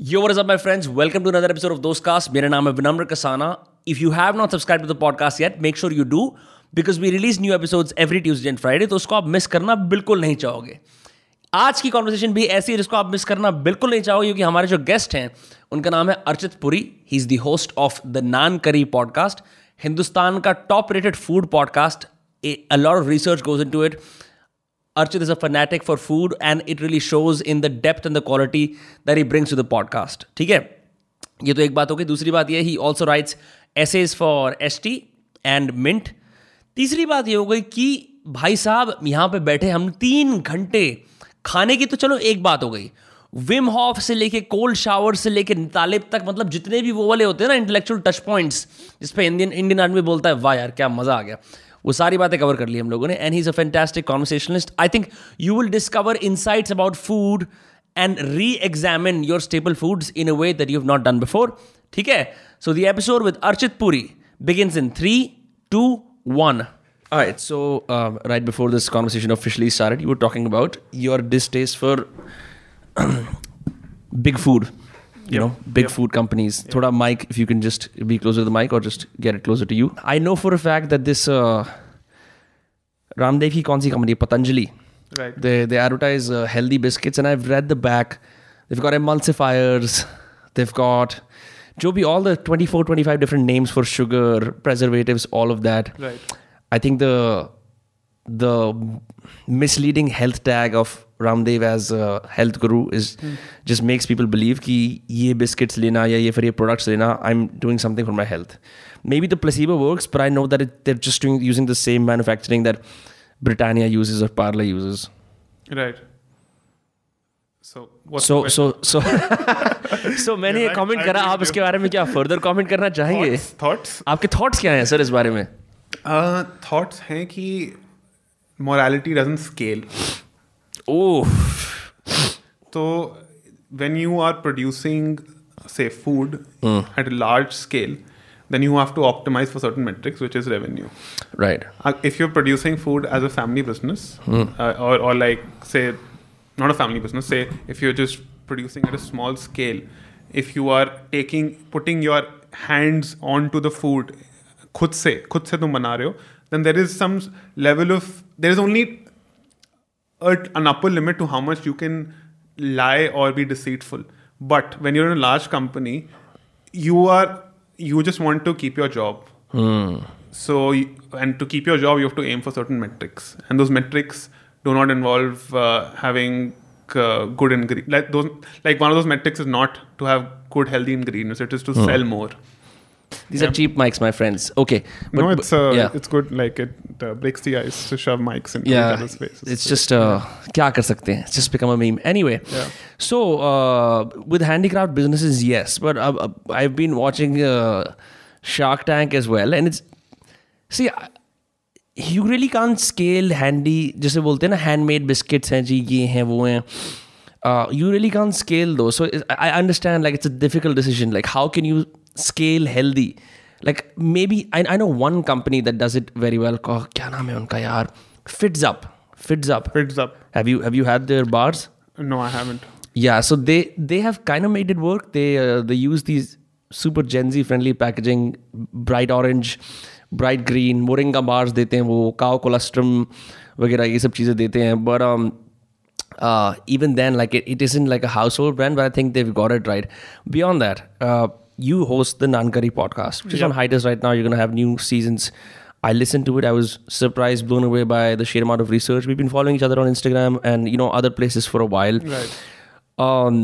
Yo verse my friends welcome to another episode of Dostcast मेरा नाम है Vinamra Kasana. If you have not subscribe to the podcast yet make sure you do because we release new episode every Tuesday and Friday तो उसको आप miss करना बिल्कुल नहीं चाहोगे. आज की कॉन्वर्सेशन भी ऐसी है जिसको आप मिस करना बिल्कुल नहीं चाहोगे, क्योंकि हमारे जो गेस्ट हैं, उनका नाम है Archit Puri. He is the host of the naan curry podcast Hindustan का top rated food podcast a lot of research goes into it Archit is a fanatic for food and it really shows in the depth and the quality that he brings to the podcast. ठीक है? ये तो एक बात हो गई। दूसरी बात ये he also writes essays for S T and Mint तीसरी बात ये हो गई कि भाई साहब, यहाँ पे बैठे हम तीन घंटे खाने की तो चलो एक बात हो गई। विम हॉफ से लेके कोल्ड शावर से लेके तालिब तक मतलब जितने भी वो वाले होते हैं ना इंटेलेक्चुअल टच पॉइंट्स जिसपे इंडियन इंडियन आर्मी बोलता है, वाह यार, क्या मज़ा आ गया। वो सारी बातें कवर कर ली हम लोगों ने and he is a fantastic conversationalist I think you will discover insights about food and reexamine your staple foods in a way that you have not done before ठीक है so the episode with Archit Puri begins in three, two, one. All right. So um, right before this conversation officially started, you were talking about your distaste for big food. You Yep. know, big Yep. food companies. Thoda mic, if you can just be closer to the mic or just get it closer to you. I know for a fact that this uh, Ramdev ki kaun si company, Patanjali. Right. They they advertise uh, healthy biscuits, and I've read the back. They've got emulsifiers. They've got Joby, all the 24, 25 different names for sugar, preservatives, all of that. Right. I think the the misleading health tag of Ramdev as health guru is just makes people believe कि ये biscuits लेना या ये फिर ये products लेना I am doing something for my health maybe the placebo work पर I know that they're just doing using the same manufacturing that Britannia uses और Parle uses right So, so, so, so, so मैंने ये comment करा आप इसके बारे में क्या फर्दर कमेंट करना चाहेंगे? थॉट्स आपके थॉट्स क्या हैं सर इस बारे में? Uh, थॉट्स हैं कि morality doesn't scale oh So when you are producing, say, food at a large scale, then you have to optimize for certain metrics, which is revenue. right Uh, if you're producing food as a family business, mm. uh, or, or like say, not a family business, say if you're just producing at a small scale, if you are taking putting your hands onto the food, खुद से खुद से तुम बना रहे हो, then there is some level of there is only a, an upper limit to how much you can lie or be deceitful. But when you're in a large company, you are you just want to keep your job. So you, and to keep your job, you have to aim for certain metrics, and those metrics do not involve uh, having uh, good ingredients. Like those, like one of those metrics is not to have good healthy ingredients. It is to sell more. These are cheap mics, my friends. Okay. But, no, it's but- uh, yeah. it's good. Like it uh, breaks the ice to shove mics into each yeah. other's faces. It's just uh, क्या कर सकते हैं? It's just become a meme. Anyway, Yeah. so uh, with handicraft businesses, yes, but uh, uh, I've been watching uh, Shark Tank as well, and it's see. I- You really can't scale handy जैसे बोलते हैं ना handmade biscuits हैं जी ये हैं वो हैं uh, you really can't scale those so it- I understand like it's a difficult decision like how can you scale healthy like maybe I, I know one company that does it very well oh, क्या नाम है उनका यार Fits Up Fits Up fits up. have you have you had their bars No, I haven't. yeah so they they have kind of made it work they uh, they use these super gen z friendly packaging bright orange bright green moringa bars देते हैं वो cow colostrum वगैरह ये सब चीज़ें देते हैं but um uh, even then like it, it isn't like a household brand but I think they've got it right beyond that uh, you host the Nankari podcast which is on hiatus right now you're gonna have new seasons I listened to it I was surprised blown away by the sheer amount of research we've been following each other on Instagram and you know other places for a while Right. um,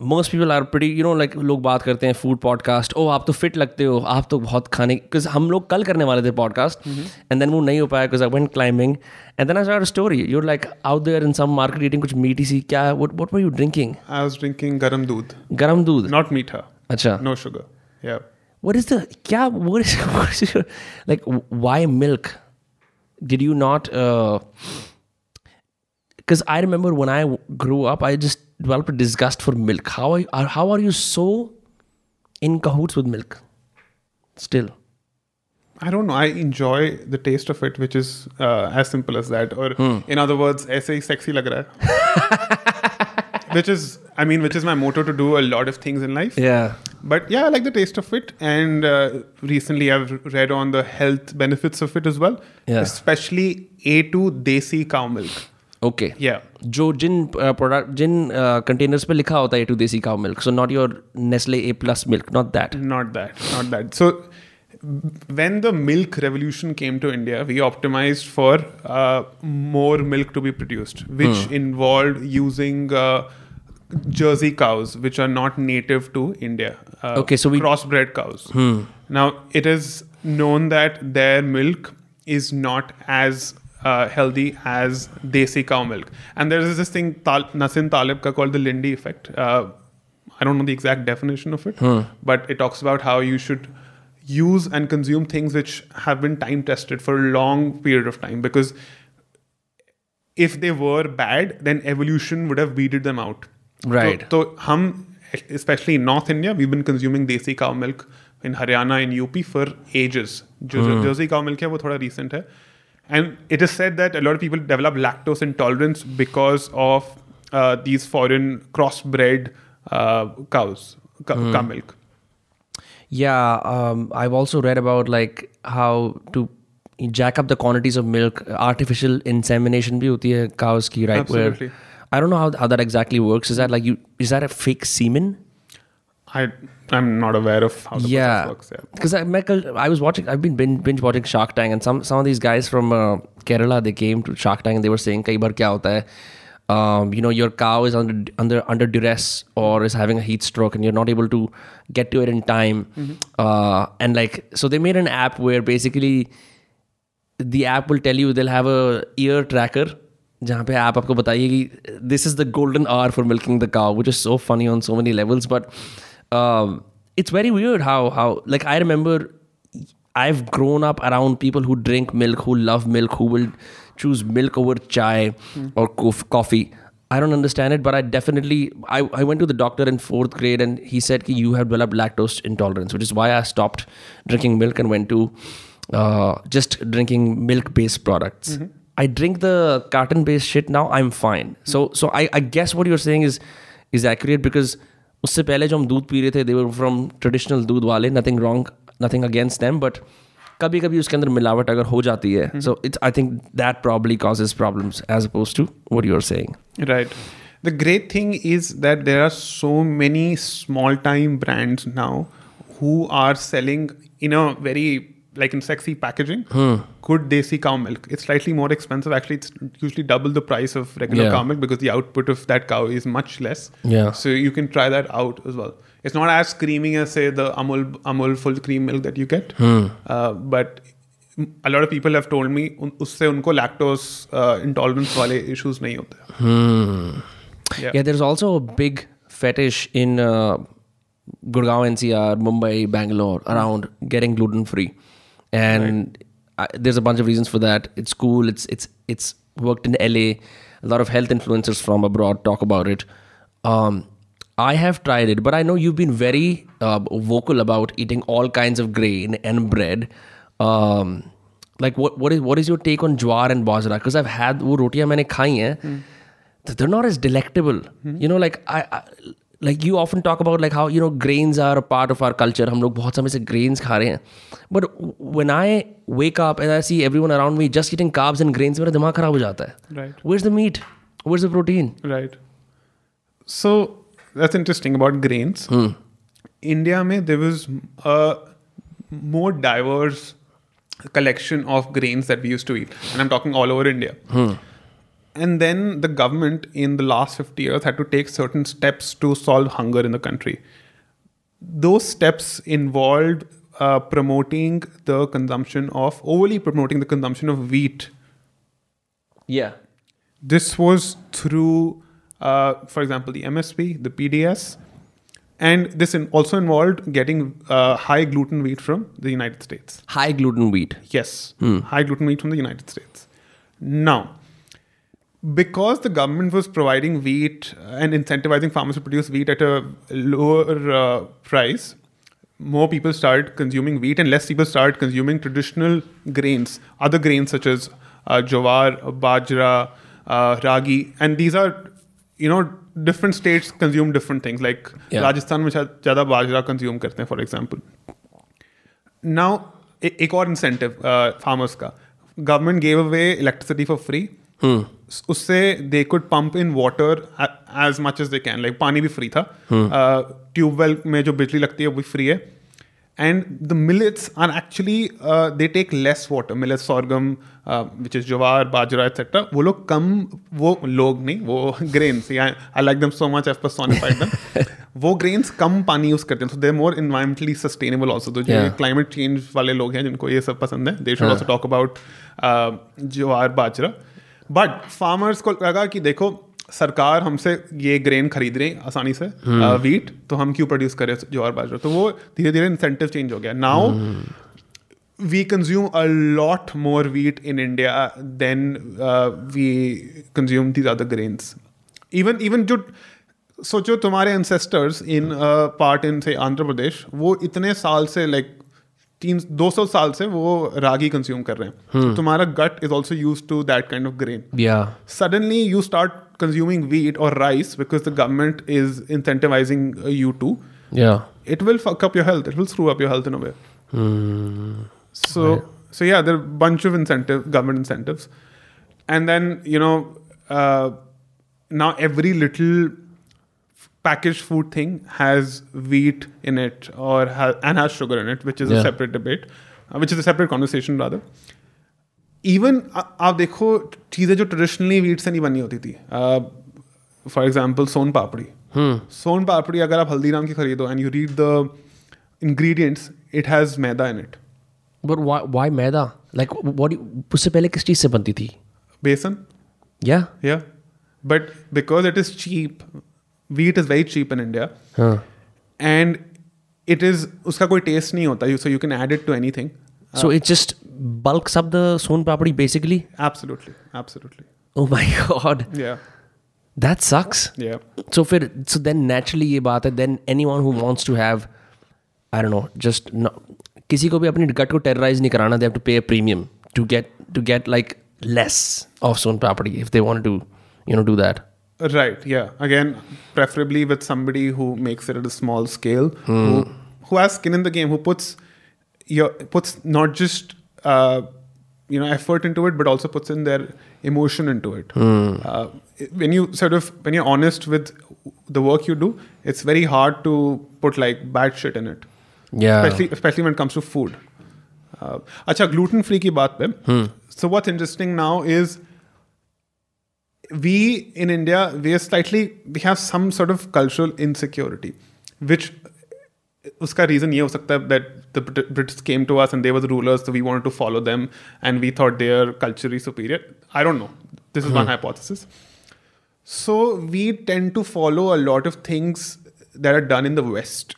most people are pretty you know like लोग बात करते हैं food podcast ओ आप तो fit लगते हो आप तो बहुत खाने बिकॉज हम लोग कल करने वाले थे पॉडकास्ट एंड देन वो नहीं हो पाया because I went climbing and then I start story your like out there in some market eating कुछ मीठी सी क्या what what were you drinking I was drinking garam doodh, गरम दूध not meetha, अच्छा no sugar. Yeah. what is the क्या what is, what is your, like why milk did you not uh because I remember when I grew up, I just developed a disgust for milk. How are you, are- how are you so in cahoots with milk? Still, I don't know. I enjoy the taste of it, which is uh, as simple as that. Or in other words, ऐसे ही sexy लग रहा है. which is, I mean, which is my motto to do a lot of things in life. Yeah. But yeah, I like the taste of it. And uh, recently I've read on the health benefits of it as well. Yeah. Especially A2 Desi cow milk. Okay. Yeah. जो जिन product जिन containers पे लिखा होता है two desi cow milk so not your Nestle A plus milk not that Not that. Not that. So when the milk revolution came to India, we optimized for uh, more milk to be produced, which involved using uh, Jersey cows, which are not native to India. Uh, Okay, so we- crossbred cows. Now it is known that their milk is not as uh, healthy as desi cow milk, and there is this thing Tal- Taleb ka called the Lindy effect. Uh, I don't know the exact definition of it, but it talks about how you should use and consume things which have been time tested for a long period of time because if they were bad, then evolution would have weeded them out. Right तो, हम specially north India we been consuming desi cow milk in Haryana in UP for ages जो Jersey cow milk है वो थोड़ा recent है and it is said that a lot people develop lactose intolerance because of these foreign cross bred cows का milk Yeah, um, I've also read about like how to jack up the quantities of milk. Artificial insemination भी होती है cows की, right? Absolutely. Where I don't know how, how that exactly works. Is that like you? Is that a fake semen? I I'm not aware of how the yeah. process works. Because Michael, I, I was watching. I've been binge, binge watching Shark Tank, and some some of these guys from uh, Kerala they came to Shark Tank and they were saying, "Kai bar kya hota hai? Um, you know, your cow is under under under duress or is having a heat stroke, and you're not able to get to it in time." Mm-hmm. Uh, and like, so they made an app where basically the app will tell you they'll have a ear tracker जहाँ पे आप आपको बताइए कि this is the golden hour for milking the cow which is so funny on so many levels but it's very weird how how like I remember I've grown up around people who drink milk, who love milk, who will choose milk over chai or cof- coffee. I don't understand it, but I definitely I, I went to the doctor in fourth grade and he said ki you have developed lactose intolerance, which is why I stopped drinking milk and went to uh, just drinking milk-based products. I drink the carton-based shit now. I'm fine. So so I, I guess what you're saying is is accurate because उससे पहले जो हम दूध P रहे थे दे were from traditional दूध वाले nothing wrong nothing against them but कभी कभी उसके अंदर मिलावट अगर हो जाती है so it's I think that probably causes problems as opposed to what you are saying Right. The great thing is that there are so many small time brands now who are selling in a very like in sexy packaging good desi cow milk. It's slightly more expensive. Actually, it's usually double the price of regular Yeah. cow milk because the output of that cow is much less. Yeah. So you can try that out as well. It's not as creamy as say the Amul Amul full cream milk that you get, uh, but a lot of people have told me उन- उससे उनको lactose uh, intolerance वाले issues नहीं होते. Yeah. Yeah, there's also a big fetish in uh, Gurgaon, NCR, Mumbai, Bangalore around getting gluten free, and I, there's a bunch of reasons for that. It's cool. It's it's it's worked in LA. A lot of health influencers from abroad talk about it. Um, I have tried it, but I know you've been very uh, vocal about eating all kinds of grain and bread. Um, like what what is what is your take on jwar and bajra? Because I've had वो रोटियां मैंने खाई हैं th- they're not as delectable. You know, like I, I, like you often talk about like how you know grains are part of our culture हम लोग बहुत समय से ग्रेन्स खा रहे हैं। But when I wake up and I see everyone around me just eating carbs and grains मेरा दिमाग खराब हो जाता है। वो इज़ द मीट वो is the protein right so that's interesting about grains India में there is more diverse collection of grains that we used to eat and I am talking all over India And then the government in the last 50 years had to take certain steps to solve hunger in the country. Those steps involved uh, promoting the consumption of, overly promoting the consumption of wheat Yeah. this was through, uh, for example, the MSP, the PDS, and this in also involved getting uh, high gluten wheat from the United States. High gluten wheat. Yes, high gluten wheat from the United States. Now, because the government was providing wheat and incentivizing farmers to produce wheat at a lower uh, price, more people started consuming wheat and less people started consuming traditional grains, other grains such as uh, jowar, bajra, uh, ragi, and these are you know different states consume different things like Yeah. Rajasthan में शायद ज़्यादा बाजरा consume करते हैं for example now एक और incentive farmers का government gave away electricity for free उससे they could pump in water as much as they can like पानी भी फ्री था। ट्यूबवेल में जो बिजली लगती है वो भी फ्री है। And the millets are actually they take less water millet sorghum which is jowar bajra etcetera वो लोग कम वो लोग नहीं वो grains I like them so much F personified दम वो ग्रेन्स कम पानी यूज़ करते हैं। So they more environmentally sustainable also तो जो क्लाइमेट चेंज वाले लोग हैं जिनको ये सब पसंद है they should also talk about jowar bajra but farmers को लगा कि देखो सरकार हमसे ये ग्रेन खरीद रही आसानी से वीट hmm. uh, तो हम क्यों प्रोड्यूस करें ज्वार बाजरा? तो वो धीरे धीरे इंसेंटिव चेंज हो गया। Now we consume a lot more wheat in India than we consume these other grains even even जो सोचो तुम्हारे एंसेस्टर्स इन पार्ट इन से आंध्र प्रदेश वो इतने साल से लाइक तीन दो सौ साल से वो रागी कंज्यूम कर रहे हैं। हम्म। तो uh, hmm. तुम्हारा gut is also used to that kind of grain suddenly you start consuming wheat और rice because the government is incentivising you to it will fuck up your health it will throw up your health in a way so so yeah there are a bunch of incentive government incentives. And then you know uh, packaged food thing has wheat in it or ha- and has sugar in it which is Yeah. a separate debate uh, which is a separate conversation rather even आप देखो चीज़ें जो traditionally wheat से नहीं बनी होती थी for example सोन पापड़ी सोन पापड़ी अगर आप हल्दीराम की खरीदो and you read the ingredients it has maida in it But why why maida? Like what? do you- उससे पहले किस चीज़ से बनती थी? बेसन Yeah. या but because it is cheap wheat is very cheap in India. And it is Uska koi taste nahi hota. So you can add it to anything. So uh, it just bulks up the soan papdi basically. Absolutely, absolutely. Oh my god. Yeah. That sucks. Yeah. So so then naturally ये बात है then anyone who wants to have I don't know just no, किसी को भी अपने गट को terrorize नहीं कराना they have to pay a premium to get to get like less of soan papdi if they want to you know do that. Right. Yeah. Again, preferably with somebody who makes it at a small scale, who who has skin in the game, who puts your puts not just uh, you know effort into it, but also puts in their emotion into it. Uh, when you sort of when you're honest with the work you do, it's very hard to put like bad shit in it, Yeah. especially especially when it comes to food. Uh, अच्छा gluten free की बात पे. So what's interesting now is we in India we are slightly we have some sort of cultural insecurity, which उसका reason ये हो सकता है that the Brit- Brits came to us and they were the rulers, so we wanted to follow them and we thought they are culturally superior. I don't know. This is one hypothesis. So we tend to follow a lot of things that are done in the West.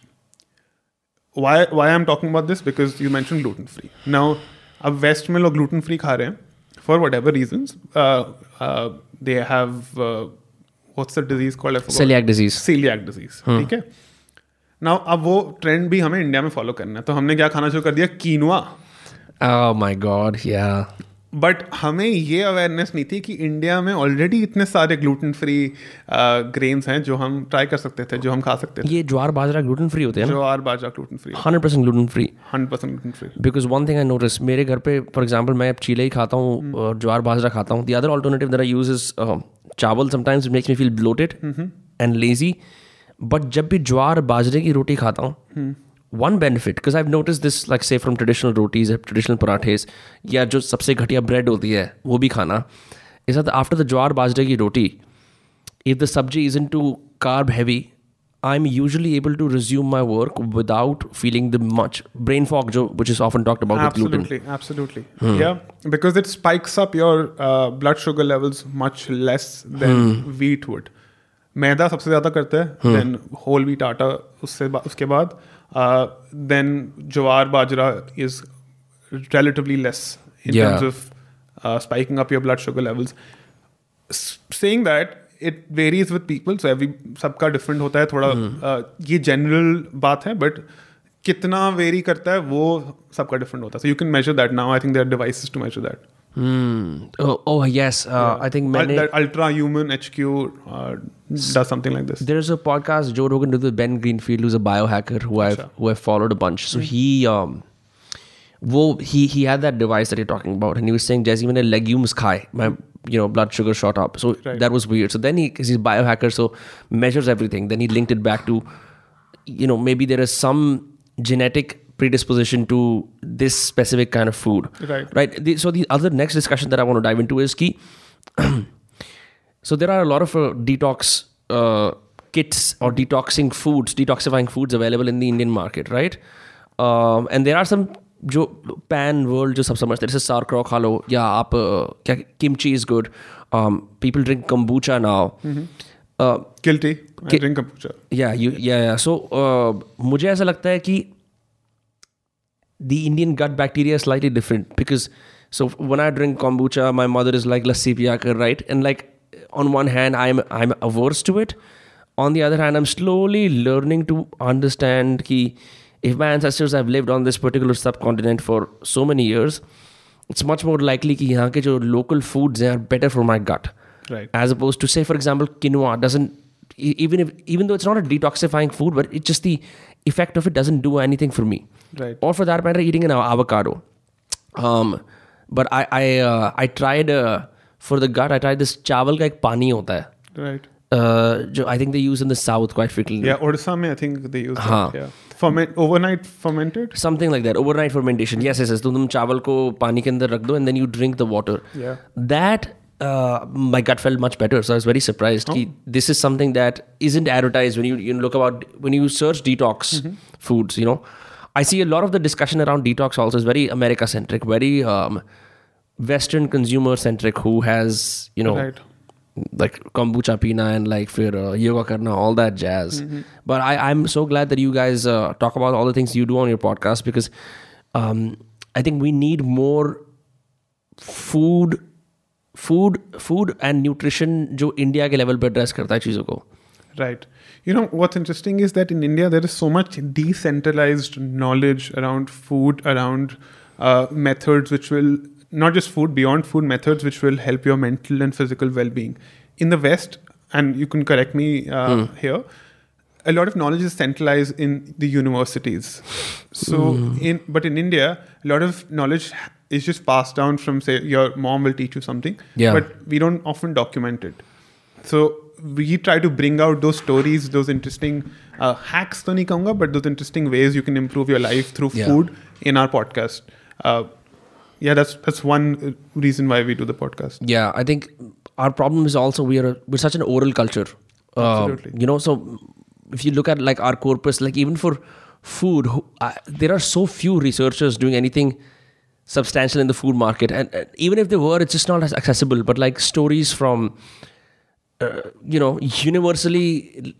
Why why I'm talking about this? Because you mentioned gluten free. Now, अब waste में लोग gluten free खा रहे हैं for whatever reasons. Uh, uh, they have uh, what's the disease called? I. Celiac disease. celiac disease ठीक है now अब वो ट्रेंड भी हमें इंडिया में फॉलो करना है तो हमने क्या खाना शुरू कर दिया quinoa Oh my god, yeah. But हमें ये अवेयरनेस नहीं थी कि इंडिया में ऑलरेडी इतने सारे ग्लूटेन फ्री ग्रेन्स हैं जो हम ट्राई कर सकते थे जो हम खा सकते थे। ये ज्वार बाजरा ग्लूटेन फ्री होते हैं ना? जो आर बाजा gluten free 100% gluten free hundred percent gluten free because one thing I notice मेरे घर पे फॉर एग्ज़ाम्पल मैं अब चीले ही खाता हूँ और ज्वार बाजरा खाता हूँ। The other alternative there I use is chawal sometimes makes me feel bloated and lazy but जब भी ज्वार बाजरे की रोटी खाता हूँ one benefit because I noticed this like say from traditional rotis or traditional parathes या जो सबसे घटिया ब्रेड होती है वो भी खाना इस आफ्टर द ज्वार बाजरे की रोटी if the sabzi is in too carb heavy I am usually able to resume my work without feeling the much brain fog जो which is often talked about because it spikes up your blood sugar levels much less than wheat would मैदा सबसे ज़्यादा करते हैं then whole wheat आटा उससे उसके बाद then jowar bajra is relatively less in Yeah. terms of uh, spiking up your blood sugar levels. S- saying that it varies with people, so every सबका different होता है थोड़ा uh, ये general बात है but कितना वेरी करता है वो सबका डिफरेंट होता है सो you can measure that now I think there devices to major that Mm. Oh, yes. Uh, I think many, that Ultra Human HQ uh, does something like this. There's a podcast Joe Rogan does. with Ben Greenfield, who's a biohacker who I who I followed a bunch. So hmm. he um, wo, he he had that device that you're talking about, and he was saying, just even a legumes khai, my you know blood sugar shot up." So that was weird. So then he, cause he's biohacker, so measures everything. Then he linked it back to, you know, maybe there is some genetic predisposition to this specific kind of food. Right. Right. The, so the other next discussion that I want to dive into is key. So there are a lot of uh, detox uh, kits or detoxing foods, detoxifying foods available in the Indian market, right? Um, and there are some जो pan world जो सब समझते हैं जैसे sauerkraut खा लो या आप uh, क्या kimchi is good. Um, people drink kombucha now. Uh, Guilty. I Ki- drink kombucha. yeah, you, yeah, yeah. So uh, मुझे ऐसा लगता है कि the Indian gut bacteria is slightly different because so when I drink kombucha, my mother is like lassi piyaka, right? And like on one hand, I'm I'm averse to it. On the other hand, I'm slowly learning to understand ki if my ancestors have lived on this particular subcontinent for so many years, it's much more likely ki yahan ke jo local foods are better for my gut. Right. As opposed to say, for example, quinoa doesn't even if even though it's not a detoxifying food, but it's just the effect of it doesn't do anything for me Right. or for that matter eating an avocado um but i i uh, i tried uh, for the gut i tried this चावल का एक पानी होता है Right. uh, जो i think they use in the south quite frequently Yeah, Odisha mein I think they use हाँ. that. Yeah. Ferment overnight fermented. something like that overnight fermentation yes yes yes तो तुम चावल को पानी के अंदर रख दो and then you drink the water Yeah. uh, my gut felt much better. So i was very surprised कि this is something that isn't advertised when you, you look about when you search detox foods you know. I see a lot of the discussion around detox also is very america centric very um, western consumer centric who has you know Right. like kombucha pina and like for uh, yoga karna all that jazz. But i i'm so glad that you guys uh, talk about all the things you do on your podcast because um, i think we need more food food food and nutrition जो India के level पे address करता है चीज़ों को Right. You know, what's interesting is that in India, there is so much decentralized knowledge around food, around uh, methods which will, not just food, beyond food methods which will help your mental and physical well being. In the West, and you can correct me uh, here, a lot of knowledge is centralized in the universities. So, in but in India, a lot of knowledge it's just passed down from say your mom will teach you something yeah. but we don't often document it so we try to bring out those stories those interesting uh, hacks to nahi but those interesting ways you can improve your life through yeah. food in our podcast uh, yeah that's that's one uh, reason why we do the podcast yeah i think our problem is also we are we're such an oral culture uh, Absolutely. you know so if you look at like our corpus like even for food uh, there are so few researchers doing anything substantial in the food market, and uh, even if they were, it's just not as accessible. But like stories from, uh, you know, universally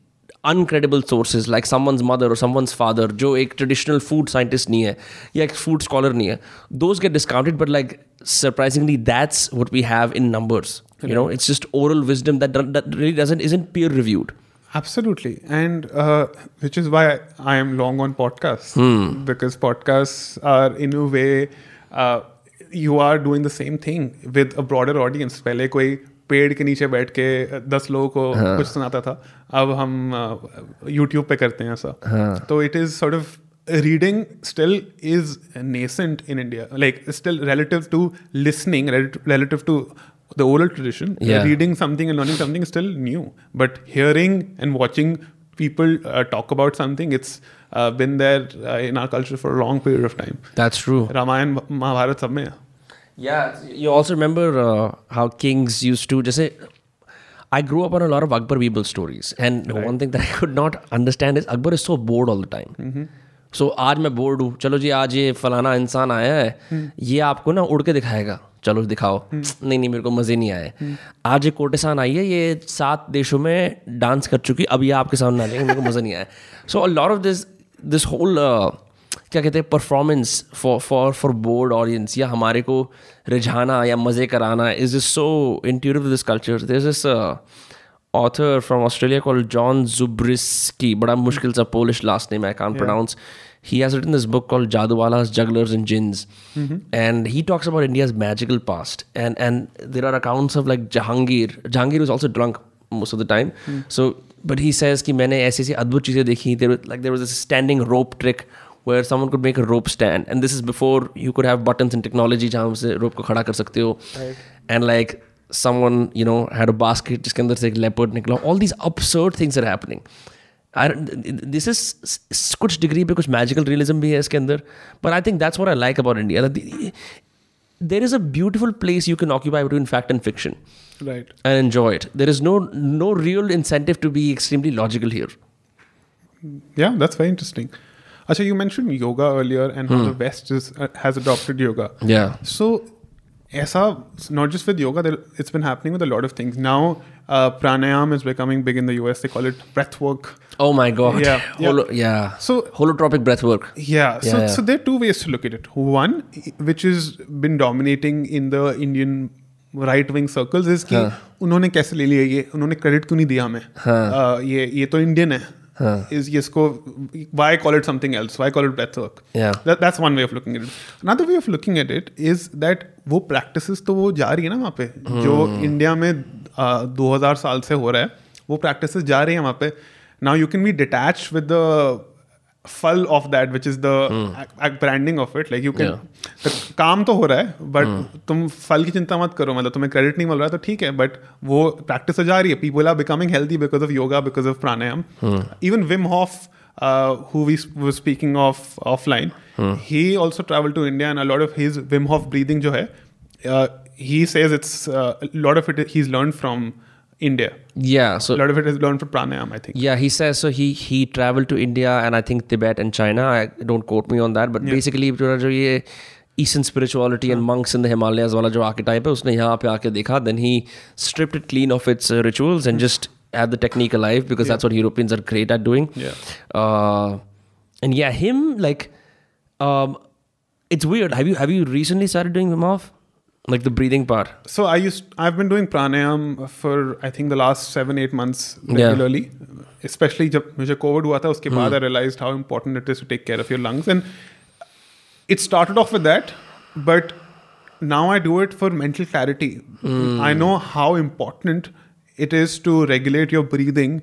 uncredible sources like someone's mother or someone's father जो एक traditional food scientist नहीं है या एक food scholar नहीं है those get discounted but like surprisingly that's what we have in numbers you know it's just oral wisdom that, that really doesn't isn't peer reviewed Absolutely, and uh, which is why I am long on podcasts because podcasts are in a way you are doing the same thing with a broader audience पहले कोई पेड़ के नीचे बैठ के दस लोगों को हाँ. कुछ सुनाता था अब हम यूट्यूब uh, पे करते हैं ऐसा। हाँ. तो it is sort of reading still is nascent in India like still relative to listening relative to the old tradition reading something and learning something still new but hearing and watching people talk about something it's uh, been there uh, in our culture for a long period of time. that's true Ramayana Mahabharata सब में Yeah, you also remember uh, how kings used to just say. I grew up on a lot of Akbar Birbal stories, and right. one thing that I could not understand is Akbar is so bored all the time. Mm-hmm. So So आज मैं board हूँ चलो जी आज ये फलाना इंसान आया है hmm. ये आपको ना उड़ के दिखाएगा चलो दिखाओ hmm. नहीं नहीं मेरे को मज़े नहीं आए hmm. आज एक कोटेसान आई है ये सात देशों में डांस कर चुकी अब ये आपके सामने आ जाएगा मेरे को मज़ा नहीं आया so a lot of this this whole क्या कहते हैं performance for for for broad audience या हमारे को रिझाना या मज़े कराना is is so in inter this culture this is author from Australia call John Zubrzycki की बड़ा मुश्किल सा Polish last name I can't pronounce he has written this book call Jadoowallahs jugglers in jinns and he talks about India's magical past and and there are accounts of like Jahangir Jahangir is also drunk most of the time so but he says कि मैंने ऐसी ऐसी अद्भुत चीज़ें देखी like there was a standing rope trick where someone could make a rope stand and this is before you could have buttons in technology जहाँ से rope को खड़ा कर सकते हो. And like someone you know had a basket जिसके अंदर से एक लेपर्ड निकला. All these absurd things are happening this is कुछ डिग्री पे कुछ मैजिकल रियलिज्म भी है इसके अंदर. But I think that's what I like about India there is a beautiful place you can occupy between fact and fiction Right. and enjoy it. There is no no real incentive to be extremely logical here. Yeah, that's very interesting. Acha, you mentioned yoga earlier and how the West is, uh, has adopted yoga. Yeah. So, aisa, not just with yoga, it's been happening with a lot of things. Now, uh, pranayam is becoming big in the US. They call it breath work. Oh my god. Yeah, yeah. Holo- yeah. So- holotropic breath work. Yeah. So, Yeah, yeah. so there are two ways to look at it. One, which has been dominating in the Indian right wing circles is की उन्होंने कैसे ले लिया ये? उन्होंने credit क्यों नहीं दिया हमें? हाँ। ये ये तो इंडियन है। हाँ। इज़ इसको why call it something else why call it breath work that's one way of looking at it another way of looking at it is that वो प्रैक्टिस तो वो जा रही है ना वहाँ पे। जो hmm. इंडिया में दो 2000 साल से हो रहा है वो प्रैक्टिस जा रही है वहाँ पे। Now you can be detach with the phal of that which is the branding of it like you can काम तो हो रहा है बट तुम फल की चिंता मत करो। मतलब तुम्हें क्रेडिट नहीं मिल रहा है तो ठीक है बट वो प्रैक्टिस जा रही है। People are becoming healthy because of yoga because of pranayama even Wim Hof who we were speaking of offline he also traveled to india and a lot of his wim hof breathing jo hai uh, he says it's uh, a lot of it he's learned from india Yeah. So a lot of it is learned from pranayam i think yeah, he says so. He he traveled to India and I think Tibet and China. I don't quote me on that, but basically जो जो ये Eastern spirituality and monks in the Himalayas वाला जो archetype है उसने यहाँ पे आके देखा. Then he stripped it clean of its uh, rituals and just had the technique alive because that's what Europeans are great at doing. Yeah. Uh, and yeah, him like, um, it's weird. Have you have you recently started doing Wim Hof? Like the breathing part. So I used I've been doing pranayam for I think the last seven eight months Yeah. regularly. Especially जब मुझे Covid हुआ था उसके बाद I realized how important it is to take care of your lungs and it started off with that, but now I do it for mental clarity. I know how important it is to regulate your breathing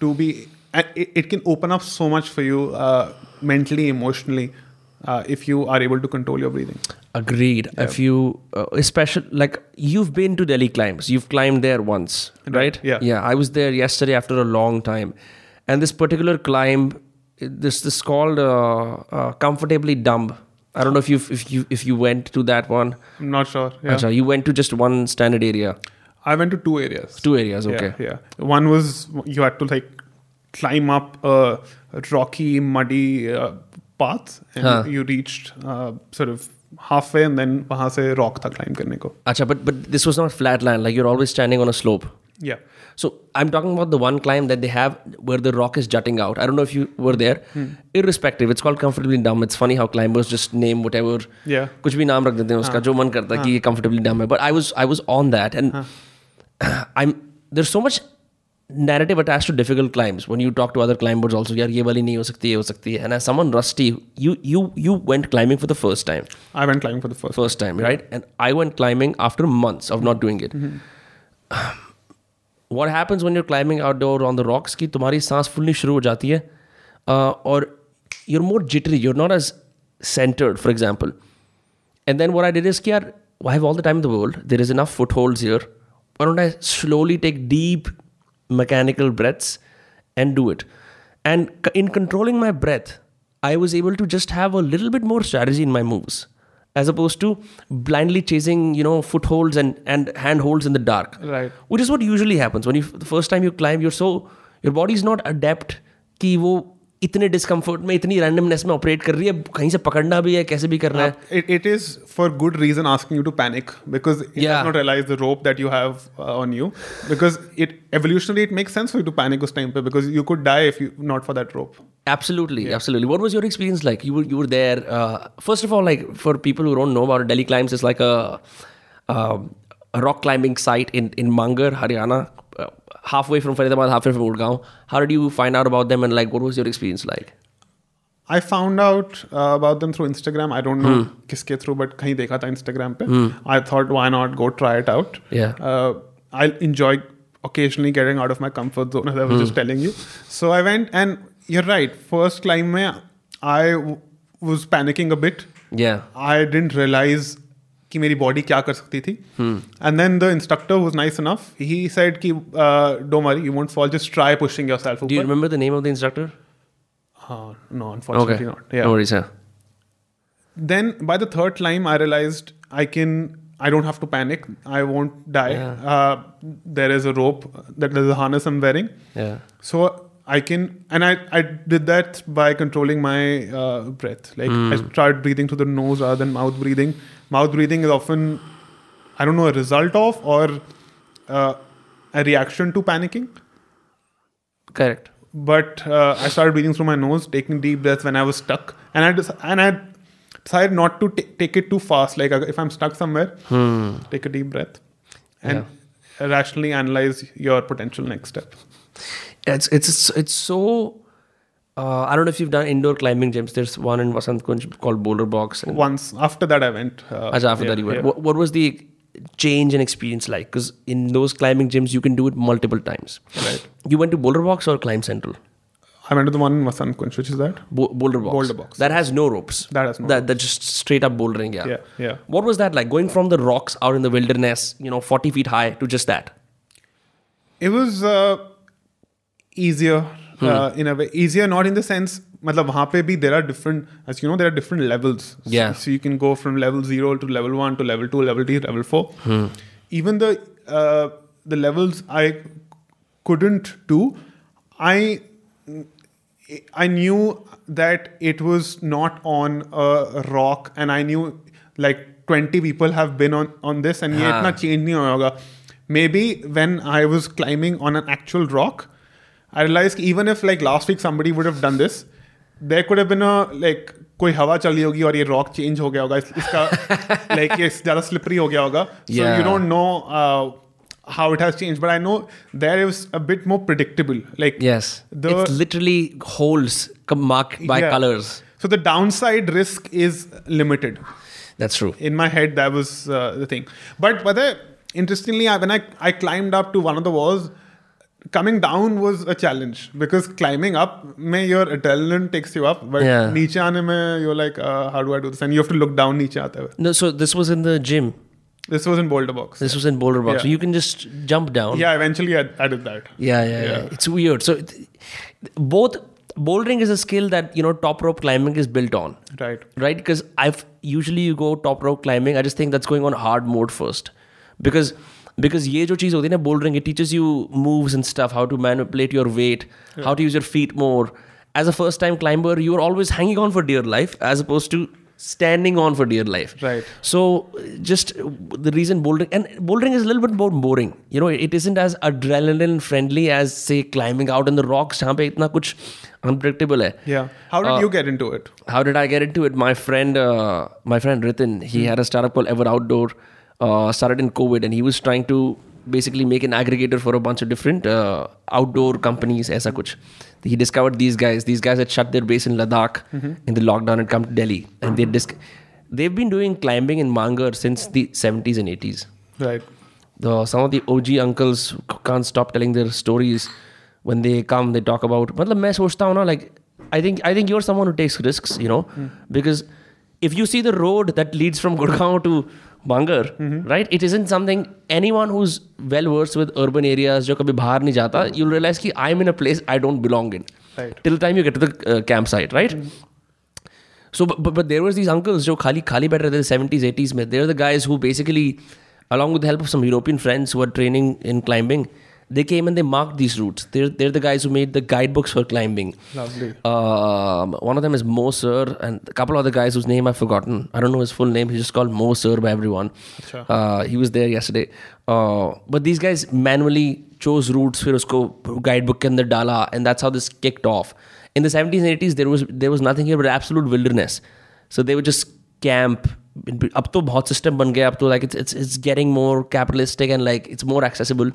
to be and it, it can open up so much for you uh, mentally emotionally uh, if you are able to control your breathing Agreed. If you, uh, especially like you've been to Delhi climbs, you've climbed there once, right? Yeah. Yeah. I was there yesterday after a long time, and this particular climb, this this called uh, uh, comfortably dumb. I don't know if you if you if you went to that one. i'm not sure yeah. Acha, you went to just one standard area, I went to two areas. two areas. Yeah, Okay. Yeah, One was you had to like climb up a rocky, muddy uh, path, and Huh. you reached uh, sort of halfway, and then वहाँ से rock था climb करने को. Acha, but but this was not flat land. Like you're always standing on a slope. Yeah. So I'm talking about the one climb that they have where the rock is jutting out. I don't know if you were there. Irrespective, it's called comfortably dumb. It's funny how climbers just name whatever. Yeah. कुछ भी नाम रख देते हैं उसका जो मन करता है कि ये comfortably dumb है. But I was I was on that and I'm there's so much narrative attached to difficult climbs when you talk to other climbers also यार ये वाली नहीं हो सकती ये हो सकती है and as someone rusty you you you went climbing for the first time I went climbing for the first. first time, right? And I went climbing after months of not doing it. mm-hmm. what happens when you're climbing outdoor on the rocks कि तुम्हारी सांस फुलनी शुरू हो जाती है uh, और you're more jittery you're not as centered for example and then what I did is कि यार I have all the time in the world there is enough footholds here why don't I slowly take deep mechanical breaths and do it. And in controlling my breath I was able to just have a little bit more strategy in my moves as opposed to blindly chasing you know footholds and and handholds in the dark. Right. which is what usually happens. When you the first time you climb you're so your body is not adept कि वो इतने discomfort में इतनी randomness में operate कर रही है कहीं से पकड़ना भी है कैसे भी करना है it is for good reason asking you to panic because you not realise the rope that you have on you because it evolutionally it make sense for you to panic उस टाइम पे because you could die if you not for that rope Absolutely, yeah. absolutely. What was your experience like? You were you were there. Uh, first of all, like for people who don't know about Delhi Climbs, it's like a, uh, a rock climbing site in in Mangar, Haryana. Halfway from Faridabad, halfway from Gurgaon. How did you find out about them and like what was your experience like? I found out uh, about them through Instagram. I don't know kiske through, but kahin dekha tha Instagram pe. I thought, why not go try it out? Yeah. Uh, I enjoy occasionally getting out of my comfort zone, as I was just telling you. So I went, and you're right. First climb, mein, I w- was panicking a bit. Yeah. I didn't realize कि मेरी body क्या कर सकती थी and then the instructor was nice enough he said कि don't worry you won't fall just try pushing yourself Do you remember the name of the instructor? No unfortunately not No worries, sir. then by the third climb i realized i can i don't have to panic i won't die Yeah. uh, there is a rope that there's a harness i'm wearing Yeah. so i can and i i did that by controlling my uh, breath like i started breathing through the nose rather than mouth breathing mouth breathing is often i don't know a result of or uh, a reaction to panicking Correct. but uh, I started breathing through my nose, taking deep breaths when I was stuck, and I des- and I decided not to ta- take it too fast. Like uh, if I'm stuck somewhere, take a deep breath, and rationally analyze your potential next step. It's it's it's so. Uh, I don't know if you've done indoor climbing gyms. There's one in Vasant Kunj called Boulder Box. Once after that, I went. Uh, Acha, after yeah, that you went. yeah. What, what was the change in experience like? Because in those climbing gyms, you can do it multiple times. Right. You went to Boulder Box or Climb Central? I went to the one in Vasant Kunj, which is that. Bo- Boulder Box. Boulder Box. That has no ropes. That has no That, that just straight up bouldering. Yeah. Yeah, yeah. What was that like? Going from the rocks out in the wilderness, you know, 40 feet high to just that. It was uh, easier uh, in a way. Easier not in the sense, मतलब वहाँ पे भी there are different, as you know, there are different levels. So- Yeah. So, you can go from level zero to level one to level two, level three, level four. Even the uh, the levels I couldn't do, I I knew that it was not on a rock, and I knew like 20 people have been on on this, and ये हाँ. इतना change नहीं होगा. Maybe when I was climbing on an actual rock, I realized even if like last week somebody would have done this, there could have been a like कोई हवा चली होगी और ये रॉक चेंज हो गया होगा इस- इसका लाइक ये ज्यादा स्लिपरी हो गया होगा सो Yeah. You don't know how it has changed but i know there is a bit more predictable like Yes. the it's literally holes com- marked by Yeah. colors. so the downside risk is limited That's true. in my head that was uh, the thing but but the, interestingly I, when I, I climbed up to one of the walls coming down was a challenge because climbing up may your adrenaline takes you up but Yeah. niche aane mein you're like uh, how do I do this and you have to look down niche aate hue. No, so this was in the gym. this was in Boulder Box This was in Boulder Box. Yeah. So you can just jump down. yeah eventually I, I did that Yeah, yeah, yeah. Yeah. It's weird. So it, both bouldering is a skill that you know top rope climbing is built on, right right? Because I've usually you go top rope climbing. I just think that's going on hard mode first, because because ये जो चीज़ होती है ना bouldering it teaches you moves and stuff, how to manipulate your weight, how to use your feet more. As a first time climber, you are always hanging on for dear life as opposed to standing on for dear life. Right. So just uh, the reason bouldering and bouldering is a little bit more boring. You know, it isn't as adrenaline friendly as say climbing out in the rocks. जहाँ पे इतना कुछ unpredictable है. yeah how did Uh, you get into it How did I get into it? My friend, uh, my friend Ritin, he had a startup called Ever Outdoor. uh, started in COVID, and he was trying to basically make an aggregator for a bunch of different uh, outdoor companies. Aisa kuch. He discovered these guys. These guys had shut their base in Ladakh mm-hmm. in the lockdown and come to Delhi, and they disc- they've been doing climbing in Mangar since the 70s and 80s. Right. The, some of the OG uncles can't stop telling their stories when they come. They talk about, matlab, main sochta na, like I think I think you're someone who takes risks, you know, mm. because if you see the road that leads from Gurgaon to Bangar right it is in something anyone who is well versed with urban areas जो कभी बाहर नहीं जाता you realise की I am in a place I don't belong in till time you get to the camp site right so but there were these uncles जो खाली खाली बैठ रहे थे सेवेंटीज एटीज में. There the guys who basically along with help of some European friends हुआ training in climbing they came and they marked these routes. They're, they're the guys who made the guidebooks for climbing. Lovely. Um, one of them is Mo Sir, and a couple other guys whose name I've forgotten. I don't know his full name. He's just called Mo Sir by everyone. Sure. Uh, he was there yesterday. Uh, but these guys manually chose routes. Fir usko guidebook in the dala, and that's how this kicked off. In the 70s and 80s, there was there was nothing here but absolute wilderness. So they would just camp up to bahut system ban gaya up to like it's it's it's getting more capitalistic and like it's more accessible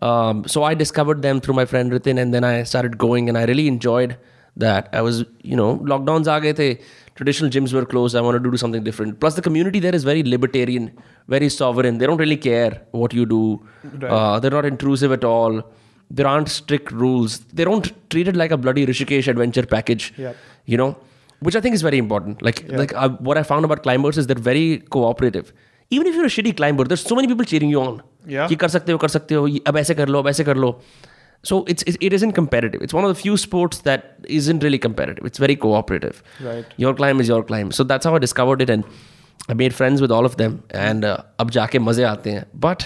um, so I discovered them through my friend Ritin, and then I started going, and I really enjoyed that. I was, you know, lockdowns aa gaye the, traditional gyms were closed. I wanted to do something different. Plus, the community there is very libertarian, very sovereign. They don't really care what you do. Uh, they're not intrusive at all. There aren't strict rules. They don't treat it like a bloody Rishikesh adventure package. Yep. You know, which I think is very important. Like, like uh, what I found about climbers is they're very cooperative. Even if you're a shitty climber, there's so many people cheering you on Yeah. कि कर सकते हो कर सकते हो ये- अब ऐसे कर लो अब ऐसे कर लो so it's it, it isn't competitive it's one of the few sports that isn't really competitive it's very cooperative Right. your climb is your climb so that's how i discovered it and i made friends with all of them and uh, अब जाके मजे आते हैं but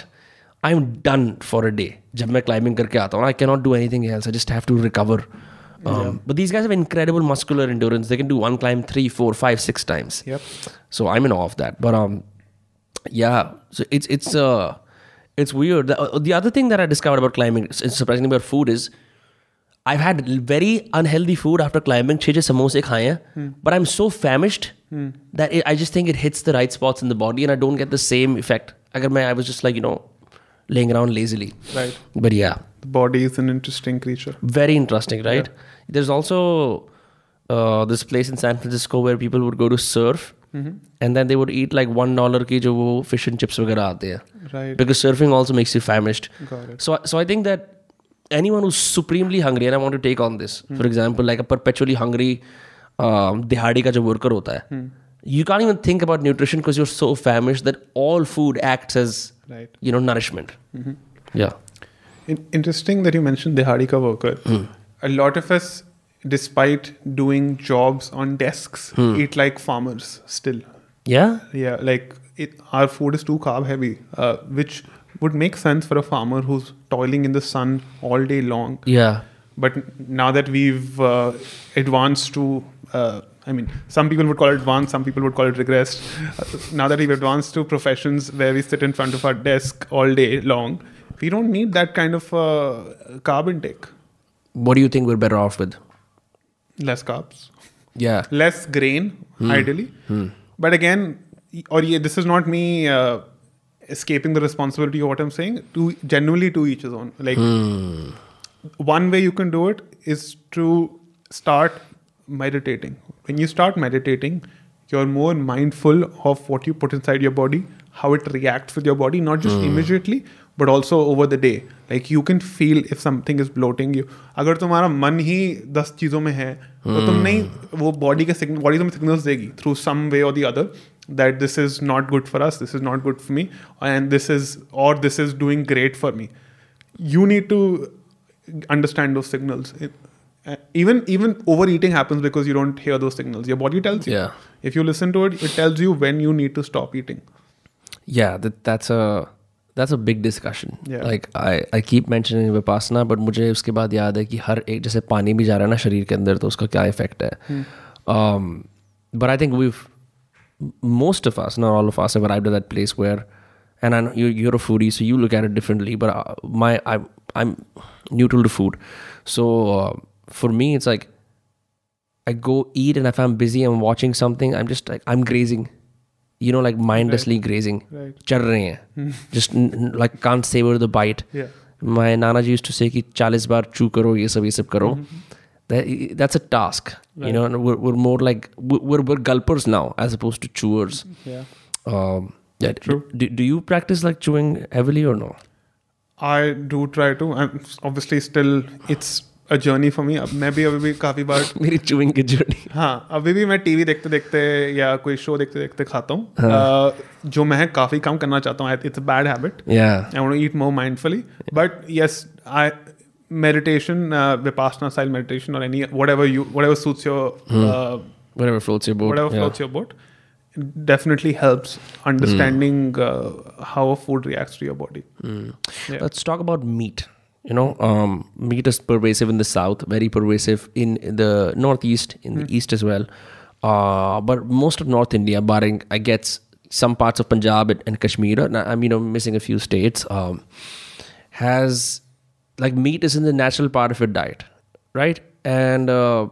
i'm done for a day जब मैं climbing करके आता हूँ I cannot do anything else I just have to recover um, but these guys have incredible muscular endurance they can do one climb three four five six times Yep. so I'm in awe of that. But um, yeah. So it's it's uh it's weird. The, uh, the other thing that I discovered about climbing, surprisingly about food, is I've had very unhealthy food after climbing. Chhe samosa khaya, hmm. but I'm so famished hmm. that it, I just think it hits the right spots in the body, and I don't get the same effect. I was just like you know, laying around lazily. Right. But yeah, the body is an interesting creature. Very interesting, right? Yeah. There's also uh, this place in San Francisco where people would go to surf and then they would eat like one dollar की जो वो fish and chips वगैरह आते हैं Right. because surfing also makes you famished. Got it. So so I think that anyone who's supremely hungry and I want to take on this, for example, like a perpetually hungry um, दिहाड़ी का जो worker होता है, you can't even think about nutrition because you're so famished that all food acts as Right. you know nourishment. Yeah. In- interesting that you mentioned Dehadi ka worker. A lot of us, despite doing jobs on desks, eat like farmers still. Yeah. Yeah, like it, our food is too carb heavy, uh, which would make sense for a farmer who's toiling in the sun all day long. Yeah. But now that we've uh, advanced to, uh, I mean, some people would call it advanced, some people would call it regressed. Uh, now that we've advanced to professions where we sit in front of our desk all day long, we don't need that kind of uh, carb intake. What do you think we're better off with? Less carbs, Yeah. less grain, hmm. ideally. Hmm. But again, or yeah, this is not me uh, escaping the responsibility of what I'm saying. To genuinely to each his own. Like hmm. one way you can do it is to start meditating. When you start meditating, you're more mindful of what you put inside your body, how it reacts with your body, not just immediately, but also over the day. Like you can feel if something is bloating you. अगर तुम्हारा मन ही दस चीज़ों में है तो तुम नहीं वो बॉडी के सिग्नल बॉडी तुम्हें सिग्नल्स देगी थ्रू सम वे और the other that this is not good for us this is not good for me and this is or this is doing great for me you need to understand those signals It- uh, even even overeating happens because you don't hear those signals your body tells you Yeah. if you listen to it it tells you when you need to stop eating Yeah, that, that's a that's a big discussion. Yeah. Like I I keep mentioning vipassana, but मुझे उसके बाद याद है कि हर एक जैसे पानी भी जा रहा है ना शरीर के अंदर तो उसका क्या इफेक्ट है um, but I think we've most of us, not all of us, have arrived at that place where, and I know you, you're a foodie, so you look at it differently. But uh, my I'm I'm neutral to food, so uh, for me it's like I go eat, and if I'm busy, I'm watching something, I'm just like I'm grazing, you know, like mindlessly grazing. Right. चल रहे हैं just n- n- like can't savor the bite. yeah My nana ji used to say कि 40 बार chew करो ये सब ये सब करो. That, that's a task, you know. And we're, we're more like we're, we're we're gulpers now as opposed to chewers. yeah Um, yeah. True. Do, do you practice like chewing heavily or no? I do try to I'm obviously still it's a journey for me अब मैं भी अभी भी काफ़ी बार मेरी chewing की journey हाँ अभी भी मैं टीवी देखते देखते या कोई शो देखते देखते खाता हूँ। uh, जो मैं काफ़ी काम करना चाहता हूँ it's bad habit I want eat more mindfully but yes I meditation Vipassana style meditation or any whatever suits your what floats your boat floats your boat definitely helps understanding mm. uh, how a food reacts to your body. Mm. yeah. let's talk about meat. You know, um, meat is pervasive in the south, very pervasive in the northeast, in the east as well. Uh, but most of North India, barring I guess some parts of Punjab and, and Kashmir, and I'm you know missing a few states, um, has like meat is in the natural part of your diet, right? And uh,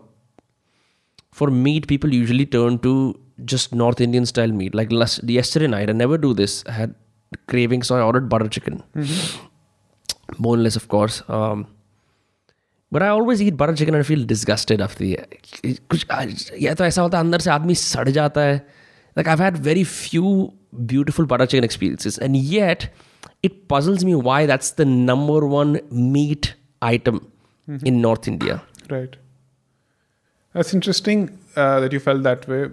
for meat, people usually turn to just North Indian style meat. Like last, yesterday night, I never do this. I had cravings, so I ordered butter chicken boneless, of course. Um, but I always eat butter chicken and I feel disgusted after the कुछ या तो ऐसा होता है अंदर से आदमी सड़ जाता है like I've had very few beautiful butter chicken experiences and yet it puzzles me why that's the number one meat item in North India Right. That's interesting uh, that you felt that way.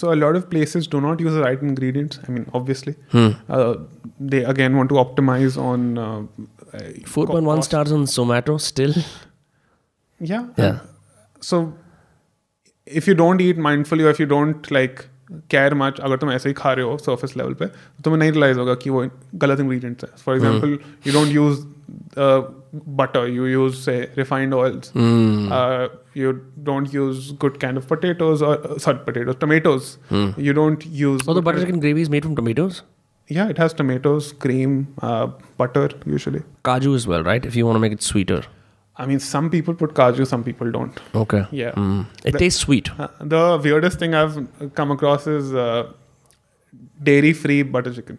so a lot of places do not use the right ingredients. I mean obviously. Hmm. uh, they again want to optimize on uh, uh 4.1 stars on Zomato still. Yeah yeah. so if you don't eat mindfully or if you don't like care much, अगर तुम ऐसे ही खा रहे हो surface level पे तुम्हें नहीं realise होगा कि वो गलत इंग्रेडिएंट्स है. Hmm. Example you don't use. Uh, butter. You use say refined oils. Uh, you don't use good kind of potatoes or uh, sorry potatoes tomatoes. You don't use oh the butter chicken gravy is made from tomatoes? Yeah it has tomatoes cream uh, butter usually. Kaju as well right? If you want to make it sweeter. I mean some people put kaju some people don't. Okay. Yeah. Mm. it tastes sweet. Uh, the weirdest thing I've come across is uh, dairy free butter chicken.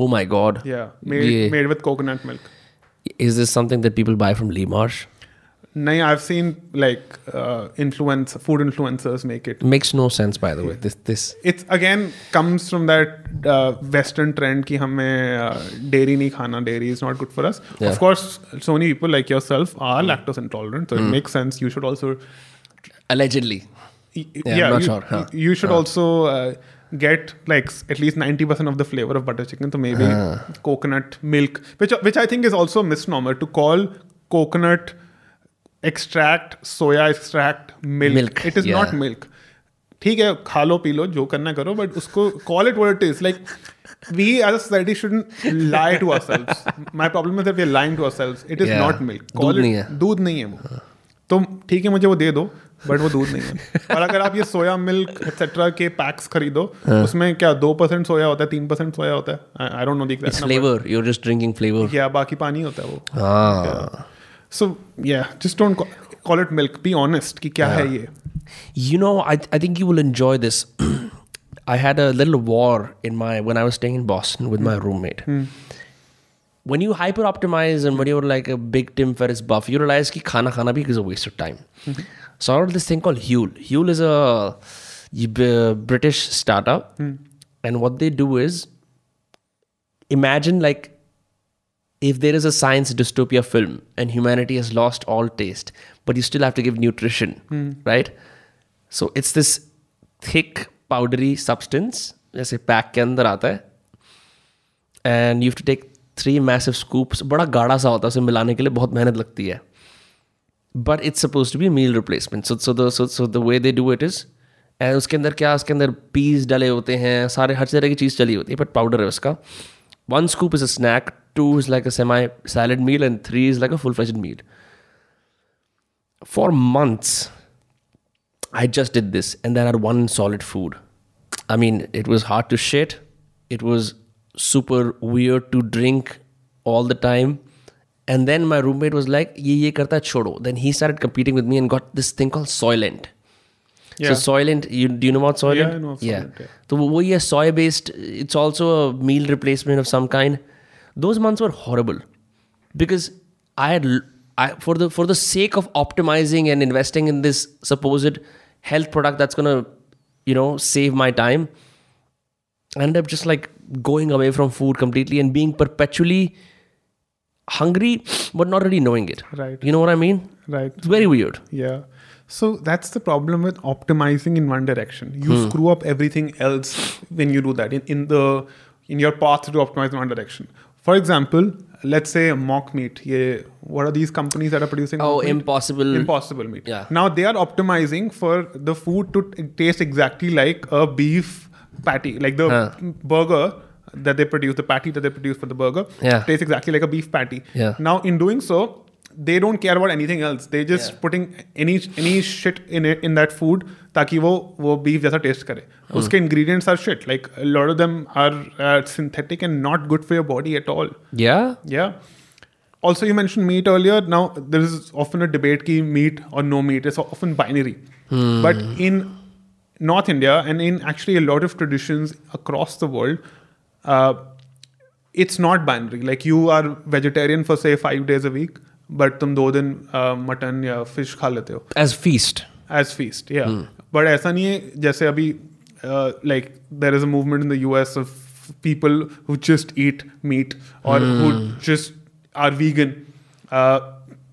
oh my god. Yeah, made Yeah. made with coconut milk is this something that people buy from Lee Marsh? No, I've seen like uh, influence food influencers make it. Makes no sense, by the way. This this it's again comes from that uh, Western trend ki hume uh, dairy nahi khana, dairy is not good for us. Yeah. Of course, so many people like yourself are mm. lactose intolerant, so mm. it hmm. makes sense. You should also allegedly. Y- yeah, yeah you, sure. huh. you, should huh. also uh, get like at least 90% of the flavor of butter chicken so maybe coconut milk which which i think is also a misnomer to call coconut extract soya extract milk, Milk, it is yeah. not milk ठीक है खा लो P low जो करना करो but उसको call it it is like we as a society shouldn't lie to ourselves my problem is that we are lying to ourselves it is Yeah. not milk दूध call नहीं it है। दूध नहीं है वो तो ठीक है मुझे वो दे दो बट वो दूध नहीं है और अगर आप ये सोया मिल्क एक्सेट्रा के पैक्स खरीदो उसमें क्या दो परसेंट सोया होता है तीन परसेंट सोया होता है I don't know the it's flavor you're just drinking flavor या बाकी पानी होता है वो ah so yeah just don't call it milk be honest कि क्या है ये You know, I, I think you will enjoy this. I had a little war in my when I was staying in Boston with mm. my roommate. Mm. When you hyper optimize and when you're like a big Tim Ferriss buff, you realize कि खाना खाना भी is a waste of time. So I heard this thing called Huel. Huel is a British startup, mm. and what they do is imagine like if there is a science dystopia film and humanity has lost all taste, but you still have to give nutrition, mm. right? So it's this thick, powdery substance, जैसे pack के अंदर आता है and you to take three massive scoops बड़ा गाढ़ा सा होता है उसे मिलाने के लिए बहुत मेहनत लगती है but it's suppose to be meal replacement so so so so the way they do it is and उसके अंदर क्या उसके अंदर पीस डले होते हैं सारे हर तरह की चीज़ चली होती है बट पाउडर है उसका one scoop is a snack two is like a सेमाई salad meal and three is like a full fledged meal for months I just did this and then I had one solid food. I mean, it was hard to shit. It was super weird to drink all the time. And then my roommate was like, ye ye karta chodo. Then he started competing with me and got this thing called Soylent. So Yeah. Soylent, you do you know about Soylent? Yeah, I know of Soylent, yeah. So वो ये soy based. It's also a meal replacement of some kind. Those months were horrible because I had I for the for the sake of optimizing and investing in this supposed health product that's gonna you know save my time. I ended up just like going away from food completely and being perpetually hungry but not really knowing it. Right. You know what I mean? right It's very weird. Yeah. So that's the problem with optimizing in one direction. You Hmm. screw up everything else when you do that in, in the in your path to optimize in one direction. For example, let's say mock meat. Yeah, what are these companies that are producing? Oh, mock meat? impossible. Impossible meat. Yeah. Now they are optimizing for the food to taste exactly like a beef patty, like the Huh. burger that they produce, the patty that they produce for the burger, Yeah. tastes exactly like a beef patty. Yeah. Now, in doing so, they don't care about anything else. They just Yeah. putting any any shit in it in that food ताकि वो वो beef जैसा taste करे. Hmm. उसके ingredients are shit. Like a lot of them are uh, synthetic and not good for your body at all. Yeah. Yeah. Also, you mentioned meat earlier. Now, there is often a debate ki meat or no meat. It's often binary. But in North India and in actually a lot of traditions across the world, uh, it's not binary. Like you are vegetarian for say five days a week but तुम दो दिन mutton या fish खा लेते हो। As feast. As feast yeah but ऐसा नहीं है जैसे अभी like there is a movement in the US of people who just eat meat or who just are vegan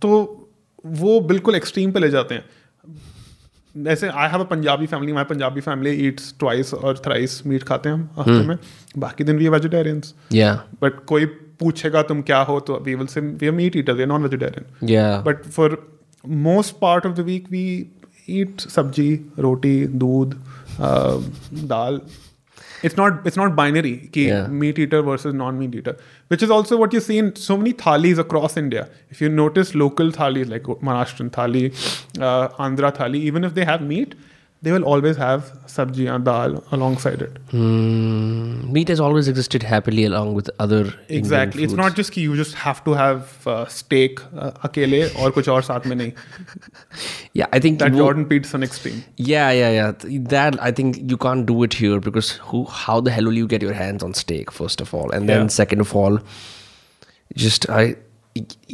तो वो बिल्कुल एक्सट्रीम पे ले जाते हैं। जैसे I have a Punjabi family my Punjabi family eats twice or thrice meat खाते हैं हम हफ़्ते में। बाकी दिन वी वेजिटेरियंस. बट कोई पूछेगा तुम क्या हो तो we will say we are meat eater we non vegetarian but for most part of the week we eat sabzi roti doodh dal dal it's not it's not binary ki Yeah. meat eater versus non meat eater which is also what you see in so many thalis across india if you notice local thalis like maharashtrian thali uh, andhra thali even if they have meat they will always have sabji and dal alongside it. Mm, meat has always existed happily along with other. Exactly, it's not just that you just have to have uh, steak uh, akele or kuch aur saath mein nahi. Yeah, I think that wo, Jordan Peterson extreme. Yeah, yeah, yeah. That I think you can't do it here because who? How the hell will you get your hands on steak first of all, and then yeah. second of all, just I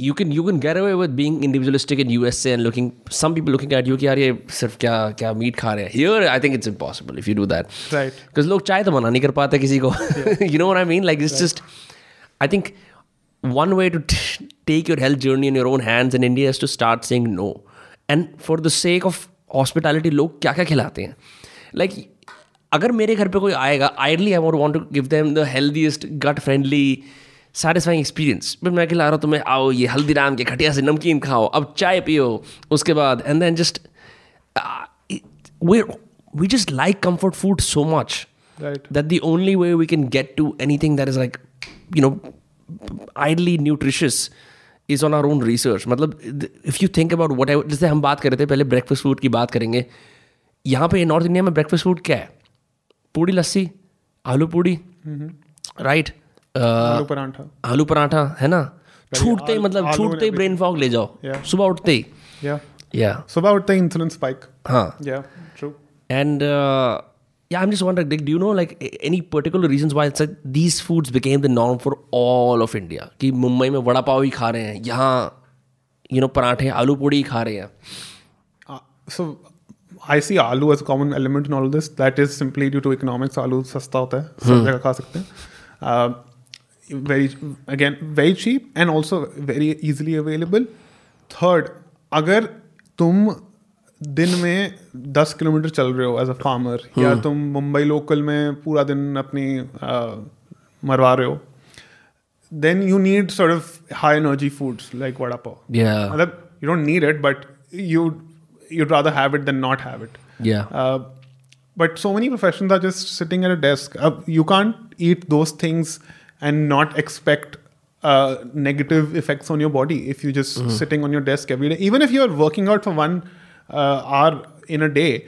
You can you can get away with being individualistic in USA and looking some people looking at you कि यार ये सिर्फ क्या क्या meet खा रहे हैं here I think it's impossible if you do that Right. because लोग चाय तो मना नहीं कर पाते किसी को you know what I mean like it's just I think one way to t- take your health journey in your own hands in India is to start saying no. And for the sake of hospitality, लोग क्या क्या खिलाते हैं like अगर मेरे घर पे कोई आएगा ideally I want want to give them the healthiest gut friendly satisfying experience but मैं खिला रहा हूँ तुम्हें आओ ये हल्दीराम के खटिया से नमकीन खाओ अब चाय पियो। उसके बाद and then just we just like comfort food so much that the only way we can get to anything that is like you know ideally nutritious is on our own research मतलब if you think about whatever जैसे हम बात कर रहे थे पहले breakfast food की बात करेंगे। यहाँ पे नॉर्थ इंडिया में ब्रेकफास्ट फ़ूड क्या है? पूड़ी लस्सी आलू पूड़ी राइट right? आलू परांठा आलू पराठा है ना छूटते ही मतलब छूटते ही ब्रेन फॉग ले जाओ सुबह उठते ही या सुबह उठते ही इंसुलिन स्पाइक हाँ true And uh, yeah, I'm just wondering, like, do you know like any particular reasons why it's like these foods became the norm for all of India? कि मुंबई में वड़ा पाव ही खा रहे हैं यहाँ you know पराठे आलू पूड़ी ही खा रहे हैं Uh, so I see aloo as a common element in all of this. That is simply due to economics. आलू सस्ता होता है सब जगह खा सकते हैं uh, very again very cheap and also very easily available. Third, अगर तुम दिन में 10 किलोमीटर चल रहे हो एज अ फार्मर या तुम मुंबई लोकल में पूरा दिन अपनी uh, मरवा रहे हो then you need sort of high energy foods like vada pav. Yeah. मतलब you don't need it, but you you'd rather have it than not have it. Yeah. Uh, but so many professions are just sitting at a desk. Uh, you can't eat those things and not expect uh, negative effects on your body if you're just mm-hmm. sitting on your desk every day. Even if you're working out for one uh, hour in a day,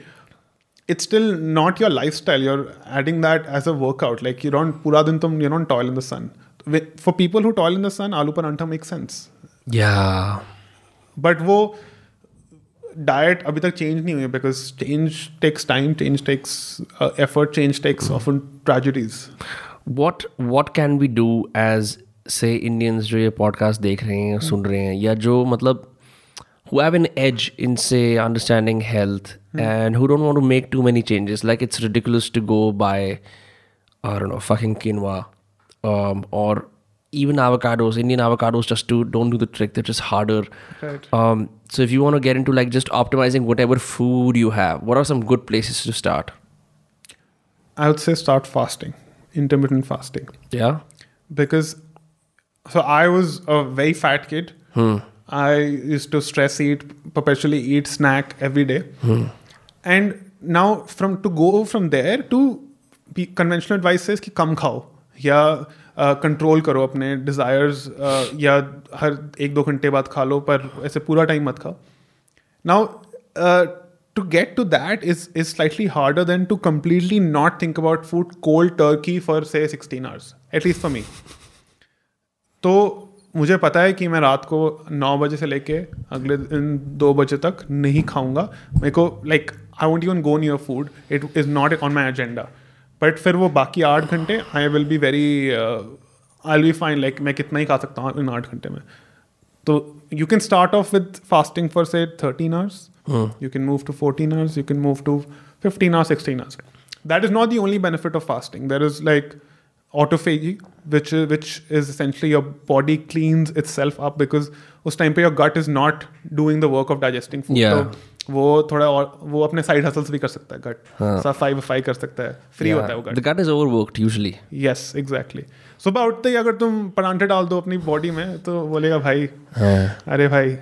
it's still not your lifestyle. You're adding that as a workout. Like you don't pura din tum, you don't toil in the sun. For people who toil in the sun, aloo parantha makes sense. Yeah. But wo diet abhi tak change nahi hui because change takes time, change takes uh, effort, change takes mm. often tragedies what what can we do as say Indians जो ये podcast देख रहे हैं सुन रहे हैं या जो मतलब who have an edge in say understanding health and who don't want to make too many changes like it's ridiculous to go buy I don't know fucking quinoa um, or even avocados Indian avocados just do don't do the trick they're just harder Right. um, so if you want to get into like just optimizing whatever food you have what are some good places to start I would say start fasting intermittent fasting yeah because so I was a very fat kid. I used to stress eat, perpetually eat snack every day. And now from to go from there to be, conventional advice says कि कम खाओ या control करो अपने desires या हर एक दो घंटे बाद खा लो पर ऐसे पूरा टाइम मत खाओ now uh, to get to that is is slightly harder than to completely not think about food cold turkey for, say 16 hours, at least for me. तो मुझे पता है कि मैं रात को नौ बजे से लेके अगले दिन दो बजे तक नहीं खाऊँगा। मेरे को like I won't even go near food it is not on my agenda but फिर वो बाकी आठ घंटे I will be very I be fine like मैं कितना ही खा सकता हूँ इन आठ घंटे में। तो you can start off with fasting for say thirteen hours you can move to fourteen hours you can move to fifteen hours sixteen hours that is not the only benefit of fasting there is like autophagy which which is essentially your body cleans itself up because उस time पे your gut is not doing the work of digesting वो थोड़ा और वो अपने side hustles भी कर सकता है गट सफ़ाई वफाई कर सकता है. फ्री होता है वो gut gut usually yes exactly अगर तुम परांठे डाल दो अपनी बॉडी में तो बोलेगा भाई अरे भाई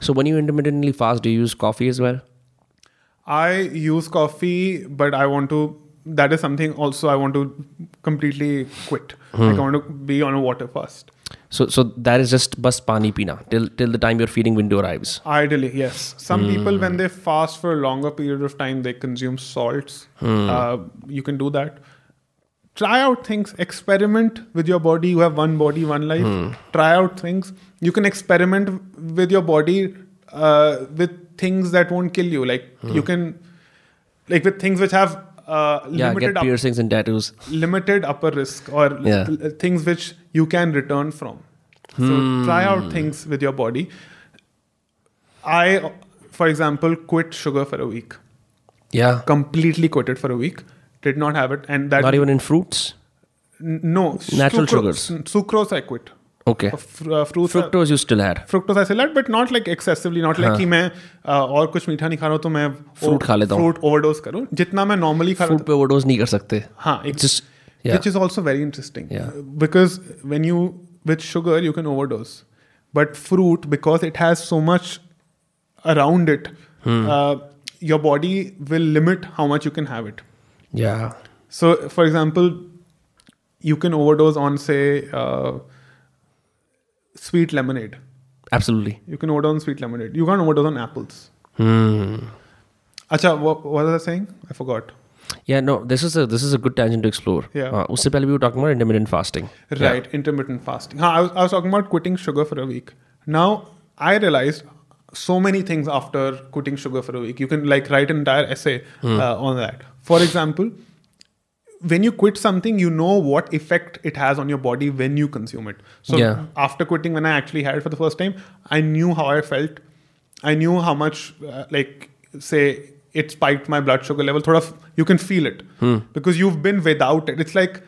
So when you intermittently fast, do you use coffee as well? I use coffee, but I want to. That is something also I want to completely quit. Like I hmm. want to be on a water fast. So so that is just bus pani pina till till the time your feeding window arrives. Ideally, yes. Some hmm. people, when they fast for a longer period of time, they consume salts. Hmm. Uh, you can do that. Try out things. Experiment with your body. You have one body, one life. Try out things. You can experiment with your body uh, with things that won't kill you. Like you can, like with things which have uh, Yeah, limited get up- piercings and tattoos. limited upper risk or Yeah. l- things which you can return from. So try out things with your body. I, for example, quit sugar for a week. Yeah. Completely quit it for a week. Did not have it, and that Not even in fruits. n- no Natural sucrose, sugars. Sucrose I quit. okay. Uh, fruits fructose you still had. Fructose i not like कि मैं और कुछ मीठा नहीं खा रहा हूँ तो मैं फ्रूट खा लेता हूँ। फ्रूट ओवरडोज जितना मैं नॉर्मली खा फ्रूट पे ओवरडोज नहीं कर सकते। Is very interesting because when you with sugar you can overdose but fruit because it has so much around it your body will limit how much you can have it yeah so for example you can overdose on say sweet lemonade. Absolutely. You can order on sweet lemonade. You can't order on apples. Hmm. Acha, what, what was I saying? I forgot. Yeah, no, this is a this is a good tangent to explore. Yeah. Uh, usse pehle we were talking about intermittent fasting. Right, yeah. intermittent fasting. Haan, I, was, I was talking about quitting sugar for a week. Now I realized so many things after quitting sugar for a week. You can like write an entire essay hmm. uh, on that. For example, when you quit something, you know what effect it has on your body when you consume it. So yeah. after quitting, when I actually had it for the first time, I knew how I felt. I knew how much, uh, like, say, it spiked my blood sugar level. Sort of, you can feel it hmm. because you've been without it. It's like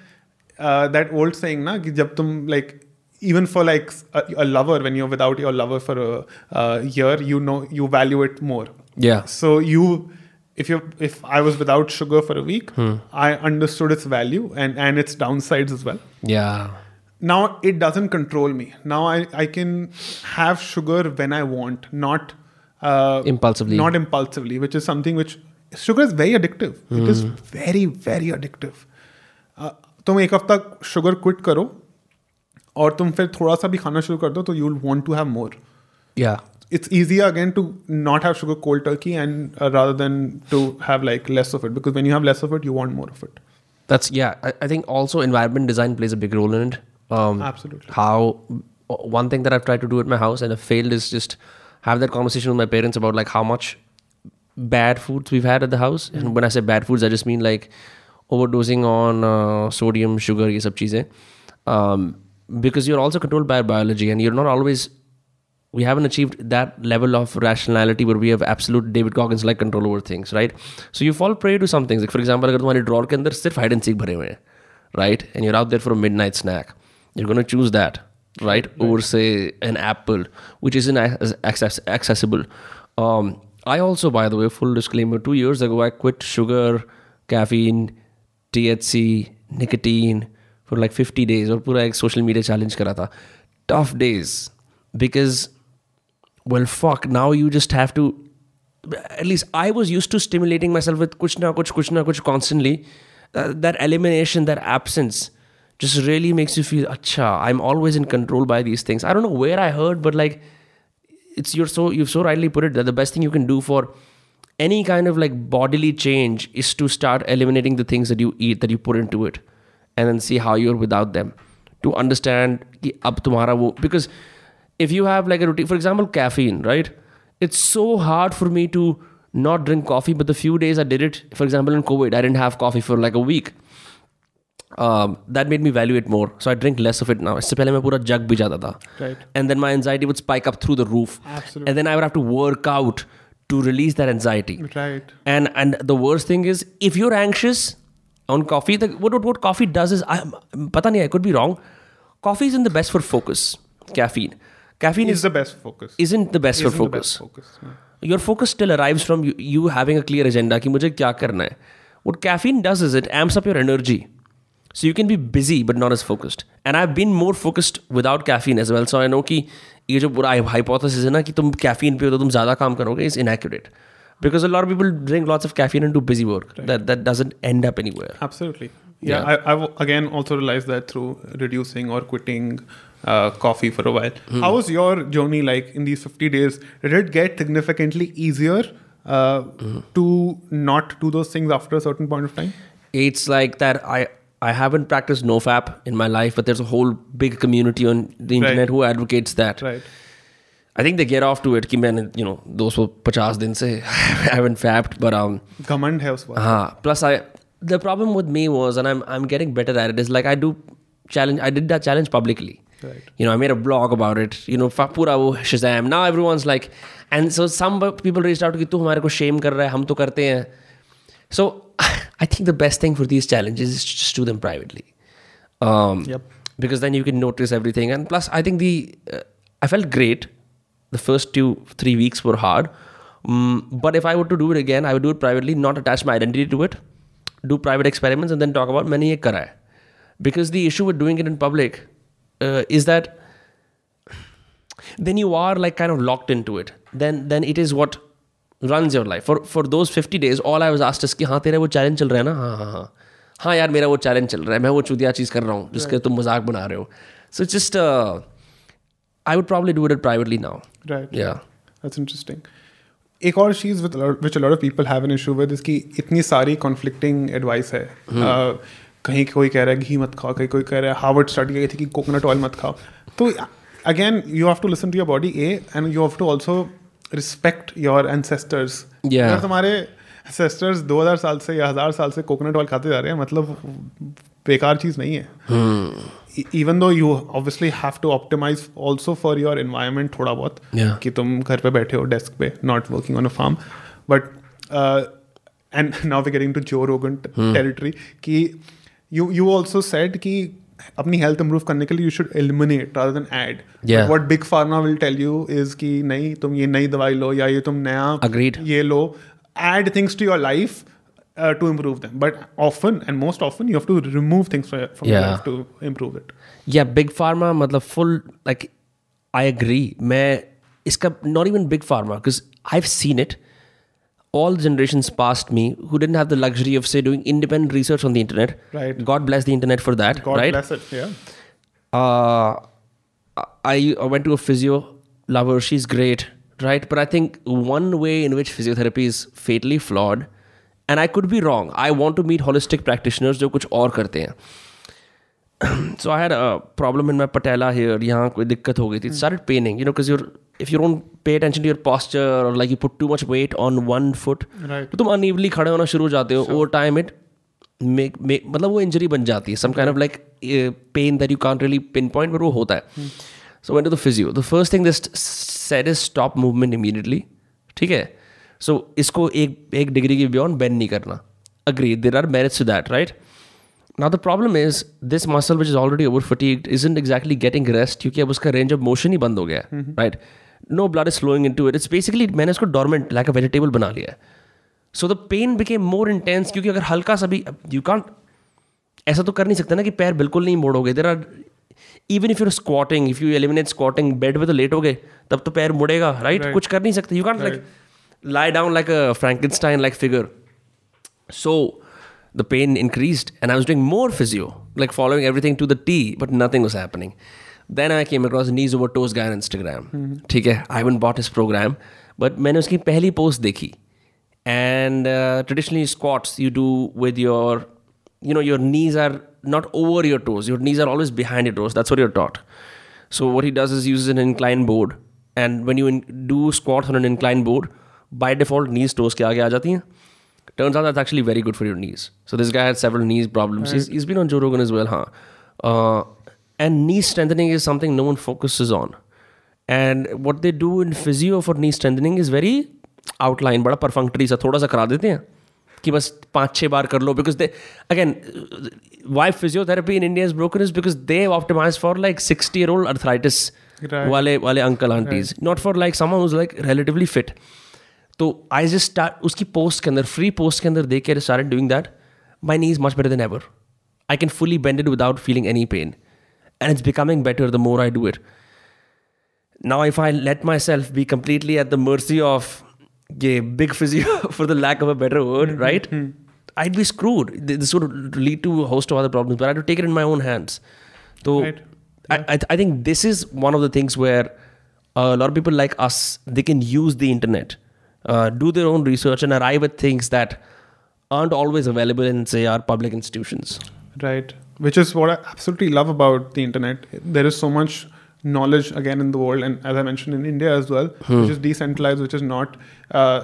uh, that old saying, na, ki jab tum, like, even for like a, a, lover, when you're without your lover for a, a year, you know you value it more. Yeah. So you if you, if I was without sugar for a week, I understood its value and and its downsides as well. Yeah. Now it doesn't control me. Now I I can have sugar when I want, not uh, Impulsively. not impulsively, which is something which sugar is very addictive. It is very very addictive. Uh, तुम एक हफ्ता sugar quit करो और तुम फिर थोड़ा सा भी खाना शुरू कर दो तो you will want to have more Yeah. it's easier again to not have sugar cold turkey and uh, rather than to have like less of it. Because when you have less of it you want more of it. That's yeah i, I think also environment design plays a big role in it. Um, absolutely. how one thing that i've tried to do at my house and have failed is just have that conversation with my parents about like how much bad foods we've had at the house. Mm-hmm. and mm. when i say bad foods i just mean like overdosing on uh, sodium sugar ye sab cheeze um, because you're also controlled by biology and you're not always we haven't achieved that level of rationality where we have absolute David Goggins like control over things, right? So you fall prey to some things. Like for example, अगर तुम्हारे drawer के अंदर सिर्फ hide and seek भरे हुए हैं, right? And you're out there for a midnight snack. You're going to choose that, right? Over say an apple, which isn't as access- accessible. Um, I also, by the way, full disclaimer, two years ago, I quit sugar, caffeine, THC, nicotine for like 50 days और पूरा एक social media challenge करा था. Tough days because well fuck now you just have to at least i was used to stimulating myself with kuch na kuch kuch na kuch constantly. Uh, that elimination that absence just really makes you feel acha i'm always in control by these things. I don't know where i heard but like it's you're so you've so rightly put it that the best thing you can do for any kind of like bodily change is to start eliminating the things that you eat that you put into it and then see how you're without them. To understand ki ab tumhara wo because if you have like a routine for example caffeine right it's so hard for me to not drink coffee but the few days i did it for example in covid i didn't have coffee for like a week um, that made me value it more. So I drink less of it now. इससे पहले मैं पूरा जग भी जाता था. Right. And then my anxiety would spike up through the roof. Absolutely. And then I would have to work out to release that anxiety. Right. And and the worst thing is, if you're anxious on coffee, the, what, what what coffee does is, I पता नहीं, I could be wrong. Coffee isn't the best for focus. Caffeine. Caffeine Is is the best focus. isn't the best for Isn't the focus. best focus. yeah. Your focus still arrives from you, you having a clear agenda कि मुझे क्या करना है. What caffeine does is it amps up your energy. So you can be busy but not as focused. And I've been more focused without caffeine as well. So I know कि ये जो पूरा hypothesis है ना कि तुम caffeine पियो तो तुम ज़्यादा काम करोगे is inaccurate. Because a lot of people drink lots of caffeine and do busy work. That, that doesn't end up anywhere. Absolutely. Yeah, I, I've again also realized that through reducing or quitting uh, coffee for a while. Hmm. How was your journey like in these 50 days? Did it get significantly easier uh, Hmm. to not do those things after a certain point of time? It's like that I I haven't practiced NoFap in my life, but there's a whole big community on the internet Right. who advocates that. Right. I think they get off to it कि मैंने you know 250 दिन से I haven't fapped but um Command है उस बात हाँ plus I the problem with me was and I'm I'm getting better at it is like I do challenge I did that challenge publicly Right. you know I made a blog about it you know fa- पूरा वो Shazam now everyone's like and so some people reached out कि तू हमारे को shame कर रहा है हम तो करते हैं so I think the best thing for these challenges is to just do them privately um, Yep. because then you can notice everything and plus i think the uh, i felt great the first two three weeks were hard Mm, but if i were to do it again i would do it privately not attach my identity to it do private experiments and then talk about मैंने ये करा है because the issue with doing it in public uh, is that then you are like kind of locked into it then then it is what runs your life for for those 50 days all i was asked is कि हाँ तेरा वो challenge चल रहा है ना हाँ हाँ हाँ हाँ यार मेरा वो चैलेंज चल रहा है मैं वो चुदिया चीज़ कर रहा हूँ जिसके तुम मज़ाक बना रहे हो so just I would probably do it privately now Right. Yeah That's interesting. एक और चीज़ with which a lot of people have an issue with is कि इतनी सारी conflicting advice है uh, कहीं कोई कह रहा है घी मत खाओ कहीं कोई कह रहा है हार्वर्ड स्टडी कही थी कि कोकोनट ऑयल मत खाओ। तो again you have to listen to your body uh and you have to also respect your ancestors Yeah. अगर तुम्हारे एंसेस्टर्स 2000 साल से या हज़ार साल से कोकोनट ऑयल खाते जा रहे हैं मतलब बेकार चीज़ नहीं है। Even though you obviously have to optimize also for your environment थोड़ा बहुत Yeah. कि तुम घर पे बैठे हो डेस्क पे not working on a farm but and now we getting to Joe Rogan territory कि यू यू ऑल्सो सेड कि अपनी हेल्थ इंप्रूव करने के लिए you should eliminate rather than add what big pharma will tell you is कि नहीं तुम ये नई दवाई लो या ये तुम नया Agreed. ये लो add things to your life uh, to improve them. But often and most often you have to remove things from, from your Yeah. life to improve it. Yeah big pharma मतलब full like I agree मैं इसका not even big pharma because I have seen it all generations past me who didn't have the luxury of say doing independent research on the internet Right. god bless the internet for that god right bless it yeah uh, I, I went to a physio lover she's great right but i think one way in which physiotherapy is fatally flawed and i could be wrong i want to meet holistic practitioners जो कुछ और करते हैं so i had a problem in my patella here यहाँ कोई दिक्कत हो गई थी it started paining you know because you're if you don't pay attention to your posture और like you put too much weight on one foot तो तुम unevenly खड़े होना शुरू हो जाते हो। Over time it make make मतलब वो इंजरी बन जाती है। Some kind of like pain that you can't really pinpoint but वो होता है। So when to the physio the first thing this set is stop movement immediately ठीक है? सो इसको एक एक डिग्री के बियॉन्ड बेंड नहीं करना। Agree there are merits to that right now the problem is this muscle which is already over fatigue is in exactly getting rest क्योंकि अब उसका रेंज ऑफ़ मोशन ही बंद हो गया right mm-hmm. right? No blood is flowing into it it's basically मैंने उसको dormant like a vegetable बना लिया so the pain became more intense क्योंकि अगर हल्का सा भी यू कॉन्ट ऐसा तो कर नहीं सकता ना कि पैर बिल्कुल नहीं मोड़ोगे। There are even if you're squatting if you eliminate squatting bed में तो लेट हो गए तब तो पैर मुड़ेगा राइट right? कुछ कर नहीं सकते। You can't like lie down like a Frankenstein like figure so the pain increase and I was doing more physio like following everything to the T but nothing was happening then I came across knees over toes guy Instagram ठीक है? I one bought his program but मैंने उसकी पहली post देखी. And traditionally squats you do with your you know your knees are not over your toes your knees are always behind your toes that's what your taught so what he does is use an incline board and when you do squats on an incline board by default knees toes के आगे आ जाती हैं turn out actually very good for your knees so this guy saved knees problem is been on Joe Rogan is well हाँ and knee strengthening is something no one focus is on and what they do in physio for knee strengthening is very outline बड़ा perfunctory सा थोड़ा सा करा देते हैं कि बस पाँच छः बार कर लो because they again why physiotherapy in India is broken is because they optimise for like sixty year arthritis वाले वाले uncle aunties not for like someone is like relatively fit तो आई जस्ट स्टार्ट उसकी post के अंदर free post के अंदर देख के सारे doing that my knees much better than ever I can fully bended without feeling any pain and it's becoming better the more I do it. Now, if I let myself be completely at the mercy of yeah, big physio, for the lack of a better word, mm-hmm. right? Mm-hmm. I'd be screwed. This would lead to a host of other problems, but I'd take it in my own hands. So right. yeah. I, I, I think this is one of the things where a lot of people like us, they can use the internet, uh, do their own research and arrive at things that aren't always available in, say, our public institutions. Right. Which is what I absolutely love about the internet. There is so much knowledge again in the world, and as I mentioned in India as well, hmm. which is decentralized, which is not. Uh,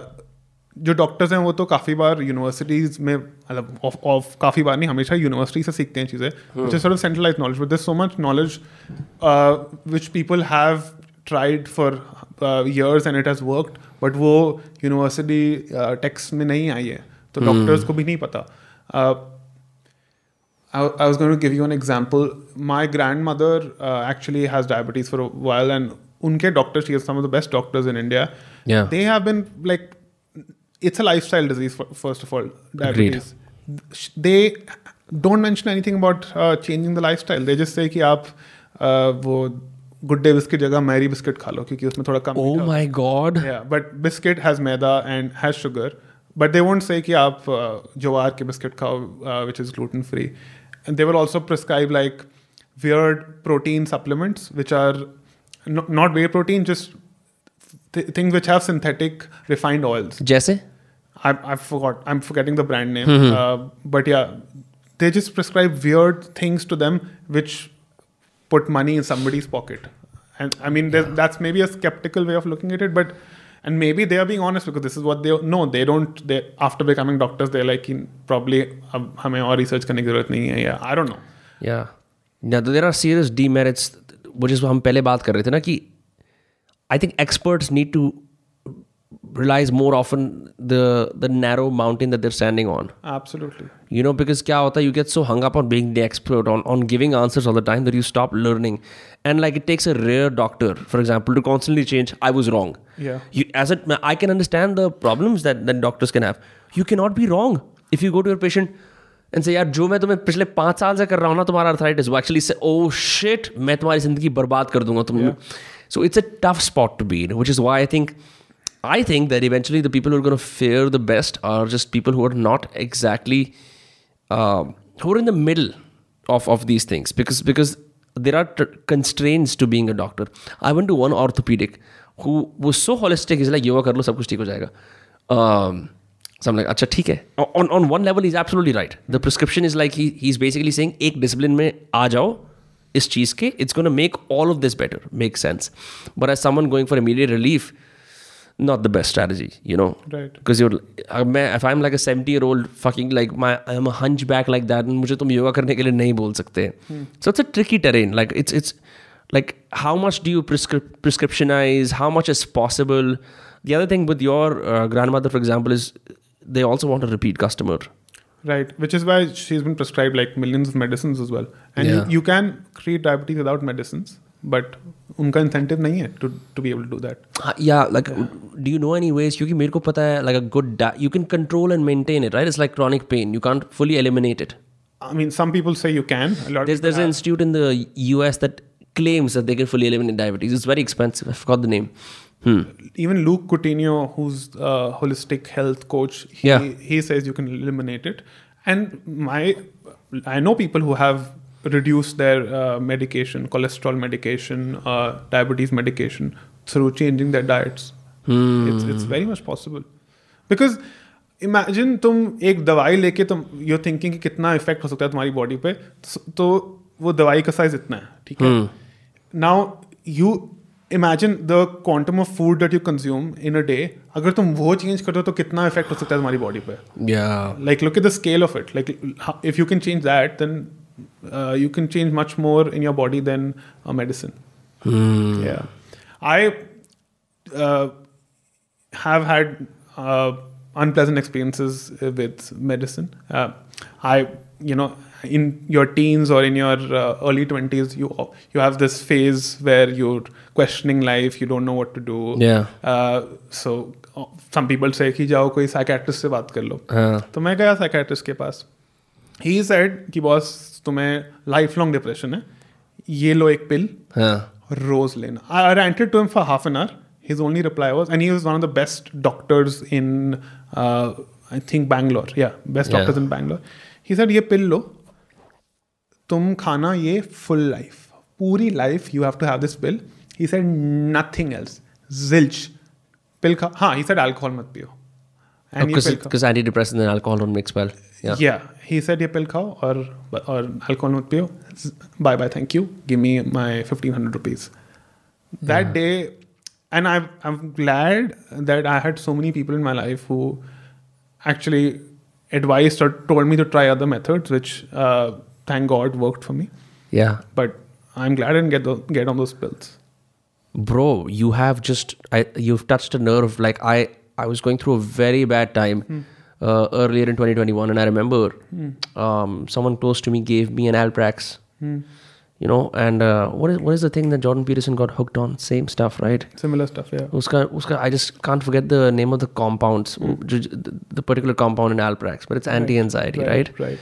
जो doctors हैं वो तो काफ़ी बार universities में मतलब of of काफ़ी बार नहीं हमेशा यूनिवर्सिटी से सीखते हैं चीज़ें which is sort centralise knowledge but this so much knowledge which people have tried for years and it has worked but वो यूनिवर्सिटी टेक्स्ट में नहीं आई है तो डॉक्टर्स को भी नहीं पता Uh, I, I was going to give you an example. My grandmother uh, actually has diabetes for a while, and unke doctors, she is some of the best doctors in India. Yeah. They have been like, it's a lifestyle disease, for, first of all, diabetes. They don't mention anything about uh, changing the lifestyle. They just say कि आप uh, वो Good day biscuit जगह Marie biscuit खा लो क्योंकि उसमें थोड़ा कम oh मीठा my god yeah but biscuit has maida and has sugar but they won't say कि आप uh, ज्वार के बिस्किट खाओ uh, which is gluten free and they will also prescribe like weird protein supplements which are no, not whey protein just th- things which have synthetic refined oils. जैसे? I, I forgot I'm forgetting the brand name. Uh, but yeah they just prescribe weird things to them which put money in somebody's pocket. And I mean there's that's maybe a skeptical way of looking at it but and maybe they are being honest because this is what they no they don't they after becoming doctors they're like "In- probably अब हमें और research करने की जरूरत नहीं है या I don't know Yeah. Now, there are serious demerits, which is हम पहले बात कर रहे थे ना कि I think experts need to realize more often the the narrow mountain that they're standing on. absolutely You know, because क्या होता है, you get so hung up on being the expert, on, on giving answers all the time that you stop learning. And like it takes a rare doctor, for example, to constantly change, I was wrong. Yeah. You, as it, I can understand the problems that, that doctors can have. You cannot be wrong. If you go to your patient and say, यार जो मैं तुम्हें पिछले पाँच साल से कर रहा हूँ ना तुम्हारा arthritis, वो actually say, oh shit, मैं तुम्हारी जिंदगी बर्बाद कर दूंगा तुम. So it's a tough spot to be in, which is why I think I think that eventually the people who are going to fare the best are just people who are not exactly um who are in the middle of, of these things because because there are t- constraints to being a doctor. I went to one orthopedic who was so holistic. He's like, yoga kar lo, sab kuch theek ho jayega. Um, so I'm like, अच्छा ठीक है. On on one level, he's absolutely right. The prescription is like he he's basically saying एक discipline में आ जाओ इस चीज़ के it's going to make all of this better. Makes sense. But as someone going for immediate relief, not the best strategy, you know. Right. Because you're, uh, मैं if I'm like a 70 year old fucking like my I'm a hunchback like that and मुझे तुम योगा करने के लिए नहीं बोल सकते. So it's a tricky terrain. Like it's it's like how much do you prescri- prescriptionize? How much is possible? The other thing with your uh, grandmother, for example, is they also want a repeat customer. Right, which is why she's been prescribed like millions of medicines as well. And Yeah. you, you can treat diabetes without medicines, but उनका incentive नहीं है to, to be able to do that. Uh, yeah, like do you know any ways? क्योंकि मेरे को पता है like a good di- you can control and maintain it, right? It's like chronic pain. You can't fully eliminate it. I mean, some people say you can. A lot There's there's an institute in the US that claims that they can fully eliminate diabetes. It's very expensive. I forgot the name. Hmm. even Luke Coutinho, who's a holistic health coach, he, Yeah. he says you can eliminate it. And my, I know people who have reduced their uh, medication, cholesterol medication, uh, diabetes medication through changing their diets. Hmm. It's, it's very much possible. Because imagine तुम एक दवाई लेके तुम you're thinking कि कितना effect हो सकता है तुम्हारी बॉडी पे तो वो दवाई का साइज़ इतना है ठीक है now you imagine the quantum of food that you consume in a day अगर तुम वो चेंज कर दो तो कितना इफ़ेक्ट हो सकता है तुम्हारी बॉडी पे Yeah. like look at the scale of it like how, if you can change that then uh, you can change much more in your body than a medicine Hmm. yeah i uh, have had uh, unpleasant experiences uh, with medicine uh, i you know in your teens or in your uh, early 20s you you have this phase where you're questioning life you don't know what to do Yeah. uh, so uh, some people say कि जाओ कोई psychiatrist से बात कर लो हाँ. तो मैं गया साइकेट्रिस्ट के पास ही सेड कि बॉस तुम्हें लाइफ लॉन्ग डिप्रेशन है ये लो एक पिल हाँ. रोज लेना I ranted to him for half an hour his only reply was and he was one of the best doctors in uh, i think bangalore yeah best Yeah. doctors in bangalore he said ये पिल लो तुम खाना ये full life पूरी life you have to have this pill he said nothing else zilch pill खा हाँ he said alcohol मत पियो And Because because antidepressant and alcohol don't mix well. Yeah. He said, "Ye pill khao or or alcohol mat piyo. Bye bye. Thank you. Give me my fifteen hundred rupees." That yeah. day, and I'm I'm glad that I had so many people in my life who actually advised or told me to try other methods, which uh, thank God worked for me. Yeah. But I'm glad I didn't get the get on those pills. Bro, you have just I, you've touched a nerve. Like I I was going through a very bad time. Hmm uh, earlier in 2021 and i remember um, someone close to me gave me an alprax. You know and uh, what is what is the thing that jordan peterson got hooked on? Same stuff right? Similar stuff yeah. Uska, uska, i just can't forget the name of the compounds the, the particular compound in alprax but it's anti-anxiety right, right?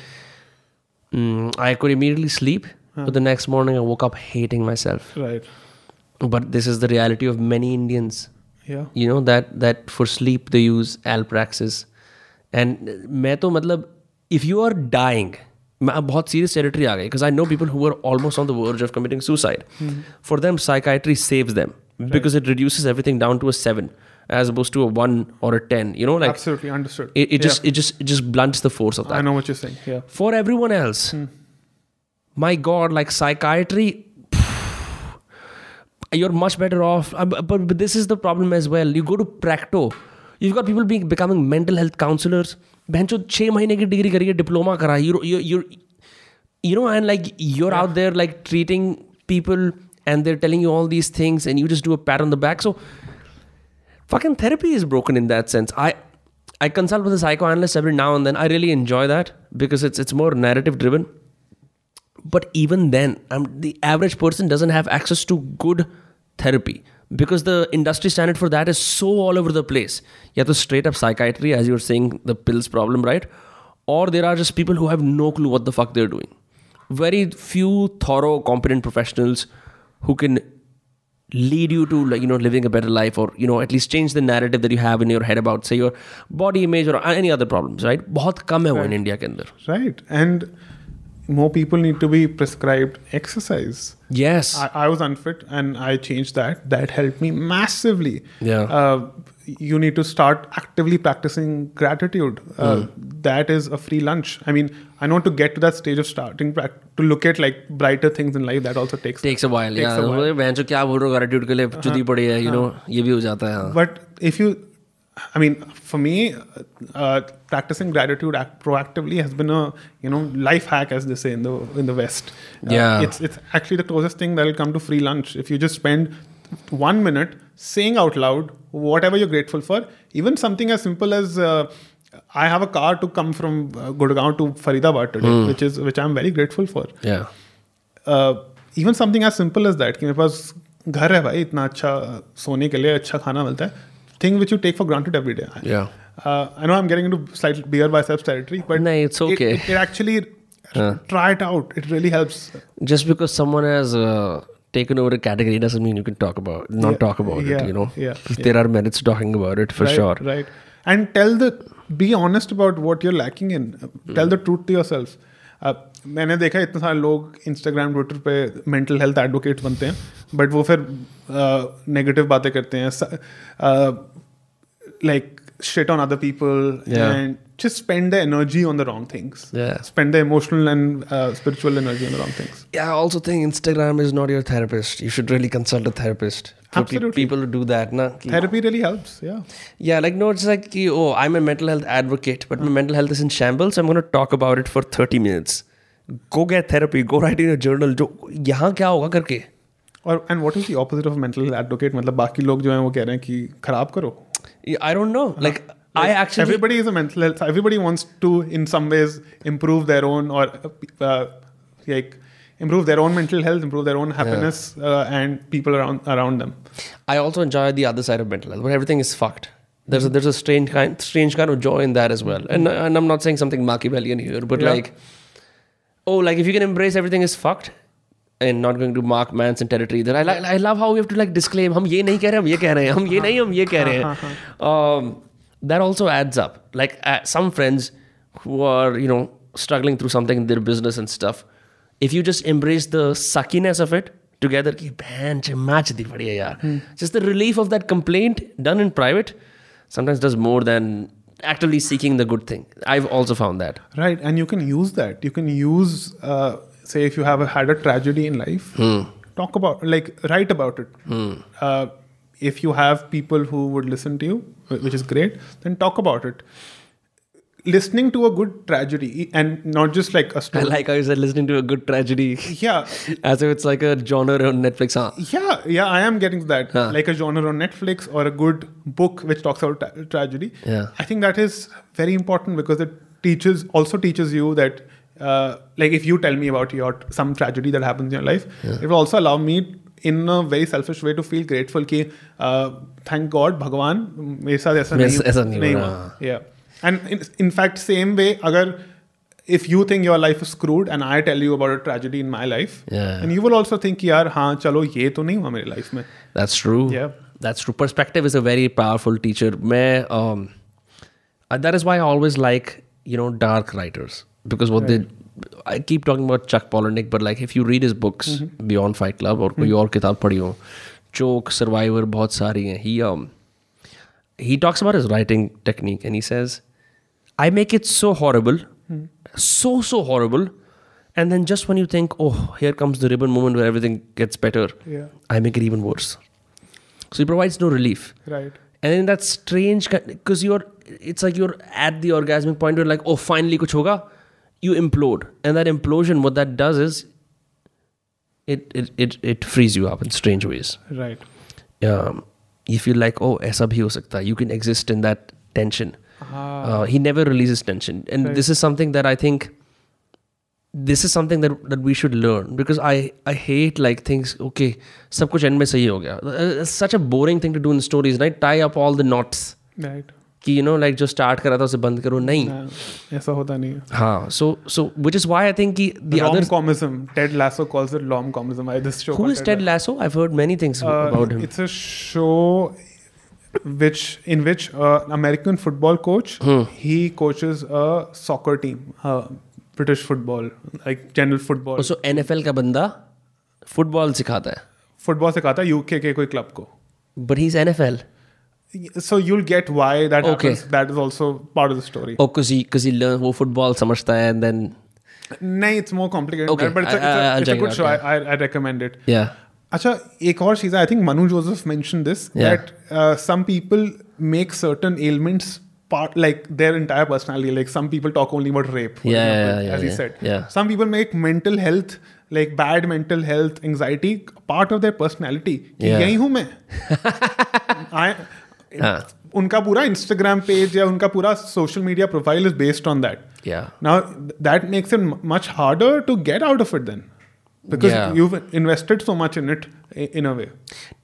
Mm, i could immediately sleep but the next morning i woke up hating myself. Right. But this is the reality of many indians. Yeah. You know that that for sleep they use alpraxis and मैं तो मतलब if you are dying मैं अब बहुत serious territory आ गई because I know people who are almost on the verge of committing suicide for them psychiatry saves them because it reduces everything down to a 7 as opposed to a 1 or a 10 you know like absolutely understood it, it just it just it just blunts the force of that i know what you're saying yeah for everyone else my god like psychiatry you're much better off Uh, but, but, but this is the problem as well you go to practo you've got people being becoming mental health counselors बहनचो छः महीने की degree करिए diploma करा you you you you know and like you're out there like treating people and they're telling you all these things and you just do a pat on the back so fucking therapy is broken in that sense i i consult with a psychoanalyst every now and then i really enjoy that because it's it's more narrative driven but even then um, the average person doesn't have access to good therapy because the industry standard for that is so all over the place you have to straight up psychiatry as you were saying the pills problem right or there are just people who have no clue what the fuck they're doing very few thorough competent professionals who can lead you to like you know living a better life or you know at least change the narrative that you have in your head about say your body image or any other problems right बहुत कम है वो in India के अंदर right and more people need to be prescribed exercise yes I, I was unfit and I changed that. That helped me massively. Yeah. Uh, you need to start actively practicing gratitude. Uh, that is a free lunch. I mean, I know to get to that stage of starting prac- to look at like brighter things in life, that also takes takes a while Takes yeah a while. मैं जो क्या बोल रहा हूँ gratitude के लिए चुदी पड़ी है you know ये भी हो जाता है हाँ. But if you, I mean, for me, uh, practicing gratitude act- proactively has been a you know life hack, as they say in the in the West. Uh, Yeah. it's it's actually the closest thing that will come to free lunch if you just spend one minute saying out loud whatever you're grateful for. Even something as simple as uh, I have a car to come from uh, Gurgaon to Faridabad today, which is which I'm very grateful for. yeah uh, even something as simple as that कि मेरे पास घर है भाई इतना अच्छा सोने के लिए अच्छा खाना मिलता है thing which you take for granted every day. Yeah. Uh, I know I'm getting into slight beer biceps territory, but no, it's okay. It, it, it actually uh. try it out. It really helps. Just because someone has uh, taken over a category doesn't mean you can talk about not yeah. talk about yeah. it. You know, yeah. yeah. there are merits talking about it for right, sure. Right. And tell the be honest about what you're lacking in. Mm. Tell the truth to yourself. Uh, मैंने देखा इतने सारे लोग Instagram Twitter पे mental health advocate बनते हैं but वो फिर नेगेटिव बातें करते हैं like shit on other people and just spend the energy on the wrong things spend the emotional and spiritual energy on the wrong things yeah also think Instagram is not your therapist you should really consult a therapist people do that ना therapy really helps yeah yeah like no it's like कि ओ I am a mental health advocate but my mental health is in shambles I am gonna talk about it for 30 minutes Go get therapy. Go write in a journal. जो यहाँ क्या होगा करके और and what is the opposite of mental advocate मतलब बाकी लोग जो हैं वो कह रहे हैं कि खराब करो I don't know. Like I actually everybody is a mental health everybody wants to in some ways improve their own or uh, like improve their own mental health improve their own happiness yeah. uh, and people around around them I also enjoy the other side of mental health, where everything is fucked. There's a, there's a strange kind strange kind of joy in that as well. And and I'm not saying something Machiavellian here, but Yeah. like, oh, like if you can embrace everything is fucked and not going to Mark Manson territory That I, I love how we have to like disclaim, हम ये नहीं कह रहे हम ये कह रहे हैं हम ये नहीं हम ये कह रहे हैं. Um, that also adds up. Like uh, some friends who are you know struggling through something in their business and stuff, if you just embrace the suckiness of it together, ki bhan match di yaar. Just the relief of that complaint done in private sometimes does more than actively seeking the good thing. I've also found that. right and you can use that. You can use uh, say if you have a, had a tragedy in life talk about like write about it. Uh, if you have people who would listen to you which is great then talk about it listening to a good tragedy and not just like a I story like how you said listening to a good tragedy yeah as if it's like a genre on Netflix. Huh? Yeah, yeah, I am getting to that. Huh. Like a genre on Netflix or a good book which talks about tra- tragedy. Yeah. I think that is very important because it teaches also teaches you that uh, like if you tell me about your some tragedy that happens in your life, it will also allow me in a very selfish way to feel grateful कि uh, thank God भगवान मेरे साथ ऐसा मेरे नहीं साथ ऐसा नहीं नहीं हुआ, हुआ. Yeah. And in, in fact, same way, अगर if you think your life is screwed and I tell you about a tragedy in my life, Yeah. and you will also think कि यार हाँ चलो ये तो नहीं हुआ मेरी लाइफ में That's true. Yeah. That's true. Perspective is a very powerful teacher. मैं, um, uh, that is why I always like, you know, dark writers. Because what they, I keep talking about Chuck Palahniuk, but like if you read his books Beyond Fight Club or कोई और किताब पढ़ी हो, Choke, Survivor, बहुत सारी हैं. He, um, he talks about his writing technique and he says, I make it so horrible, so, so horrible. And then just when you think, oh, here comes the ribbon moment where everything gets better, Yeah. I make it even worse. So it provides no relief. right And then that strange, because you're, it's like you're at the orgasmic point where like, oh, finally kuch hoga. You implode. And that implosion, what that does is, it, it, it, it frees you up in strange ways. right Um, you feel like, oh, aisa bhi ho sakta. You can exist in that tension. Uh, he never releases tension. And Right. this is something that I think, this is something that, that we should learn because I, I hate like things, okay, सब कुछ end में सही हो गया. Uh, It's such a boring thing to do in stories, right? Tie up all the knots. right कि you know like जो start करा था उसे बंद करो नहीं हाँ, ऐसा होता नहीं है हाँ so so which is why I think कि the other rom-comism Ted Lasso calls it rom-comism I this show who called is Ted Lasso I've heard many things Uh, about him It's a show which in which uh, American football coach Hmm. he coaches a soccer team, uh, British football, like general football. so NFL का बंदा football सिखाता है football सिखाता है UK के कोई club को. but he's NFL So you'll get why that Okay. happens. That is also part of the story. oh cause he cause he learn वो फुटबॉल समझता है and then नहीं, it's more complicated. Okay, but it's a, I- I- I'll it's a, it's a check it good out, show. yeah. I, I, I recommend it. yeah अच्छा एक और चीज़ I think Manu Joseph mention this Yeah. That some people make certain elements part like their entire personality like some people talk only about rape for Yeah, example, yeah, yeah, as he yeah, said yeah. some people make mental health like bad mental health anxiety part of their personality कि Yeah. यही हूँ मैं I, हाँ. उनका पूरा Instagram page या उनका पूरा social media profile is based on that yeah now th- that makes it m- much harder to get out of it then because yeah. you've invested so much in it in a way.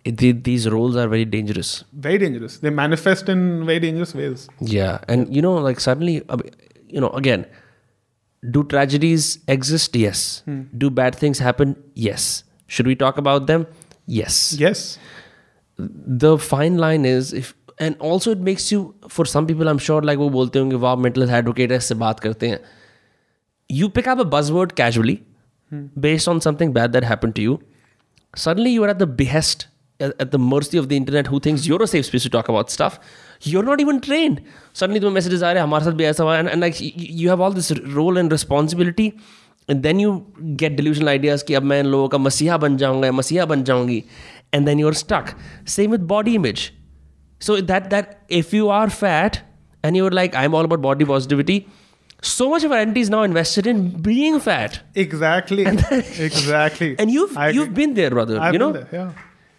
It, these roles are very dangerous. Very dangerous. They manifest in very dangerous ways. Yeah. And you know like suddenly uh, you know again do tragedies exist? Yes. Hmm. do bad things happen? Yes. Should we talk about them? Yes. Yes. The fine line is if and also it makes you for some people i'm sure like wo bolte honge wow mental health advocate aise baat karte hain you pick up a buzzword casually based on something bad that happened to you. Suddenly, you are at the behest, at, at the mercy of the internet, who thinks you're a safe space to talk about stuff. you're not even trained. Suddenly तुम्हें messages आ रहे हैं हमारे साथ भी ऐसा हुआ and, and like you, you have all this role and responsibility and then you get delusional ideas कि अब मैं इन लोगों का मसीहा बन जाऊंगा या मसीहा बन जाऊंगी and then you're stuck. Same with body image. So that that if you are fat and you're like I'm all about body positivity, so much of our identity is now invested in being fat. Exactly. exactly. And you've I you've agree. been there, brother. I've you know, been there, yeah.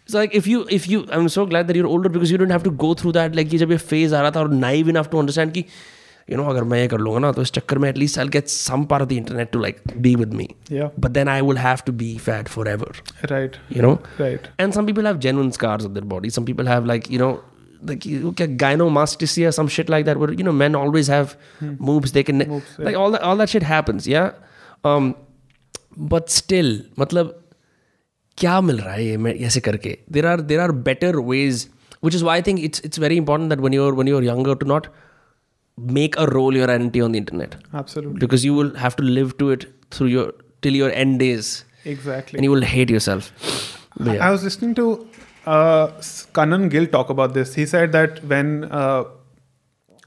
it's like if you if you I'm so glad that you're older because you don't have to go through that. Like ये जब ये phase आ रहा था और naive enough to understand कि you know अगर मैं ये कर लूँगा ना तो इस चक्कर में at least I'll get some part of the internet to like be with me. Yeah. But then I will have to be fat forever. Right. You know. Right. And some people have genuine scars on their body. Some people have like you know like you get gynecomastia or some shit like that where you know men always have moves they can Moves, yeah. like all that all that shit happens yeah um but still मतलब क्या मिल रहा है ये मैं ऐसे करके there are there are better ways which is why I think it's it's very important that when you're when you're younger to not make a role your identity on the internet Absolutely. because you will have to live to it through your till your end days Exactly. and you will hate yourself But yeah. I was listening to uh, Kanan Gill talk about this. He said that when uh,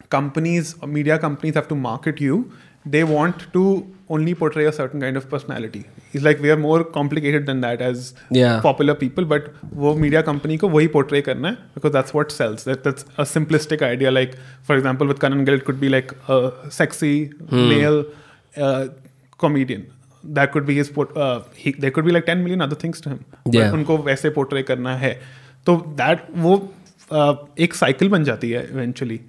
companies, or media companies, have to market you, they want to only portray a certain kind of personality. He's like, we are more complicated than that as Yeah. popular people, but वो media company को वही portray करना है because that's what sells. That that's a simplistic idea. Like for example, with Kanan Gill, it could be like a sexy male uh, comedian. That could be his. Port, uh, he, there could be like 10 million other things to him. But Yeah. उनको वैसे portray करना है तो that वो uh, एक cycle बन जाती है इवेंचुअली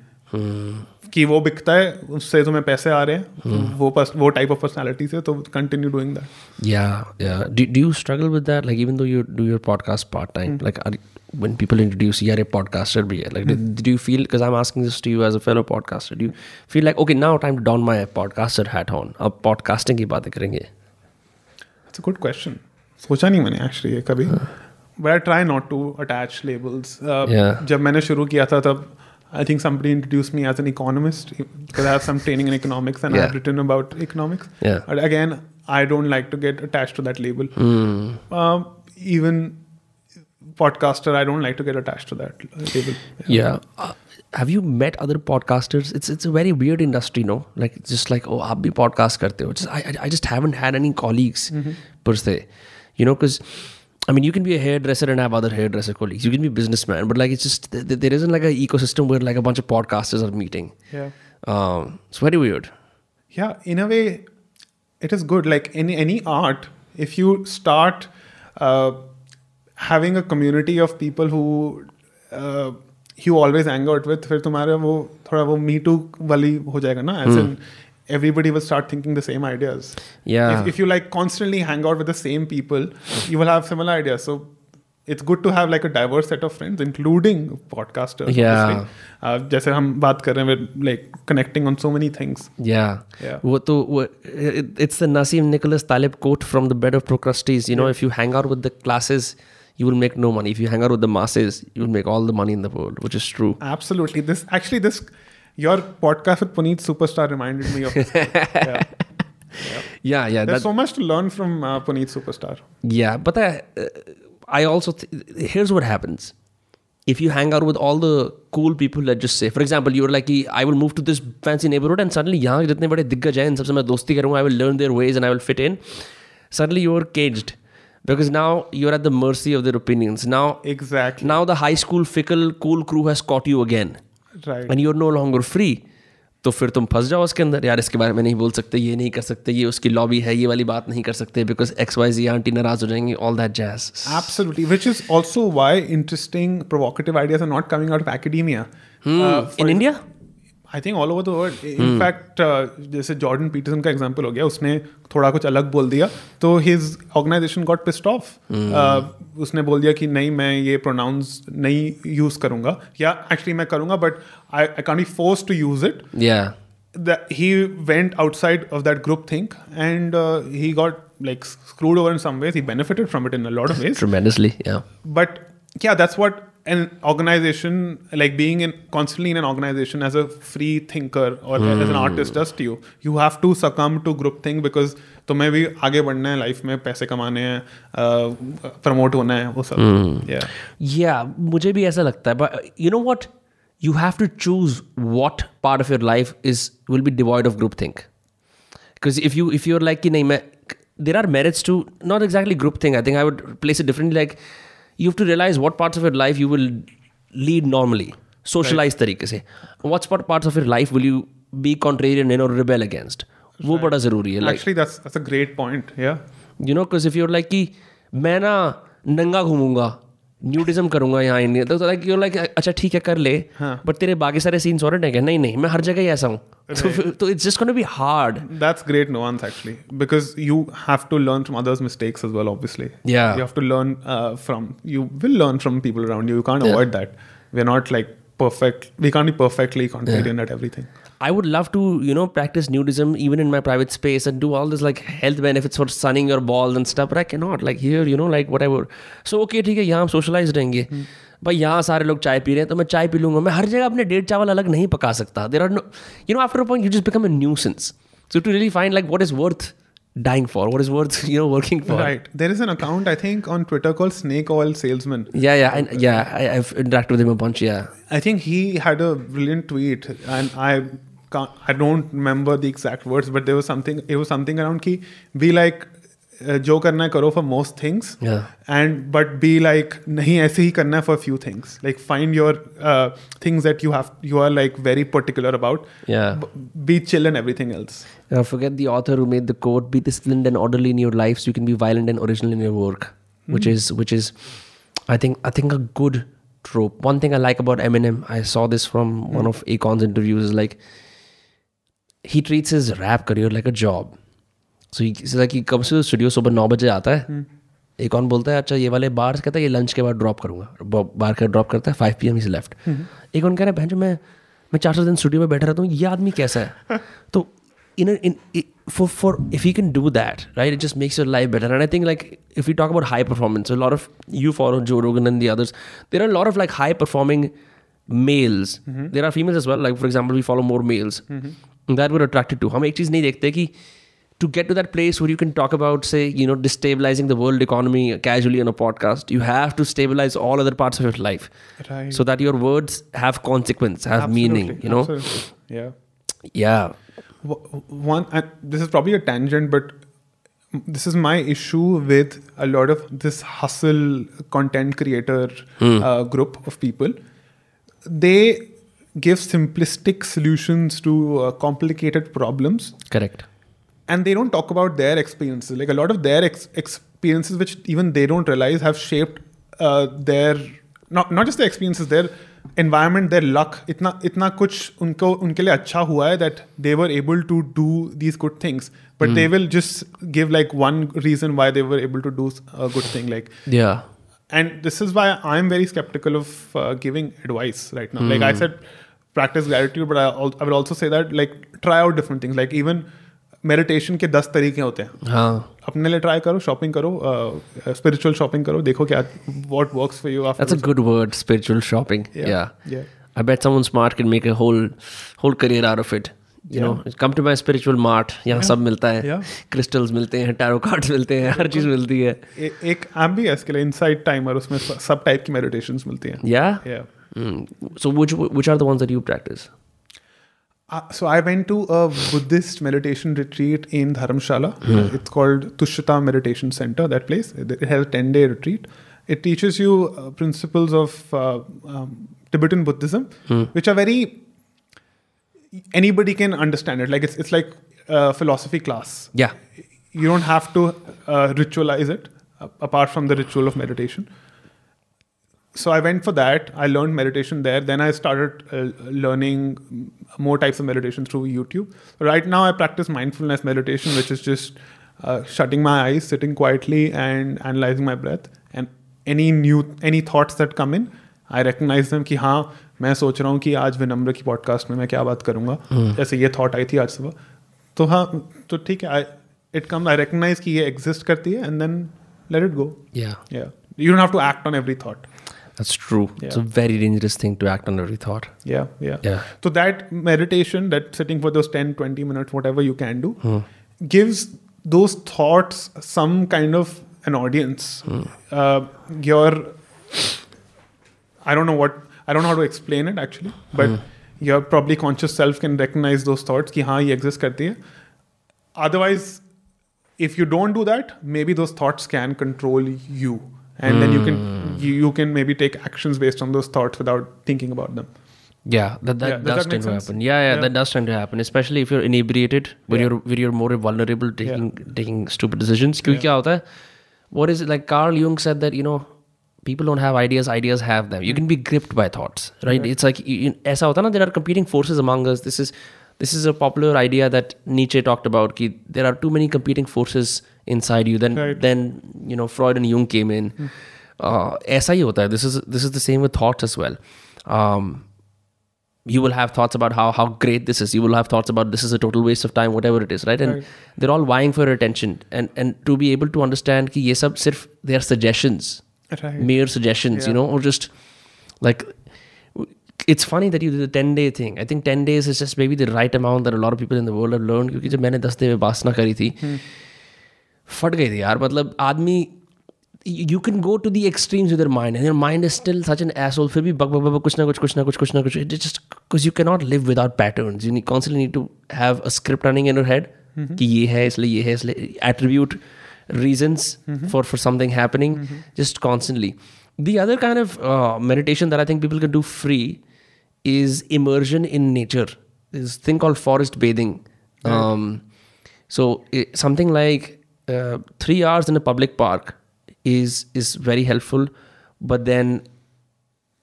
कि वो बिकता है उससे तुम्हें पैसे आ रहे हैं वो पस, वो टाइप ऑफ़ पर्सनालिटी से तो continue doing that Yeah, yeah. Do, do you struggle with that? Like, even though you do your podcast part time, like, are, when people introduce you are a podcaster, hai, like, did, did you feel, because I'm asking this to you as a fellow podcaster, do you feel like, okay, now time to don my podcaster hat on? अब podcasting की बातें करेंगे. It's a good question सोचा नहीं मैंने actually ये कभी but I try not to attach labels Yeah. जब मैंने शुरू किया था तब I think somebody introduced me as an economist because I have some training in economics and Yeah. I've written about economics. Yeah. But again, I don't like to get attached to that label. Hmm. Um, even podcaster, I don't like to get attached to that label. Yeah. Uh, have you met other podcasters? It's it's a very weird industry, no? Like just like oh, aap podcast karte ho. Just, I I just haven't had any colleagues mm-hmm. per se, you know, because. I mean, you can be a hairdresser and have other hairdresser colleagues. You can be a businessman, but like it's just there isn't like an ecosystem where like a bunch of podcasters are meeting. Yeah, um, it's very weird. Yeah, in a way, it is good. Like in any art, if you start uh, having a community of people who uh, he always hang out with फिर तुम्हारा वो थोड़ा वो मी to वाली हो जाएगा ना as in everybody will start thinking the same ideas if you like constantly hang out with the same people you will have similar ideas so it's good to have like a diverse set of friends including podcaster जैसे हम बात कर रहे हैं like connecting on so many things yeah वो तो it's the Nassim Nicholas Taleb quote from the bed of Procrustes you know if you hang out with the classes you will make no money. If you hang out with the masses, you will make all the money in the world, which is true. Absolutely. This actually this your podcast with Puneet Superstar reminded me of this. yeah. Yeah, yeah. There's That, so much to learn from uh, Puneet Superstar. yeah, but I, uh, I also th- here's what happens. If you hang out with all the cool people, let's just say, for example, you're like, I will move to this fancy neighborhood, and suddenly यहाँ जितने बड़े दिग्गज हैं इन सबसे मैं दोस्ती करूँगा, I will learn their ways and I will fit in. Suddenly you're caged because now you're at the mercy of their opinions. Now, Exactly. now the high school fickle cool crew has caught you again, Right. and you're no longer free. तो फिर तुम फंस जाओ उसके अंदर यार इसके बारे में नहीं बोल सकते ये नहीं कर सकते ये उसकी लॉबी है ये वाली बात नहीं कर सकते because X Y Z aunty नाराज हो जाएंगी all that jazz Absolutely. Which is also why interesting, provocative ideas are not coming out of academia. Uh, for in India I think all over the world in fact जैसे Jordan Peterson का example हो गया उसने थोड़ा कुछ अलग बोल दिया तो his organisation got pissed off उसने बोल दिया कि नहीं मैं ये प्रोनाउंस नहीं यूज़ करूँगा. या एक्चुअली मैं करूँगा but I can be forced to use it he went outside of that group think and he got like screwed over in some he benefited from it in a of ways but क्या that's what an organization like being in constantly in an organization as a free thinker or as an artist does to you you have to succumb to group think because तुम्हें भी आगे बढ़ना है life में पैसे कमाने हैं promote होना है वो सब yeah yeah मुझे भी ऐसा लगता है but you know what you have to choose what part of your life is will be devoid of groupthink. Because if you if you're like कि नहीं मैं there are merits to not exactly groupthink. I think I would place it differently. Like you have to realise what part of your life you will lead normally socialise तरीके से what part of your life will you be contrarian in और rebel against वो बड़ा ज़रूरी है actually that's that's a great point yeah you know because if you are like कि मैं ना नंगा घूमूँगा न्यूडिज्म करूँगा यहाँ इंडिया तो लाइक यू लाइक अच्छा ठीक है कर ले बट तेरे बाकी सारे सीन्स और हैं नहीं नहीं मैं हर जगह ही ऐसा हूँ। तो it's just gonna be hard that's great no nuance actually because you have to learn from others mistakes as well obviously yeah you have to learn from you will learn from people around you you can't avoid that we are not like perfect we can't be perfectly confident yeah. at everything. I would love to, you know, practice nudism even in my private space and do all this like health benefits for sunning your balls and stuff, but I cannot. Like here, you know, like whatever. So okay, ठीक है यहाँ हम socialise रहेंगे भाई यहाँ सारे लोग चाय पी रहे हैं तो मैं चाय पी लूंगा मैं हर जगह अपने डेट चावल अलग नहीं पका सकता there are no you know after a point you just become a nuisance so to really find like what is worth dying for what is worth you know working for Right. There is an account I think on Twitter called Snake Oil Salesman. yeah yeah I, yeah I, i've interacted with him a bunch yeah I think he had a brilliant tweet, and I can't, I don't remember the exact words, but there was something. It was something around ki be like uh, जो करना है करो for most things, Yeah. and but be like नहीं ऐसे ही करना है for few things. Like find your uh, things that you have you are like very particular about. Yeah. B- be chill and everything else. Uh, forget the author who made the quote be disciplined and orderly in your life so you can be violent and original in your work which is which is i think i think a good trope one thing i like about eminem i saw this from one of akon's interviews is like he treats his rap career like a job so कि कब से studio सुबह नौ बजे आता है। हम्म। एक कौन बोलता है अच्छा ये वाले बार कहता है ये लंच के बाद ड्रॉप करूँगा। बार का ड्रॉप करता है five P M is left एक ऑन कह रहा है भैन जो मैं मैं चार सौ दिन स्टूडियो में बैठा रहता हूँ ये आदमी कैसा है? तो in in for for if you can do that right it just makes your life better and I think like if you talk about high performance lot of you follow Joe Rogan and others there are lot of like high performing males there are females as well like for example we follow more males that we're attracted to हम एक चीज़ नहीं देखते कि to get to that place where you can talk about say you know destabilizing the world economy casually on a podcast you have to stabilize all other parts of your life Right. so that your words have consequence have meaning Absolutely, you know Absolutely. Yeah. yeah W- one and this is probably a tangent but this is my issue with a lot of this hustle content creator uh, group of people they give simplistic solutions to uh, complicated problems. Correct. And they don't talk about their experiences. Like a lot of their ex- experiences which even they don't realize have shaped uh, their not not just their experiences their environment their luck. Itna itna kuch unko unke liye acha hua hai that they were able to do these good things. But they will just give like one reason why they were able to do a good thing like yeah. And this is why I'm very skeptical of uh, giving advice right now. Like I said, practice gratitude but I will also say that like try out different things like even meditation के दस तरीके होते हैं। हाँ। अपने लिए try करो shopping करो स्पिरिचुअल uh, शॉपिंग करो देखो क्या what works for you that's a good word spiritual shopping I bet someone smart can make a whole whole career out of it you know come to my spiritual mart यहाँ सब मिलता है। Crystals मिलते हैं tarot cards मिलते हैं हर चीज़ मिलती है। ए, एक एम्बियंस के लिए इनसाइड टाइमर उसमें सब टाइप की मेडिटेशंस मिलती हैं। या yeah Mm. So which which are the ones that you practice? Uh, so I went to a Buddhist meditation retreat in Dharamshala. Uh, It's called Tushita Meditation Center. That place it has a ten day retreat. It teaches you uh, principles of uh, um, Tibetan Buddhism, which are very anybody can understand it. Like it's it's like a philosophy class. Yeah. You don't have to uh, ritualize it uh, apart from the ritual of meditation so I went for that. I learned meditation there. Then I started uh, learning more types of meditation through YouTube. Right now, I practice mindfulness meditation, which is just uh, shutting my eyes, sitting quietly, and analyzing my breath. And any new any thoughts that come in, I recognize them कि हाँ मैं सोच रहा हूँ कि आज विनम्र की पॉडकास्ट में मैं क्या बात करूँगा जैसे ये थॉट आई थी आज सुबह तो हाँ तो ठीक है आई इट कम आई रिकग्नाइज कि ये एग्जिस्ट करती है and then let it go Yeah. Yeah. You don't have to act on every thought. That's true. Yeah. It's a very dangerous thing to act on every thought. Yeah, yeah. Yeah. So that meditation, that sitting for those 10, 20 minutes, whatever you can do, hmm. gives those thoughts some kind of an audience. Hmm. Uh, your, I don't know what, I don't know how to explain it actually, but hmm. your probably conscious self can recognize those thoughts ki haan, ye exist karti hai. Otherwise, if you don't do that, maybe those thoughts can control you and mm. then you can hmm. you, you, can maybe take actions based on those thoughts without thinking about them. Yeah that, that yeah, does, does that tend to happen. Yeah, yeah, yeah. that does tend to happen especially if you're inebriated when yeah. you're when you're more vulnerable taking taking stupid decisions. Yeah. what is it like carl jung said that you know people don't have ideas ideas have them. You can be gripped by thoughts right? It's like in there are competing forces among us. This is this is a popular idea that nietzsche talked about there are too many competing forces inside you. Then Right. then you know Freud and Jung came in. Uh, ऐसा ही होता है. This is this is the same with thoughts as well. Um, you will have thoughts about how how great this is you will have thoughts about this is a total waste of time whatever it is right and Right. they're all vying for your attention and and to be able to understand कि ये सब सिर्फ they are suggestions Right. mere suggestions you Yeah. know or just like it's funny that you did the 10 day thing i think 10 days is just maybe the right amount that a lot of people in the world have learned क्योंकि जब मैंने 10 दिन में वासना करी थी फट गई थी यार मतलब आदमी you can go to the extremes with your mind and your mind is still such an asshole फिर भी बक बक बक कुछ ना कुछ कुछ ना कुछ कुछ ना कुछ it just because you cannot live without patterns you need, constantly need to have a script running in your head कि ये है इसलिए ये है इसलिए attribute reasons for for something happening just constantly the other kind of uh, meditation that I think people can do free is immersion in nature this thing called forest bathing um, so i something like uh, three hours in a public park is is very helpful, but then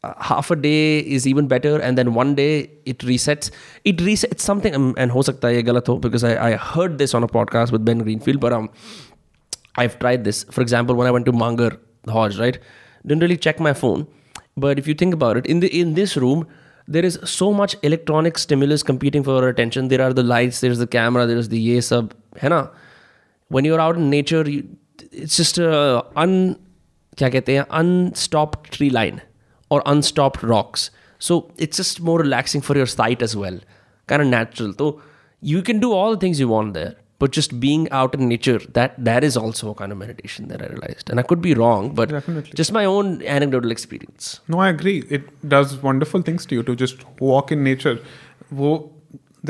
uh, half a day is even better, and then one day it resets. It resets something, um, and ho sakta hai galat ho because I, I heard this on a podcast with Ben Greenfield, but um, I've tried this. For example, when I went to Mangar the Hodge, right, didn't really check my phone, but if you think about it, in the in this room there is so much electronic stimulus competing for our attention. There are the lights, there's the camera, there's the ye sub, hai na? when you're out in nature you, it's just a un क्या कहते हैं unstopped tree line or unstopped rocks so it's just more relaxing for your sight as well kind of natural so you can do all the things you want there but just being out in nature that that is also a kind of meditation that i realized and i could be wrong but Definitely. just my own anecdotal experience No, I agree. It does wonderful things to you to just walk in nature. Wo,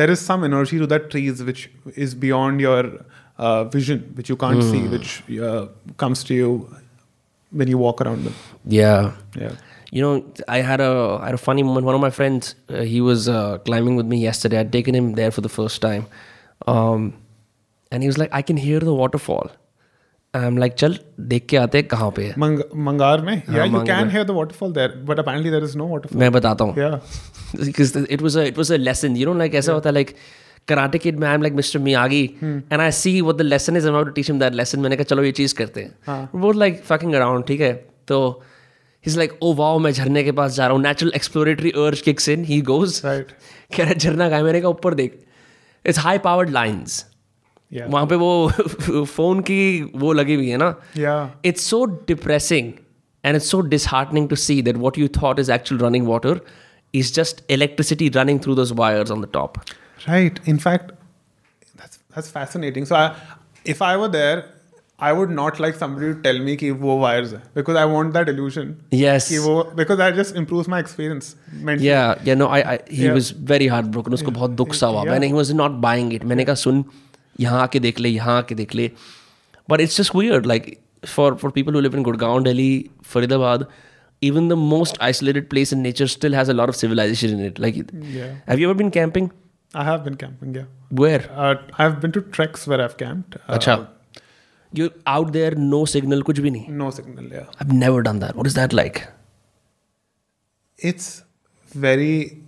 there is some energy to that trees which is beyond your uh, vision, which you can't see, which uh, comes to you when you walk around them. yeah Yeah. You know, I had a I had a funny moment. One of my friends, uh, he was uh, climbing with me yesterday. I'd taken him there for the first time, um, and he was like, "I can hear the waterfall." I'm like, "Chal, देख के आते हैं कहाँ पे है?" Mang- Mangar mein, yeah, you Mangar can mein. hear the waterfall there, but apparently there is no waterfall. मैं बताता हूँ. Yeah. because it was a it was a lesson. You know, like ऐसा होता है like कराटे किड में I am like mister Miyagi and I see what the lesson is about to teach him that lesson मैंने कहा चलो ये चीज़ करते हैं वो लाइक फकिंग अराउंड ठीक है तो इज़ लाइक ओ वाओ मैं झरने के पास जा रहा हूँ natural exploratory urge kicks in he goes कह रहा झरना गाय मैंने कहा ऊपर देख इट्स हाई पावर्ड लाइन्स वहाँ पे वो फ़ोन की वो लगी हुई है ना it's so depressing and it's so disheartening to see that what you thought is actual running water is just electricity running through these wires on the top Right. In fact, that's that's fascinating. So, I, if I were there, I would not like somebody to tell me कि वो wires है because I want that illusion. Yes. कि वो because that just improves my experience. Mentally. Yeah, yeah, no, I, I he Yeah. was very heartbroken. उसको बहुत दुख सा हुआ. Yeah. मैंने he was not buying it. मैंने कहा सुन यहाँ आके देख ले, यहाँ आके देख ले. But it's just weird. Like for for people who live in Gurgaon, Delhi, Faridabad, even the most isolated place in nature still has a lot of civilization in it. Like, Yeah. have you ever been camping? I have been camping, yeah. Where? Uh, I've been to treks where I've camped. Uh, You're out there, no signal, kuch bhi nahi. No signal, yeah. I've never done that. What is that like? It's very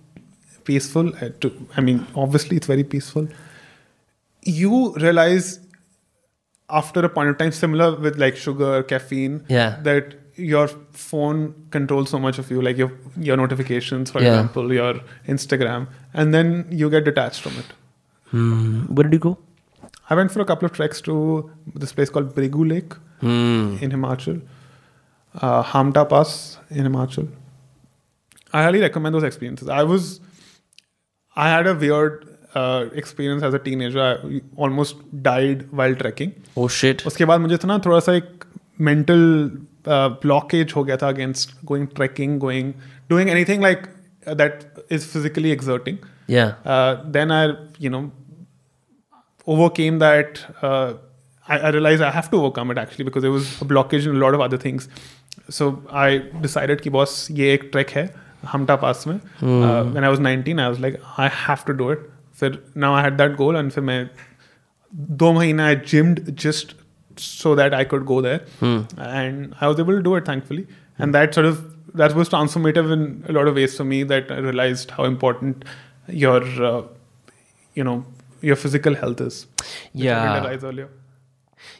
peaceful. Uh, I mean, obviously, it's very peaceful. You realize after a point of time, similar with like sugar, caffeine, yeah. that your phone controls so much of you, like your your notifications, for yeah. example, your Instagram, and then you get detached from it. Mm. Where did you go? I went for a couple of treks to this place called Bhrigu Lake mm. in Himachal, uh, Hamta Pass in Himachal. I highly recommend those experiences. I was, I had a weird uh, experience as a teenager. I almost died while trekking. Oh shit! उसके बाद मुझे था ना थोड़ा सा एक mental blockage हो गया था against going trekking going doing anything like that is physically exerting then are you know overcame that I realize I have to overcome it actually because it was a blockage in lot of other things so I decided कि boss ये एक trek है हमटा पास में. I was nineteen I was like I have to do it फिर now I had that goal and फिर मैं दो महीना I gymmed just so that I could go there. Hmm. And I was able to do it, thankfully. And that sort of that was transformative in a lot of ways for me. That I realized how important your, uh, you know, your physical health is. Yeah.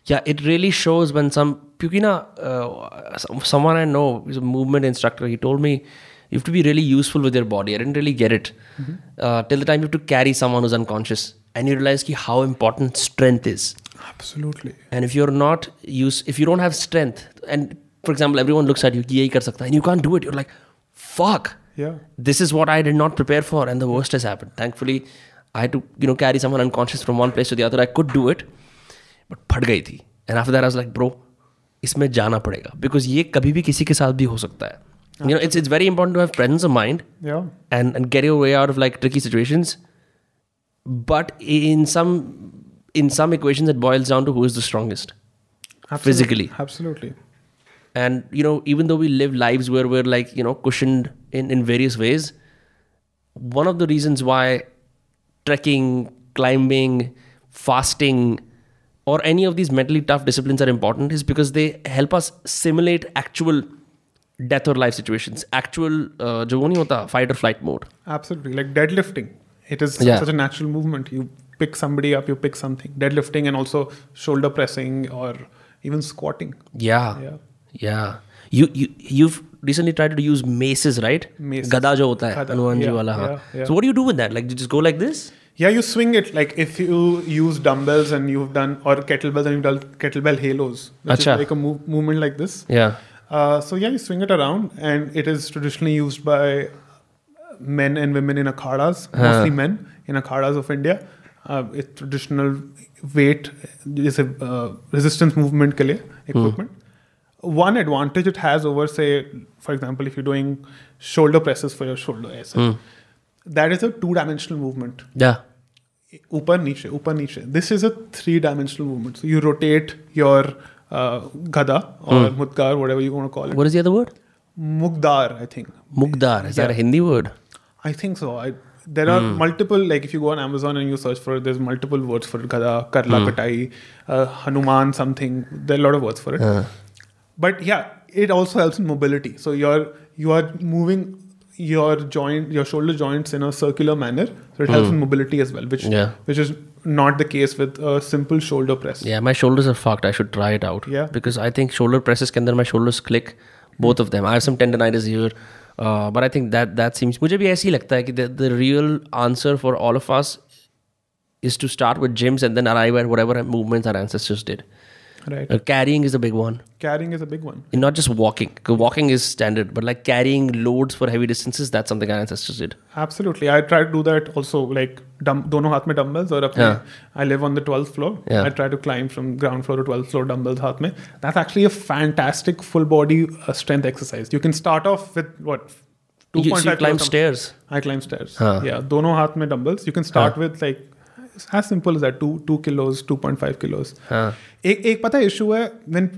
Yeah, it really shows when some Pukina, uh, someone I know is a movement instructor. He told me you have to be really useful with your body. I didn't really get it mm-hmm. uh, till the time you have to carry someone who's unconscious and you realize ki how important strength is Absolutely. And if you're not use, if you don't have strength, and for example, everyone looks at you, कि यही कर सकता है, and you can't do it. You're like, fuck. Yeah. This is what I did not prepare for, and the worst has happened. Thankfully, I had to you know carry someone unconscious from one place to the other. I could do it, but फट गई थी. And after that, I was like, bro, इसमें जाना पड़ेगा because ये कभी भी किसी के साथ भी हो सकता है. You know, it's it's very important to have presence of mind Yeah. and and get your way out of like tricky situations. But in some in some equations it boils down to who is the strongest absolutely. physically. Absolutely. And you know even though we live lives where we're like you know cushioned in in various ways one of the reasons why trekking climbing fasting or any of these mentally tough disciplines are important is because they help us simulate actual death or life situations. Actual uh, jo hota fight or flight mode. Absolutely. Like deadlifting. It is yeah. such a natural movement. You pick somebody up, you pick something. Deadlifting and also shoulder pressing or even squatting. Yeah. Yeah. Yeah. You you you've recently tried to use maces, right? Maces. Gada jo hota hai, Hanumanji yeah, wala. Yeah, yeah. So what do you do with that? Like you just go like this? Yeah, you swing it. Like if you use dumbbells and you've done or kettlebells and you've done kettlebell halos, which is like a move, movement like this. Yeah. Uh, so yeah, you swing it around, and it is traditionally used by men and women in akhadas, huh. mostly men in akhadas of India. एक traditional weight जैसे resistance movement के लिए equipment one advantage it has over say for example if you doing shoulder presses for your shoulder ऐसे that is a two dimensional movement ऊपर नीचे ऊपर नीचे this is a three dimensional movement you rotate your gada और mudgar whatever you want to call it. What is word other word? Mugdar, I think. Mugdar is yeah. that a Hindi word? There are hmm. multiple like if you go on amazon and you search for it there's multiple words for it gada karla hmm. katai uh, hanuman something there are a lot of words for it but yeah it also helps in mobility so you're you are moving your joint your shoulder joints in a circular manner so it helps hmm. in mobility as well which Yeah. which is not the case with a simple shoulder press Yeah, my shoulders are fucked. I should try it out. Yeah. Because I think shoulder presses can then my shoulders click, both of them. I have some tendonitis here. Uh, but I think that that seems मुझे भी ऐसे ही लगता है कि the, the real answer for all of us is to start with gyms and then arrive at whatever movements our ancestors did. Right. Uh, carrying is a big one. Carrying is a big one. And not just walking. Walking is standard, but like carrying loads for heavy distances, that's something our ancestors did. Absolutely. I try to do that also, like dumb, dono haath mein dumbbells or yeah. I live on the 12th floor. Yeah. I try to climb from ground floor to 12th floor dumbbells haath mein. That's actually a fantastic full body uh, strength exercise. You can start off with what? Two you, so you climb stairs. I climb stairs. Huh. Yeah, dono haath mein dumbbells. You can start huh. with like as simple is two two kilos two point five kilos एक एक पता है issue है when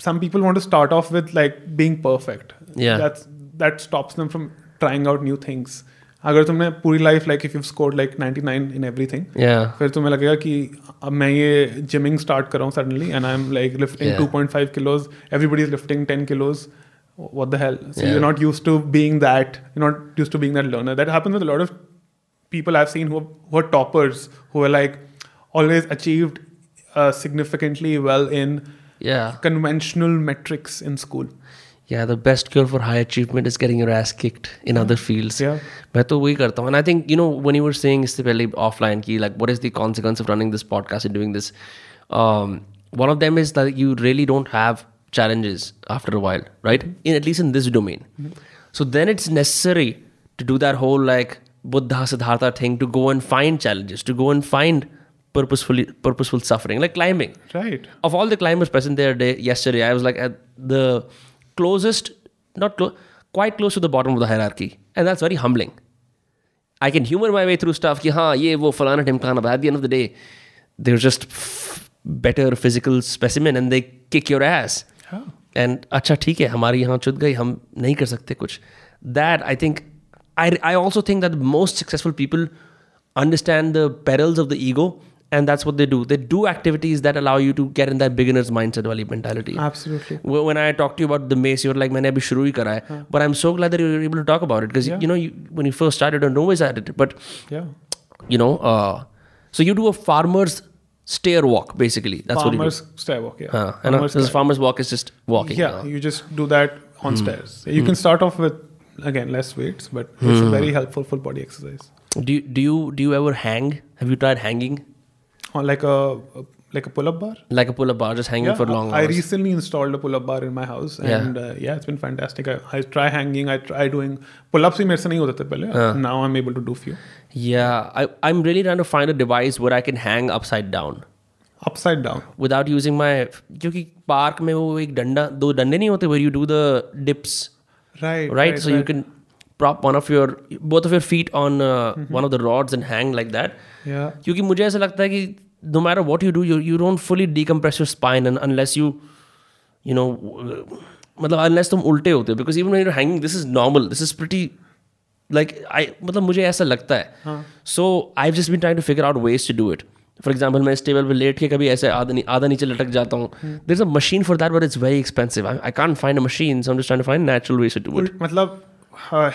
some people want to start off with like being perfect that stops them from trying out new things अगर तुमने पूरी life like if you score like ninety nine in everything फिर तुम्हें लगेगा कि अब मैं ये जिमिंग स्टार्ट कर रहा हूँ suddenly and I am like lifting two point five kilos everybody is lifting ten kilos what the hell? So yeah. you're not used to being that you're not used to being that learner. That happens with a lot of people I've seen who, who are toppers who are like always achieved uh, significantly well in Yeah. conventional metrics in school. Yeah, the best cure for high achievement is getting your ass kicked in other fields. Yeah. मैं तो वही करता हूँ and I think you know when you were saying इससे पहले offline कि like what is the consequence of running this podcast and doing this um, one of them is that you really don't have challenges after a while right in at least in this domain so then it's necessary to do that whole like buddha siddhartha thing to go and find challenges to go and find purposefully purposeful suffering like climbing Right. of all the climbers present there day, yesterday, I was like, at the closest, not close, quite close to the bottom of the hierarchy. And that's very humbling. I can humor my way through stuff कि हाँ ये वो फलाना ढिमकाना but at the end of the day they're just f- better physical specimen and they kick your ass हाँ. and अच्छा ठीक है हमारी यहाँ चुद गई हम नहीं कर सकते कुछ that I think I, I also think that the most successful people understand the perils of the ego and that's what they do. They do activities that allow you to get in that beginner's mindset wali mentality. Absolutely. When i talk to you about the mace you're like maine abhi shuru hi kara hai but i'm so glad that you were able to talk about it because yeah. you know you, when you first started i don't always at it but yeah. you know uh, so you do a farmer's stair walk basically. That's farmer's what you do. Stair walk yeah. Uh, and farmer's, a, farmer's walk is just walking yeah you, you just do that on mm. stairs. You mm. can hmm. start off with again less weights, but it's Hmm. very helpful for body exercise. do you, do you do you ever hang? Have you tried hanging Or like a like a pull-up bar. like a pull-up bar, just hanging Yeah, for long I hours? recently installed a pull-up bar in my house, Yeah. and uh, yeah, it's been fantastic. I, I try hanging. I try doing pull-ups. ही मेरे से नहीं होते थे पहले. Now I'm able to do few. yeah, I, I'm really trying to find a device where I can hang upside down. Upside down. without using my क्योंकि park में वो एक डंडा दो डंडे नहीं होते where you do the dips Right. right, so you can prop one of your both of your feet on uh, one of the rods and hang like that Yeah. क्योंकि मुझे ऐसा लगता है कि no matter what you do you you don't fully decompress your spine and unless you you know uh, मतलब unless तुम उल्टे होते हो because even when you're hanging this is normal this is pretty like I मतलब मुझे ऐसा लगता है so I've just been trying to figure out ways to do it for example मैं इस टेबल पे लेट के कभी ऐसे आधा नी- आधा नीचे लटक जाता हूँ there's a machine for that but it's very expensive I, I can't find a machine so I'm just trying to find natural ways to do it मतलब uh,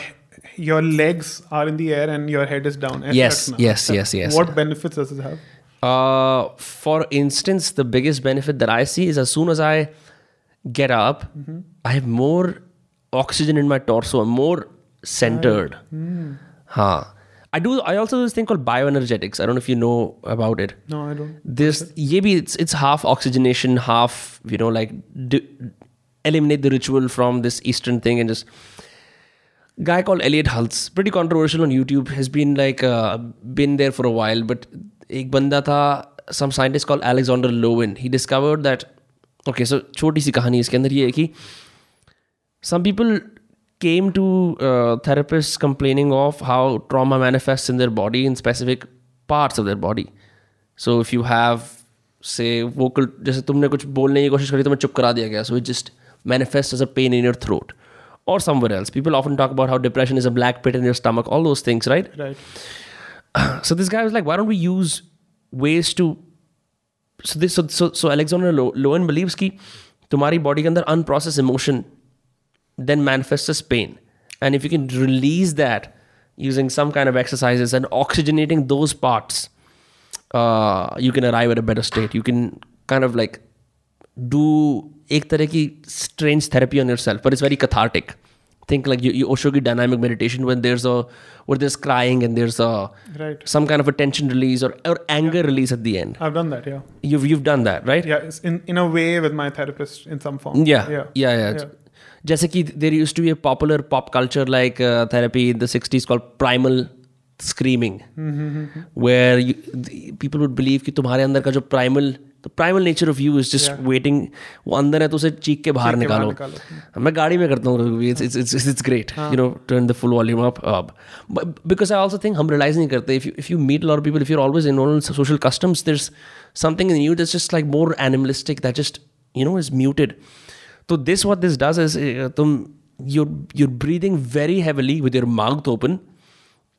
your legs are in the air and your head is down. Yes, yes, yes, yes. What benefits does it have? Uh, for instance, the biggest benefit that I see is as soon as I get up, mm-hmm. I have more oxygen in my torso. I'm more centered. Right. Mm. Huh. I do. I also do this thing called bioenergetics. I don't know if you know about it. No, I don't. This maybe it's it's half oxygenation, half you know like eliminate the ritual from this Eastern thing and just guy called Elliott Hulse, pretty controversial on YouTube, has been like uh, been there for a while. But एक बंदा था some scientist called Alexander Lowen. He discovered that okay, so छोटी सी कहानी इसके अंदर ये है कि some people came to uh, therapists complaining of how trauma manifests in their body in specific parts of their body. So if you have say vocal जैसे तुमने कुछ बोलने की कोशिश करी तो मैं चुप करा दिया गया so it just manifests as a pain in your throat or somewhere else. People often talk about how depression is a black pit in your stomach, all those things, right? Right. so this guy was like, why don't we use ways to so this so so, so Alexander Lo- Lowen believes कि तुम्हारी body के अंदर unprocessed emotion then manifests as pain and if you can release that using some kind of exercises and oxygenating those parts uh, you can arrive at a better state you can kind of like do एक तरह की strange therapy on yourself but it's very cathartic think like you, you Osho की dynamic meditation when there's a where there's crying and there's a Right. some kind of a tension release or, or anger release at the end I've done that. Yeah. you've you've done that right Yeah. It's in in a way with my therapist in some form. Yeah, Yeah. yeah, yeah. जैसे कि there used to be a popular pop culture like therapy in the sixties call primal screaming where people would believe कि तुम्हारे अंदर का जो primal तो primal nature of you is just waiting वो अंदर है तो उसे चीख के बाहर निकालो। मैं गाड़ी में करता हूँ it's great you know turn the full volume up अब बिकॉज़ आई ऑल्सो थिंक हम रिलाइज नहीं करते if if you meet lot people if you always in social customs there something in you this just like more animalistic that just you know is muted just you know is muted so this what this does is uh, तुम you're you're breathing very heavily with your mouth open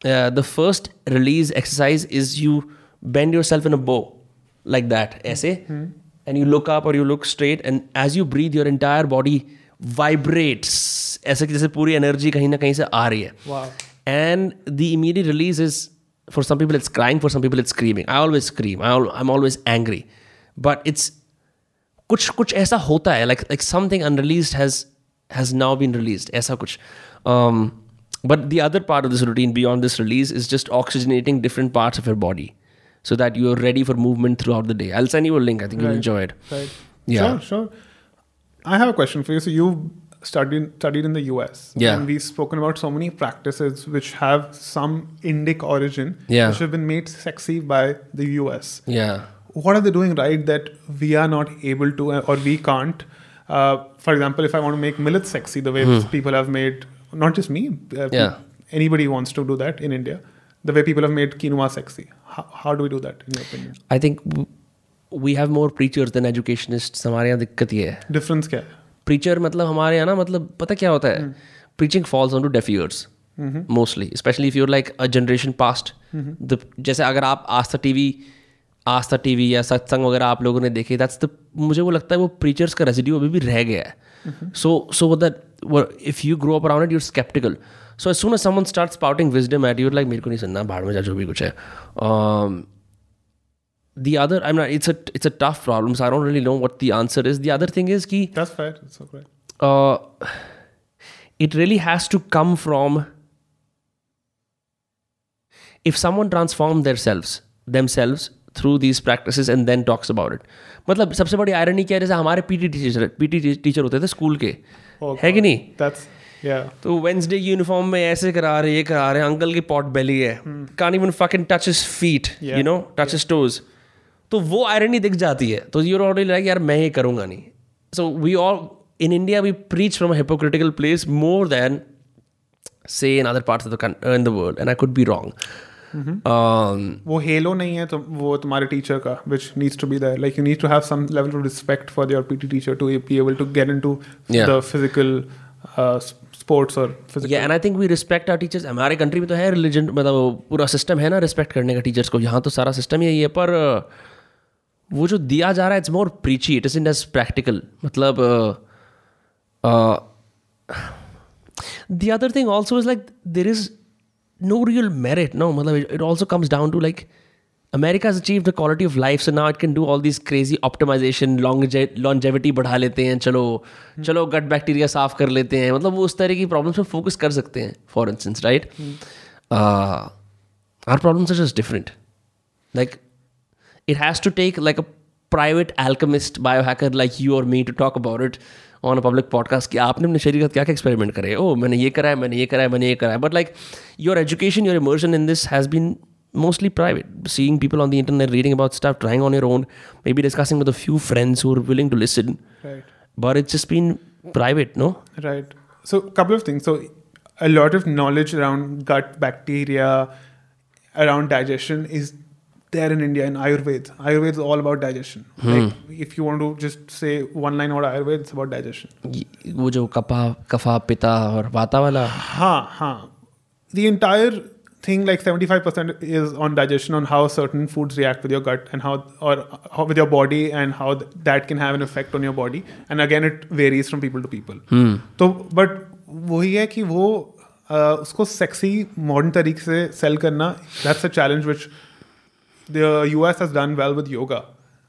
uh, the first release exercise is you bend yourself in a bow like that ऐसे and you look up or you look straight and as you breathe your entire body vibrates ऐसे कि जैसे पूरी energy कहीं ना कहीं से आ रही है Wow. and the immediate release is for some people it's crying for some people it's screaming i always scream I al- i'm always angry but it's कुछ कुछ ऐसा होता है like like something unreleased has has now been released ऐसा कुछ um, but the other part of this routine beyond this release is just oxygenating different parts of your body so that you're ready for movement throughout the day i'll send you a link i think you'll Right. enjoy it Right. Yeah. Sure, sure. I have a question for you. So you've studied studied in the US. Yeah. And we've spoken about so many practices which have some Indic origin, Yeah. which have been made sexy by the US. yeah What are they doing right that we are not able to, or we can't uh, for example, if I want to make millet sexy, the way people have made, not just me, uh, Yeah. anybody who wants to do that in India, the way people have made quinoa sexy. How, how do we do that, in your opinion? I think we have more preachers then educationist हमारे यहाँ दिक्कत ये है Difference क्या है? Preacher मतलब हमारे यहाँ ना मतलब पता क्या होता है preaching falls on to def years mostly specially if you're like a generation past जैसे अगर आप आस्था टीवी आस्था टीवी या सत्संग वगैरह आप लोगों ने देखे दैट्स द मुझे वो लगता है वो प्रीचर्स का रेजिड्यू अभी भी रह गया है so so that if you grow up around it you're skeptical so as soon as someone start spouting wisdom at you're like मेरे को नहीं सुनना भाड़ में जा जो भी कुछ है Um, the other i'm not it's a it's a tough problem so i don't really know what the answer is the other thing is ki That's fair. It's okay. uh, it really has to come from if someone transforms themselves themselves through these practices and then talks about it. मतलब सबसे बड़ी irony क्या है? जैसे हमारे PT teacher PT teacher होते थे school के। Oh, है कि नहीं? That's, yeah. तो वेंसडे की यूनिफॉर्म में ऐसे करा रहे ये करा रहे अंकल की पॉट बेली है। Can't even fucking touch his feet you know touch his toes तो वो आयरनी दिख जाती है। तो यूर ऑलरेडी लाइक यार मैं ये करूँगा नहीं. So we all in India we preach from hypocritical place more than say in other parts of the in the world and I could be wrong वो हेलो नहीं है तो वो तुम्हारे टीचर का which needs to be there. Like you need to have some level of respect for your PT teacher to be able to get into Yeah. the physical uh, s- sports or physical. या and I think we respect our teachers हमारे country में तो है religion मतलब पूरा system है ना respect करने का टीचर्स को। यहाँ तो सारा सिस्टम यही है पर uh, वो जो दिया जा रहा है it's more preachy it is in as practical मतलब the other thing also is like there is no real merit no मतलब it also comes down to like America has achieved the quality of life so now it can do all these crazy optimization longe- longevity बढ़ा लेते हैं चलो चलो gut bacteria साफ कर लेते हैं मतलब वो उस तरह की प्रॉब्लम्स पे फोकस कर सकते हैं for instance right are problems are just different like it has to take like a private alchemist biohacker like you or me to talk about it On a public podcast कि आपने अपने शरीर का क्या क्या एक्सपेरिमेंट करे? ओ मैंने ये कराया मैंने ये कराया मैंने ये कराया but like your education your immersion in this has been mostly private seeing people on the internet reading about stuff trying on your own maybe discussing with few friends who are willing to listen but it's just been private no right so couple of things so a lot of knowledge around gut bacteria around digestion is there in India in Ayurveda. Ayurveda is all about digestion. Hmm. Like if you want to just say one line about Ayurveda, it's about digestion. वो जो कपा कफा पिता और वाता वाला Ha, ha. The entire thing, like 75% is on digestion, on how certain foods react with your gut and how, or how with your body and how th- that can have an effect on your body. And again, it varies from people to people. तो but वही है कि वो uh, उसको sexy modern तरीके से sell करना that's a challenge which the US has done well with yoga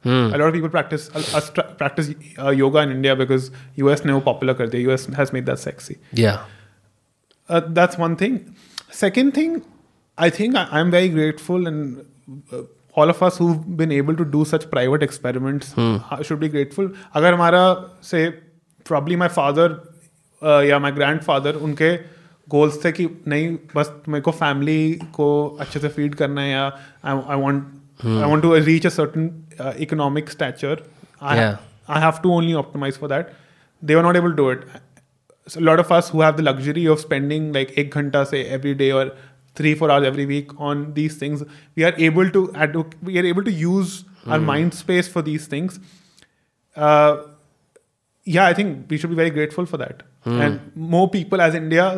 A lot of people practice uh, us tra- practice uh, yoga in India because US ने वो popular कर दिया US has made that sexy. yeah Uh, that's one thing. Second thing, I think I, I'm very grateful, and uh, all of us who've been able to do such private experiments uh, should be grateful. अगर हमारा say probably my father uh, या my grandfather उनके Goals थे कि नहीं बस मेरे को फैमिली को अच्छे से फ़ीड करना है या I want I want to reach a certain economic stature I have to only optimise for that they are not able to it lot of us who have the luxury of spending like एक घंटा से every day और three four hours every week on these things we are able to we are able to use our mind space for these things या I think we should be very grateful for that. And more people as India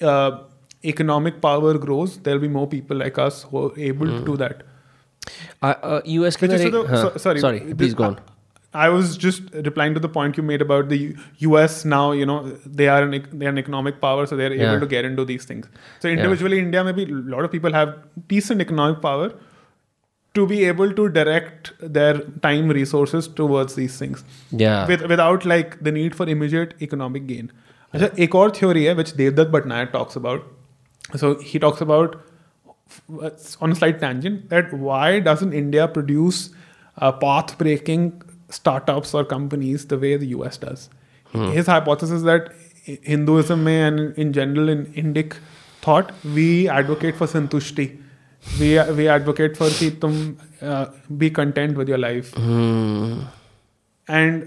uh, economic power grows, there'll be more people like us who are able mm. to do hmm. that. Uh, US can rate, the, huh. so, sorry, sorry, please go on. I was just replying to the point you made about the U.S. Now, you know, they are an they are an economic power, so they are yeah. able to get into these things. So individually, yeah. India maybe a lot of people have decent economic power to be able to direct their time resources towards these things. Yeah, with, without like the need for immediate economic gain. अच्छा एक और theory है which Devdutt Pattanaik talks about so he talks about on slight tangent that why does in India produce path breaking startups और companies the way the U S does his hypothesis that Hinduism में and in general in Indic thought we advocate for संतुष्टि we we advocate for की तुम be content with your life and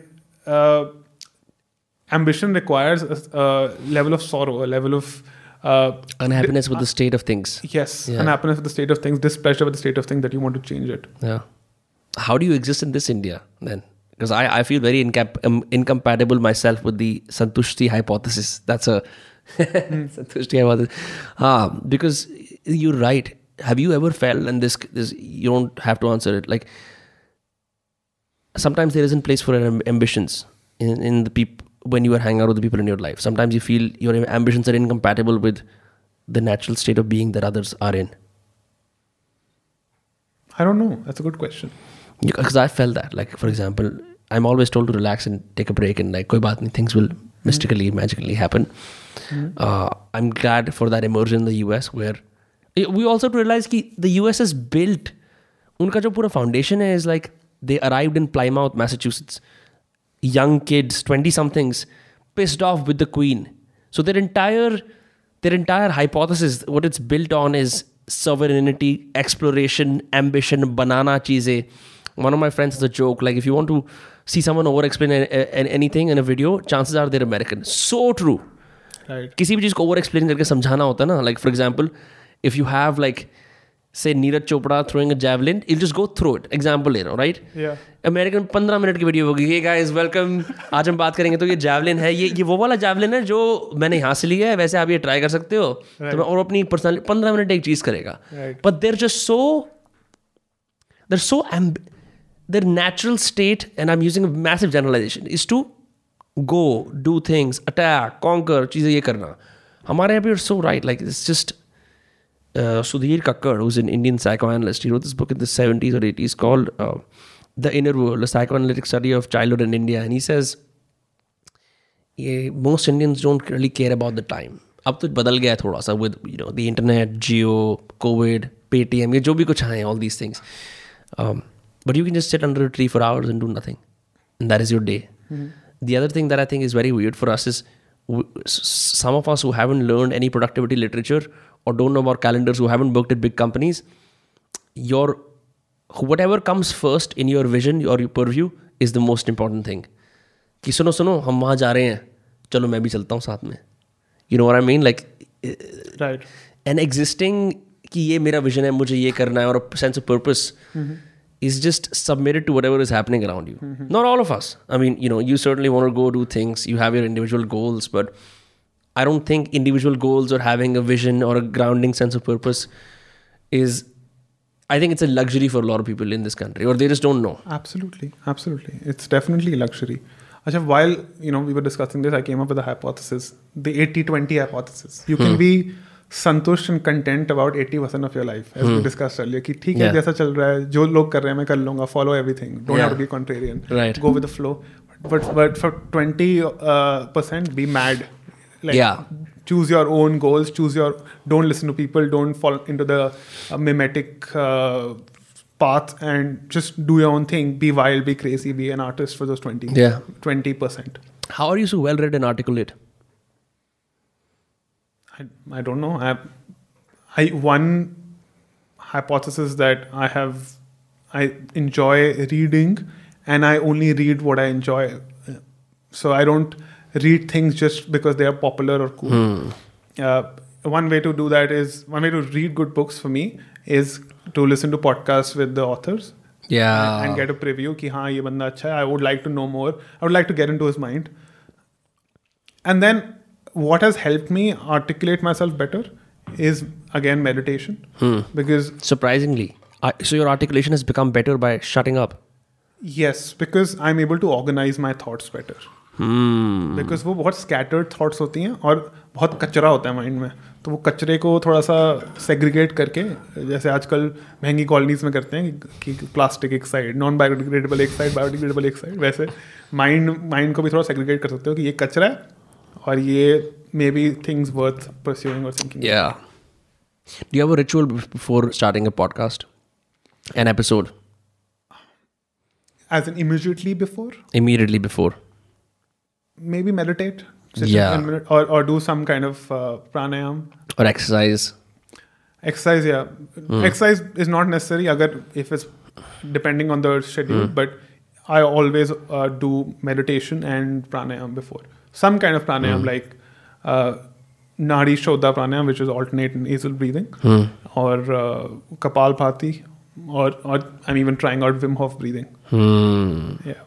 ambition requires a, a level of sorrow, a level of uh, Unhappiness with the state of things. yes, Yeah. unhappiness with the state of things, displeasure with the state of things that you want to change it. Yeah. How do you exist in this India then? Because I, I feel very incap- um, incompatible myself with the Santushti hypothesis. That's a Santushti hypothesis. Ah, because you're right. Have you ever felt, and this, this you don't have to answer it, like sometimes there isn't place for ambitions in, in the people when you are hanging out with the people in your life. Sometimes you feel your ambitions are incompatible with the natural state of being that others are in. I don't know. That's a good question. Because I felt that. Like, for example, I'm always told to relax and take a break, and like, koi baat nahi, things will mm-hmm. mystically, mm-hmm. magically happen. Mm. Uh, I'm glad for that immersion in the US where eh, we also realize that the US is built, unka jo pura foundation hai is like they arrived in Plymouth, Massachusetts Young kids, twenty somethings, pissed off with the Queen. So their entire their entire hypothesis, what it's built on, is sovereignty, exploration, ambition, banana cheese. One of my friends has a joke like if you want to see someone over explain anything in a video, chances are they're American. So true. Right. किसी भी चीज़ को over explain करके समझाना होता है ना like for example if you have like say Neeraj Chopra throwing javelin I'll just go throw it example ले रहा हूँ राइट Yeah. अमेरिकन पंद्रह मिनट की वीडियो होगी ये गाइस वेलकम आज हम बात करेंगे तो ये जैवलिन है। ये ये वो वाला जैवलिन है जो मैंने यहाँ से लिया है वैसे आप ये ट्राई कर सकते हो। right. तो मैं और अपनी पर्सनल पंद्रह मिनट एक चीज़ करेगा। Right. But there just so there so their natural state, and I'm using a massive generalization, is to go, do things, attack, conquer, चीज़ें ये करना। हमारे यहाँ पे so right like it's just uh, Sudhir Kakar, who's an Indian psychoanalyst, he wrote this book in the 70s or 80s called uh, The Inner World, a psychoanalytic study of childhood in India. And he says, yeah, most Indians don't really care about the time. अब तो बदल गया है थोड़ा सा with you know the internet Jio Covid Paytm ये जो भी कुछ आए all these things but you can just sit under tree for hours and do nothing and that is your day the other thing that I think is very weird for us is some of us who haven't learned any productivity literature or don't know about calendars who haven't worked at big companies your whatever comes first in your vision or your purview is the most important thing कि सुनो सुनो हम वहाँ जा रहे हैं चलो मैं भी चलता हूँ साथ में you know I mean like Right. N existing कि ये मेरा विजन है मुझे ये करना है और sense of purpose is just submitted to whatever is happening around you. Not all of us. I mean, you know, you certainly want to go do things, you have your individual goals, but I don't think individual goals or having a vision or a grounding sense of purpose is, I think it's a luxury for a lot of people in this country, or they just don't know. Absolutely, absolutely. It's definitely luxury. Acha, while you know we were discussing this, I came up with a hypothesis, the 80-20 hypothesis. You can be संतुष्ट and content about 80% of your life, as we discussed earlier. कि ठीक है Yeah. जैसा चल रहा है जो लोग कर रहे हैं मैं कर लूंगा follow everything don't have to Yeah. be contrarian Right. go with the flow but but for 20 uh, percent be mad like Yeah. choose your own goals choose your don't listen to people don't fall into the uh, mimetic uh, path and just do your own thing be wild be crazy be an artist for those 20 Yeah. 20% How are you so well read and articulate? I, I don't know I, I one hypothesis that I have I enjoy reading and I only read what I enjoy so I don't read things just because they are popular or cool. Mm. Uh, one way to do that is one way to read good books for me is to listen to podcasts with the authors. Yeah. And, and get a preview ki haan ye banda acha hai. I would like to know more. I would like to get into his mind. And then what has helped me articulate myself better is again meditation. Hmm. Because surprisingly, I, so your articulation has become better by shutting up. Yes, because I'm able to organize my thoughts better. Hmm. Because वो बहुत scattered thoughts होती हैं और बहुत कचरा होता है mind में तो वो कचरे को थोड़ा सा सेग्रीगेट करके जैसे आजकल महँगी कॉलोनीज में करते हैं कि प्लास्टिक एक साइड नॉन बायोडिग्रेडेबल एक साइड बायोडिग्रेडेबल एक साइड वैसे माइंड माइंड को भी थोड़ा सेग्रीगेट कर सकते हो कि ये कचरा है और ये maybe things worth pursuing और thinking Yeah. Do you have a ritual bef- before starting a podcast? An as an immediately before immediately before? Maybe meditate Yeah. or, or do some kind of uh, pranayam Or exercise? exercise yeah exercise is not necessary agar if it's depending on the schedule but i always uh, do meditation and pranayam before some kind of pranayam like uh, Nadi Shodha pranayam, which is alternate nasal breathing, or uh, Kapal Bhati, or, or I'm even trying out Wim Hof breathing. Hmm. Yeah,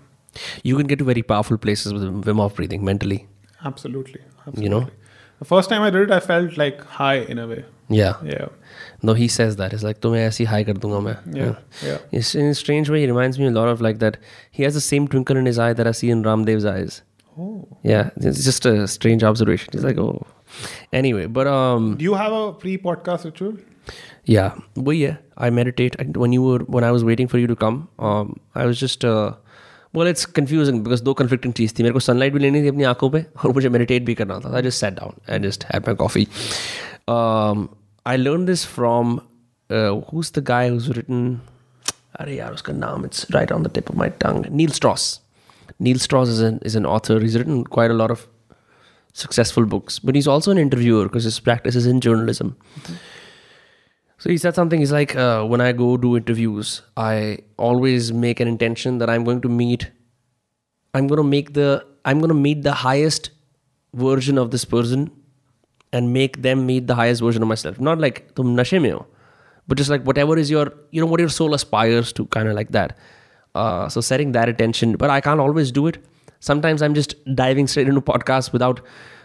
You can get to very powerful places with Wim Hof breathing mentally. absolutely. absolutely. You know? the first time I did it, I felt like high in a way. Yeah. Yeah, No, he says that. It's like, तुम्हें ऐसी high कर दूंगा मैं. yeah, yeah. It's in a strange way, he reminds me a lot of like that. He has the same twinkle in his eye that I see in Ramdev's eyes. Oh. Yeah, it's just a strange observation. He's like, oh. Anyway, but um, Do you have a pre-podcast ritual? yeah, well, yeah, I meditate. And when you were when I was waiting for you to come, um, I was just uh, well, it's confusing because दो conflicting चीज़ थी मेरे को sunlight भी लेनी थी अपनी आंखों पे और मुझे meditate भी करना था. I just sat down and just had my coffee. Um, I learned this from uh, who's the guy who's written. अरे यार उसका नाम it's right on the tip of my tongue. Neil Strauss. Neil Strauss is an is an author. He's written quite a lot of successful books, but he's also an interviewer because his practice is in journalism. So he said something. He's like, uh, when I go do interviews, I always make an intention that I'm going to meet. I'm going to make the. I'm going to meet the highest version of this person, and make them meet the highest version of myself. Not like tum nashe mein ho, but just like whatever is your, you know, what your soul aspires to, kind of like that. Uh, so setting that attention, but I can't always do it. Sometimes I'm just diving straight into podcasts without.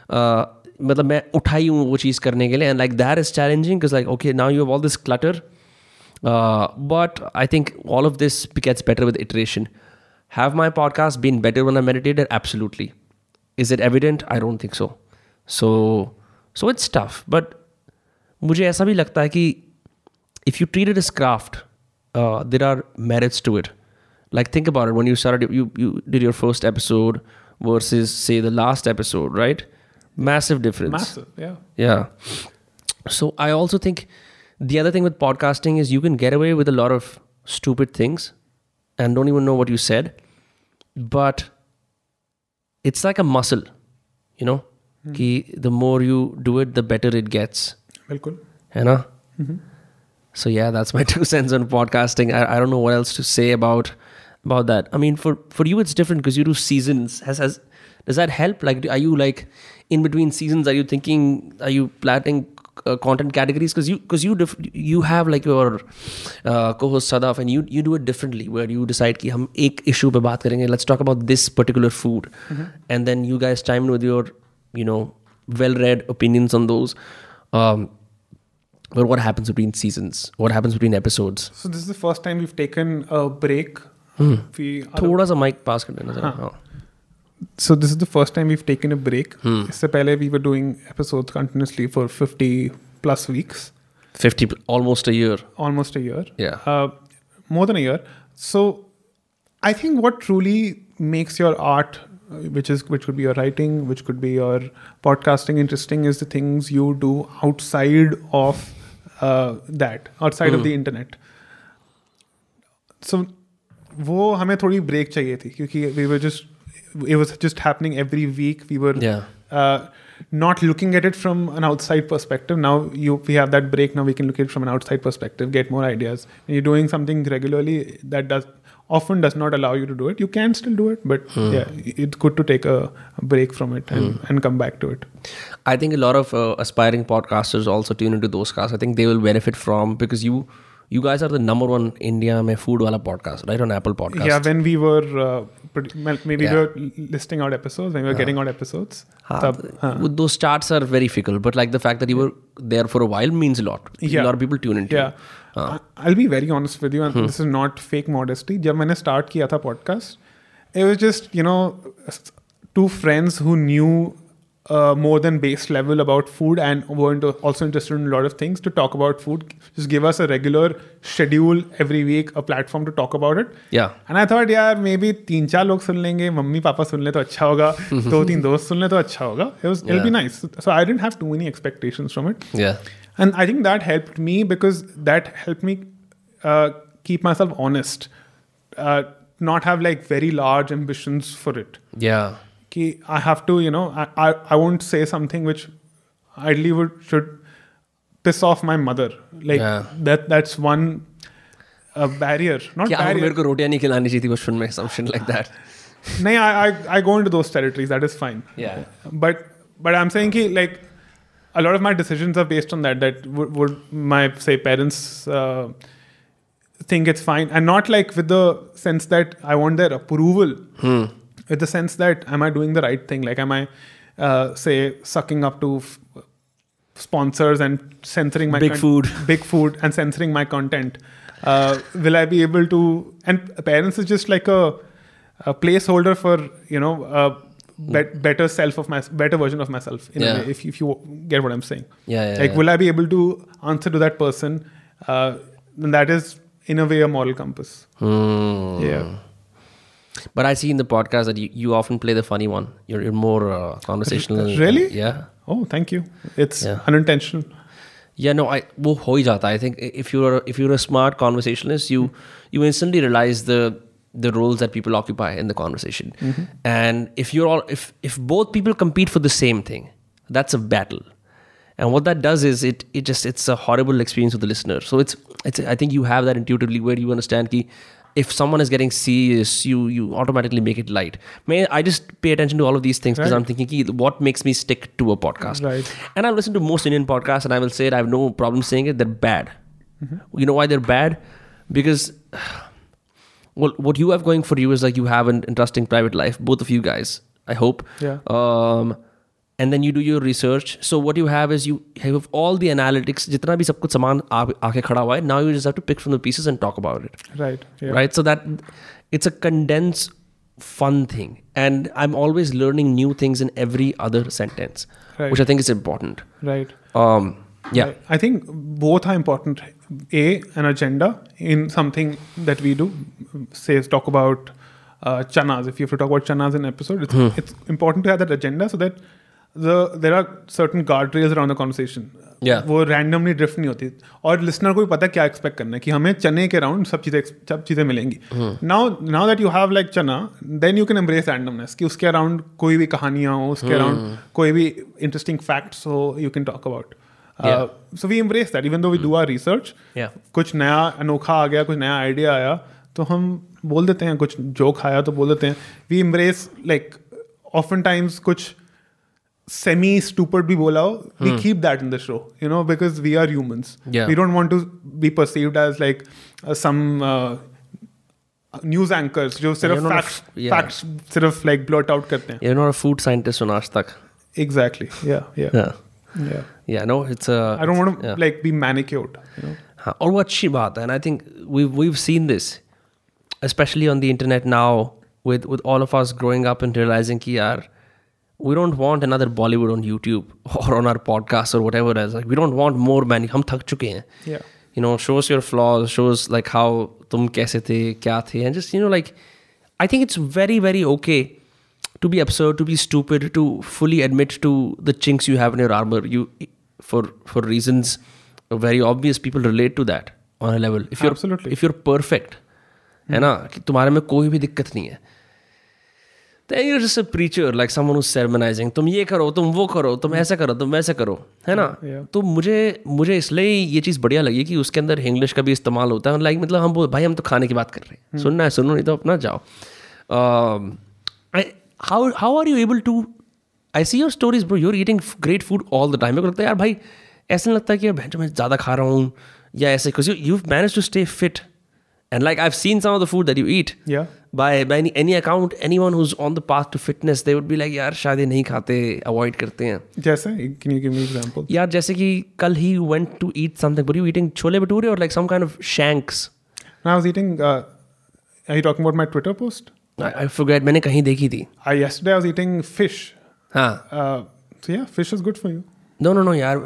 Uh, मतलब मैं उठाई हूँ वो चीज़ करने के लिए and like there is challenging like okay now you have all this clutter but I think all of this gets better with iteration have my podcast been better one I meditator absolutely is it evident I don't think so so so it's tough but मुझे ऐसा भी लगता है कि if you treat it is craft there are merits to it like think about it one you did your first episode versus say the last episode right massive difference Massive, yeah. yeah. So I also think the other thing with podcasting is you can get away with a lot of stupid things and don't even know what you said. But it's like a muscle, you know? Ki the more you do it, the better it gets. बिल्कुल You know? So yeah, that's my two cents on podcasting. I, I don't know what else to say about about that. I mean, for for you, it's different because you do seasons. Has has does that help? Like, are you like in between seasons? Are you thinking? Are you planning uh, content categories? Because you because you dif- you have like your uh, co-host Sadaf, and you you do it differently. Where you decide कि हम एक issue पे बात करेंगे. Let's talk about this particular food, and then you guys chime in with your you know well-read opinions on those. Um, but what happens between seasons? What happens between episodes? So this is the first time we've taken a break. Hmm. We थोड़ा सा mic पास कर देना जरा हाँ. so this is the first time we've taken a break. Hmm. इससे पहले we were doing episodes continuously for 50 plus weeks, 50 almost a year almost a year. Yeah. Uh, more than a year. So I think what truly makes your art, uh, which is which could be your writing, which could be your podcasting, interesting, is the things you do outside of uh, that, outside of the internet. So वो हमें थोड़ी break चाहिए थी क्योंकि we were just it was just happening every week. We were Yeah. uh, not looking at it from an outside perspective. Now you we have that break. Now we can look at it from an outside perspective, get more ideas. When you're doing something regularly that does often does not allow you to do it. You can still do it, but yeah, it's good to take a, break from it and, and come back to it. I think a lot of uh, aspiring podcasters also tune into those casts. I think they will benefit from because you you guys are the number one India में food वाला podcast right on Apple podcast या when we were maybe were listing out episodes when we were getting out episodes तब with though starts are very difficult but like the fact that you were there for a while means a lot a lot people tune in to I will be very honest with you and this is not fake modesty जब मैंने start किया था podcast it was just you know two friends who knew uh, more than base level about food and we're into also interested in a lot of things to talk about food. Just give us a regular schedule every week a platform to talk about it. Yeah. And i thought yeah, maybe three four people will listen. mummy papa sun le it was it'll be nice. So i didn't have too many expectations from it. Yeah. And i think that helped me because that helped me uh, keep myself honest uh, not have like very large ambitions for it. Yeah. Ki I have to, you know, I, I, I won't say something which ideally would should piss off my mother. Like Yeah. that that's one uh, barrier. Not क्या barrier. मेरे को रोटियां नहीं खिलानी चाहिए थी बचपन में something like that. no, I, I I go into those territories. That is fine. Yeah. But but I'm saying ki, like a lot of my decisions are based on that. That would, would my say parents uh, think it's fine, and not like with the sense that I want their approval. Hmm. With the sense that am I doing the right thing? Like am I uh, say sucking up to f- sponsors and censoring my Big food. big food and censoring my content uh, will i be able to and parents is just like a, a placeholder for you know a bet, better self of my better version of myself in Yeah. a way, if, if you get what i'm saying Yeah, yeah, like yeah. will i be able to answer to that person uh, then that is in a way a moral compass Hmm. yeah but I see in the podcast that you, you often play the funny one. You're, you're more uh, conversational. Really? Yeah. Oh, thank you. It's yeah. unintentional. Yeah, no, I wo ho jata. I think if you're if you're a smart conversationalist, you mm-hmm. you instantly realize the the roles that people occupy in the conversation. Mm-hmm. And if you're all if if both people compete for the same thing, that's a battle. And what that does is it it just it's a horrible experience for the listener. So it's it's I think you have that intuitively where you understand that if someone is getting serious, you you automatically make it light. May I just pay attention to all of these things because Right. I'm thinking what makes me stick to a podcast. Right. And I've listened to most Indian podcasts, and I will say it. I have no problem saying it. They're bad. Mm-hmm. You know why they're bad? Because well, what you have going for you is like you have an interesting private life, both of you guys. I hope. Yeah. Um, and then you do your research. So what you have is you have all the analytics. जितना भी सब कुछ सामान आ- आके खड़ा हुआ है. Now you just have to pick from the pieces and talk about it right yeah right so that it's a condensed fun thing and i'm always learning new things in every other sentence Right. which i think is important right um yeah I think both are important. A, an agenda in something that we do. Say, talk about uh, chanas. If you have to talk about chanas in an episode, it's, it's important to have that agenda so that the there are certain guardrails around the conversation. Yeah. वो randomly drift नहीं होती और listener को भी पता है क्या expect करना है कि हमें चने के राउंड सब चीज़ें सब चीज़ें मिलेंगी now now that you have like चना then you can embrace randomness कि उसके अराउंड कोई भी कहानियाँ हो उसके अराउंड कोई भी interesting facts हो you can talk about Yeah. Uh, so we embrace that even though we do our research Yeah. कुछ नया अनोखा आ गया कुछ नया आइडिया आया तो हम बोल देते हैं कुछ जोक आया तो बोल देते हैं we embrace like often times कुछ semi stupid भी बोला हो we keep that in the show you know because we are humans Yeah. we don't want to be perceived as like uh, some uh, news anchors जो सिर्फ You're not a facts f- yeah. facts सिर्फ like blurt out करते हैं you're not a food scientist on aaj tak exactly yeah yeah yeah yeah yeah no it's a I don't want to yeah. like be manicured you know हाँ, और वो अच्छी बात है and I think we've we've seen this especially on the internet now with with all of us growing up and realizing कि यार we don't want another Bollywood on YouTube or on our podcast or whatever it is like we don't want more man हम थक चुके हैं yeah you know shows your flaws shows like how तुम कैसे थे क्या थे and just you know like I think it's very very okay to be absurd to be stupid to fully admit to the chinks you have in your armor you for for reasons very obvious people relate to that on a level if you're Absolutely. if you're perfect है ना कि तुम्हारे में कोई भी दिक्कत नहीं है Then you're just a preacher like someone who's sermonizing. तुम ये करो तुम वो करो तुम ऐसा करो तुम वैसा करो है ना? Yeah. तो मुझे मुझे इसलिए ये चीज़ बढ़िया लगी कि उसके अंदर इंग्लिश का भी इस्तेमाल होता है। लाइक मतलब हम बोल भाई हम तो खाने की बात कर रहे हैं। सुनना है सुनो नहीं तो अपना जाओ। How how are you able to I see your stories bro you're eating great food all the time मेरे को लगता है यार भाई ऐसा नहीं लगता कि मैं ज़्यादा खा रहा हूँ या ऐसे because you manage to stay fit and like I seen some of the food that you eat yeah by by any, any account anyone who's on the path to fitness they would be like यार शायद ये नहीं खाते avoid करते हैं जैसे can you give me example यार जैसे कि कल ही went to eat something but you eating chole bhature or like some kind of shanks I was eating. Uh, are you talking about my Twitter post? I, I forget मैंने कहीं देखी थी I yesterday I was eating fish. हाँ Uh, so yeah, fish is good for you. No no no यार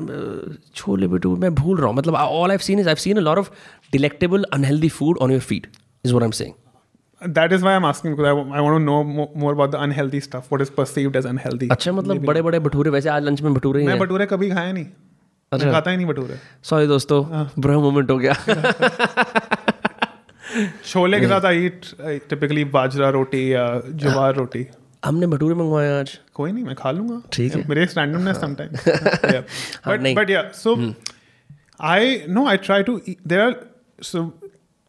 छोले भटूरे मैं भूल रहा हूँ। मतलब all I've seen is I've seen lot of delectable unhealthy food on your feed is वो am saying that is my am asking no more about the unhealthy stuff what is perceived as unhealthy अच्छा मतलब बड़े बड़े भटूरे वैसे आज lunch में भटूरे मैं भटूरे कभी खाए नहीं। अच्छा। खाता ही नहीं भटूरे। सॉरी दोस्तों हाँ। ब्रह मोमेंट हो गया। छोले के साथ आई टिपिकली बाजरा रोटी या जवार हाँ। रोटी। हमने भटूरे मंगवाए आज। कोई नहीं मैं खा लूँगा। ठीक है। मेरे रैंडमनेस समटाइम बट बट या so I know I try to there are so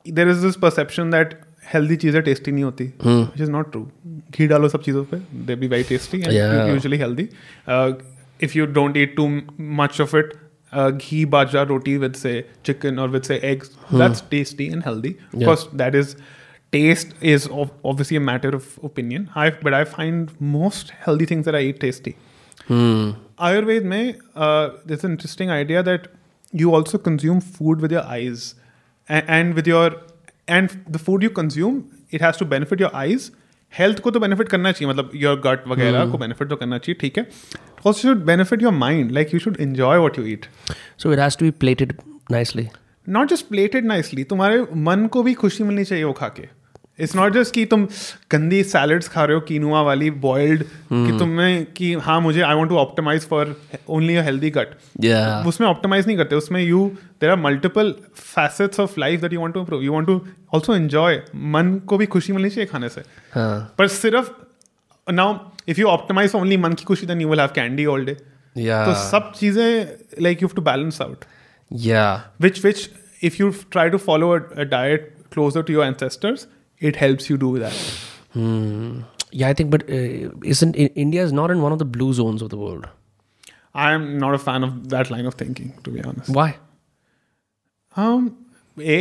there is this perception that healthy चीज़ें टेस्टी नहीं होती which is not true ghee डालो सब चीज़ों पे they be very tasty and usually healthy if you don't eat too much of it ghee bajra roti with say chicken और with say eggs that's tasty and healthy because that is taste is ob- obviously a matter of opinion I but I find most healthy things that I eat tasty Hmm. Ayurveda mein, uh, there's an interesting idea that you also consume food with your eyes, and, and with your and the food you consume, it has to benefit your eyes. Health को तो benefit करना चाहिए मतलब your gut वगैरह को benefit तो करना चाहिए ठीक है also should benefit your mind like you should enjoy what you eat So it has to be plated nicely. Not just plated nicely तुम्हारे मन को भी खुशी मिलनी चाहिए वो खा के इट्स नॉट जस्ट कि तुम गंदी सैलड्स खा रहे हो कीनुआ वाली बॉइल्ड कि तुम्हें कि हाँ मुझे I want to optimise for only a healthy Yeah. उसमें ऑप्टिमाइज नहीं करते उसमें you there are multiple facets of life that you want to improve you want to also enjoy मन को भी खुशी मिलनी चाहिए खाने से। हाँ. पर सिर्फ़ now if you optimise only मन की खुशी then you will have candy all day तो सब चीज़ें like you have to balance out Yeah. which which if you try to follow a, a diet closer to your ancestors it helps you do that Hmm. Yeah, I think, but uh, isn't India is not in one of the blue zones of the world? i am not a fan of that line of thinking to be honest Why? um a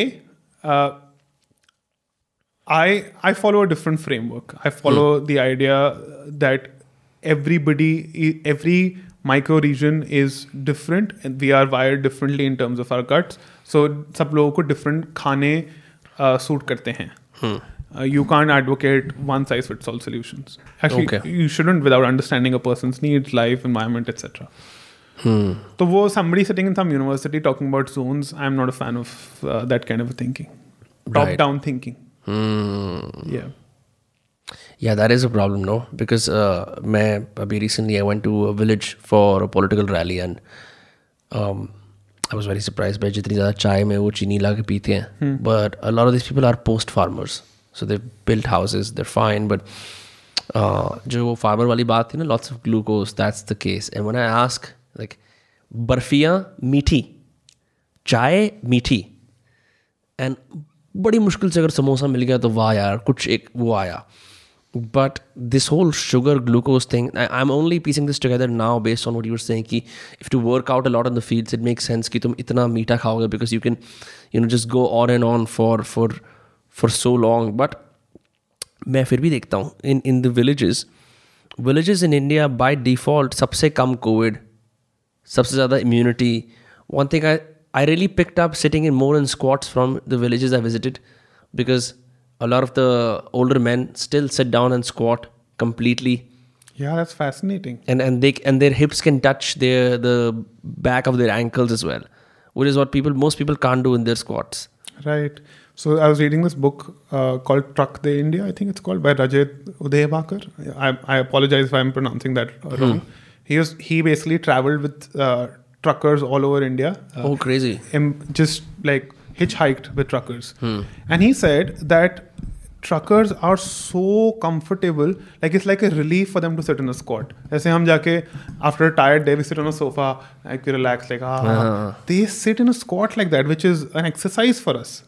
uh, i i follow a different framework i follow the idea that everybody e- every micro region is different and we are wired differently in terms of our guts so सब लोगों को different खाने uh, suit करते हैं uh, you can't advocate one size fits all solutions actually Okay. you shouldn't without understanding a person's needs life environment etc Hmm. so wo somebody sitting in some university talking about zones i'm not a fan of uh, that kind of a thinking top Right. down thinking Hmm. yeah या that is a problem no because मैं अभी recently I went to a village for a political rally and I was very surprise भाई जितनी ज़्यादा चाय में वो चीनी ला के पीते हैं। But a lot of this people are post farmers so they build houses there fine but जो वो फार्मर वाली बात थी ना lots of glucose that's the case and when I ask like बर्फियाँ मीठी चाय मीठी एंड बड़ी मुश्किल से अगर समोसा मिल गया तो वाह यार कुछ एक वो आया। But this whole sugar glucose thing I am only पीसिंग this together now based on what you're saying कि if two work out a lot on the fields it make sense कि तुम इतना मीठा खाओगे because you can you know just go on and on for for for so long but मैं फिर भी देखता हूँ इन in the villages villages in India by default सबसे कम कोविड सबसे ज़्यादा immunity one thing I I really picked up sitting in more in squats from the villages I visited because a lot of the older men still sit down and squat completely. Yeah that's fascinating. And and they and their hips can touch their the back of their ankles as well which is what people most people can't do in their squats. Right. So i was reading this book uh, called truck de india i think it's called by rajat Ubhaykar. I, I apologize if i'm pronouncing that uh, wrong. He was he basically traveled with uh, truckers all over india. Uh, oh crazy. just like hitchhiked with truckers. Hmm. And he said that truckers are so comfortable, like it's like a relief for them to sit in a squat. जैसे हम जाके after a tired day we sit on a sofa, like we relax, like ah. uh-huh. They sit in a squat like that, which is an exercise for us.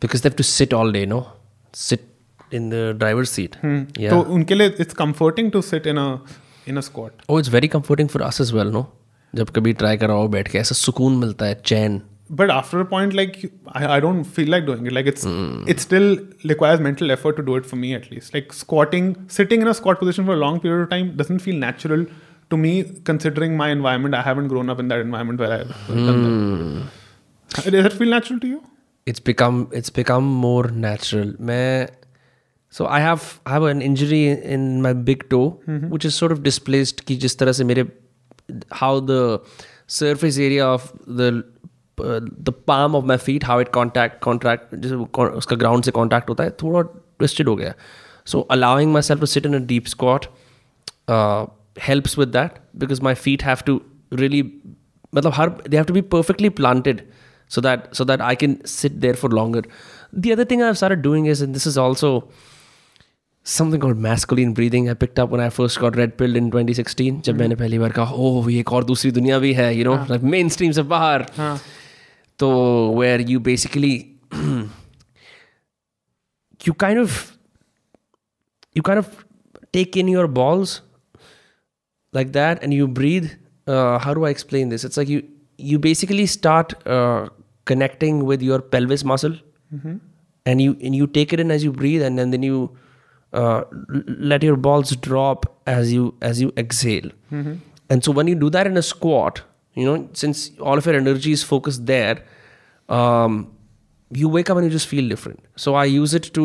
because they have to sit all day no sit in the driver's seat hmm. yeah तो उनके लिए it's comforting to sit in a in a squat. oh it's very comforting for us as well no जब कभी try कराओ बैठ के ऐसा सुकून मिलता है चैन but after a point like I, I, don't feel like doing it like it's mm. it still requires mental effort to do it for me at least like squatting sitting in a squat position for a long period of time doesn't feel natural to me considering my environment i haven't grown up in that environment where I. mm. does it feel natural to you it's become it's become more natural Main, so i have i have an injury in my big toe mm-hmm. which is sort of displaced ki jis tarah se mere, how the surface area of the the palm of my feet how it contact contract जैसे उसका ground से contact होता है थोड़ा twisted हो गया so allowing myself to sit in a deep squat helps with that because my feet have to really मतलब हर they have to be perfectly planted so that so that I can sit there for longer the other thing I सारा doing is this is also something और masculine breathing है picked up I first got red pilled in twenty sixteen जब hmm. मैंने पहली बार कहा ओ एक और दूसरी दुनिया भी है यू नो मेन स्ट्रीम से बाहर. हाँ। तो where you basically you kind of you kind of take in your balls like that and you breathe. Uh, how do i explain this? It's like you you basically start uh, connecting with your pelvis muscle. And you and you take it in as you breathe and then, then you uh, let your balls drop as you as you exhale. And so when you do that in a squat you know since all of your energy is focused there um, you wake up and you just feel different so i use it to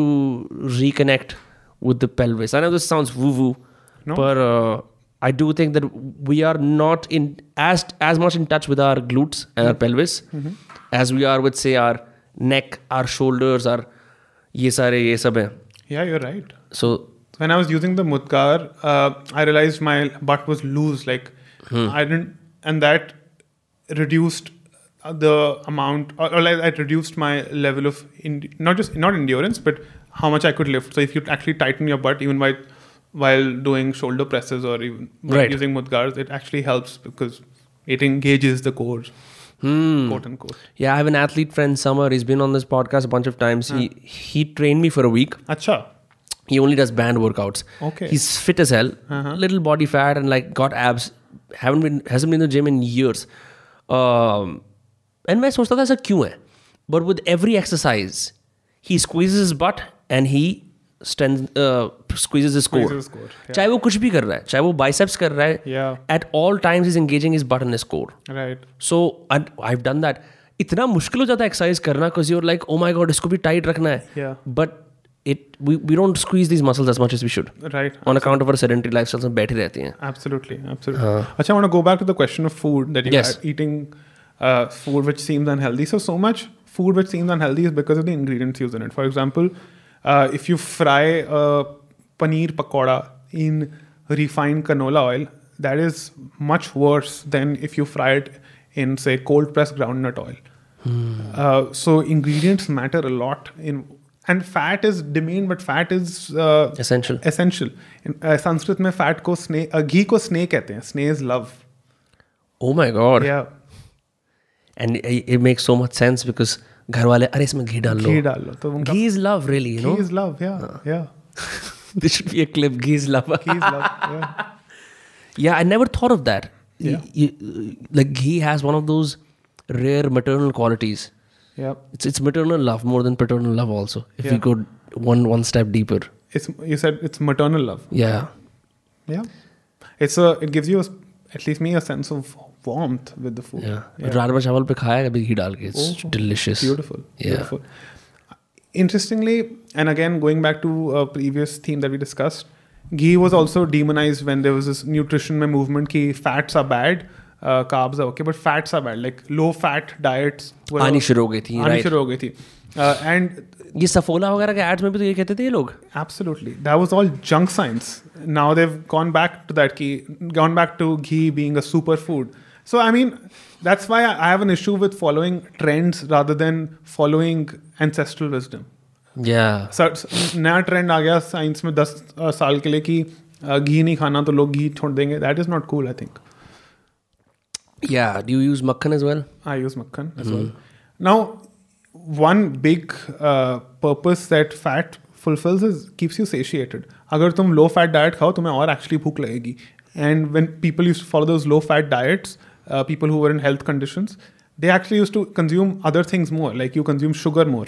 reconnect with the pelvis i know this sounds woo woo No. but uh, i do think that we are not in as as much in touch with our glutes and our pelvis as we are with say our neck our shoulders our ye sare ye sab hai. Yeah, you're right. so When I was using the Mudgar, uh, I realized my butt was loose. Like I didn't, and that reduced uh, the amount, or, or like I reduced my level of in, not just not endurance, but how much I could lift. So if you actually tighten your butt, even while while doing shoulder presses or even Right. using Mudgars, it actually helps because it engages the core, hmm. quote unquote. yeah i have an athlete friend summer he's been on this podcast a bunch of times he he trained me for a week Acha. he only does band workouts Okay. he's fit as hell little body fat and like got abs haven't been hasn't been in the gym in years Um, and मैं सोचता था ऐसा क्यों है? But with every exercise he squeeze butt and he squeezes core चाहे वो कुछ भी कर रहा है चाहे वो बाइसेप्स कर रहा है at all times is engaging is butt and core right so I done that इतना मुश्किल हो जाता है एक्सरसाइज करना because you're like oh my God इसको भी टाइट रखना है। But but it we don't squeeze these muscles as much as we should Right. On account of our sedentary life में बैठे रहते हैं Absolutely, absolutely. Actually, I want to go back to the question of food that you Yes. had eating uh, food which seems unhealthy. So, so much food which seems unhealthy is because of the ingredients used in it. For example, uh, if you fry a paneer pakoda in refined canola oil, that is much worse than if you fry it in, say, cold pressed groundnut oil. Uh, so, ingredients matter a lot in. And fat is demeaned, but fat is uh, Essential. essential. In, uh, Sanskrit में fat को स्ने uh, घी को स्ने कहते हैं स्ने is love oh my God या and it makes so much sense because घर वाले अरे इसमें घी डाल लो घी डाल लो तो ghee is love really you know ghee is love या या this should be a clip ghee is love ghee is love या Yeah, I never thought of that. Y- Yeah. you- like ghee has one of those rare maternal qualities. Yeah. It's it's maternal love more than paternal love also. If yeah. we go one one step deeper. It's you said it's maternal love. Yeah. Yeah. It's a it gives you a, at least me a sense of warmth with the food. Yeah. yeah. Chawal pe khaya kabhi ghee dal ke. It's oh, delicious. Beautiful. Yeah. Beautiful. Interestingly, and again going back to a previous theme that we discussed, ghee was also demonized when there was this nutrition movement ki fats are bad. Carbs okay but fats are bad like low fat diets आनी शुरू हो गई थी आनी शुरू हो गई थी. एंड ये सफोला वगैरह के एड्स में भी तो ये कहते थे ये लोग? Absolutely that was all junk science now they have gone back to that की gone back to ghee being a super food so I mean that's why I have an issue with following trends rather than following ancestral wisdom Yeah. नया trend आ गया science में दस साल के लिए कि घी नहीं खाना तो लोग घी छोड़ देंगे. That is not cool I think Yeah. Do you use makhan as well? I use makhan as well. Now, one big uh, purpose that fat fulfills is keeps you satiated. अगर तुम low fat diet खाओ तुम्हें और actually भूख लगेगी. And when people used to follow those low fat diets, uh, people who were in health conditions, they actually used to consume other things more. Like you consume sugar more.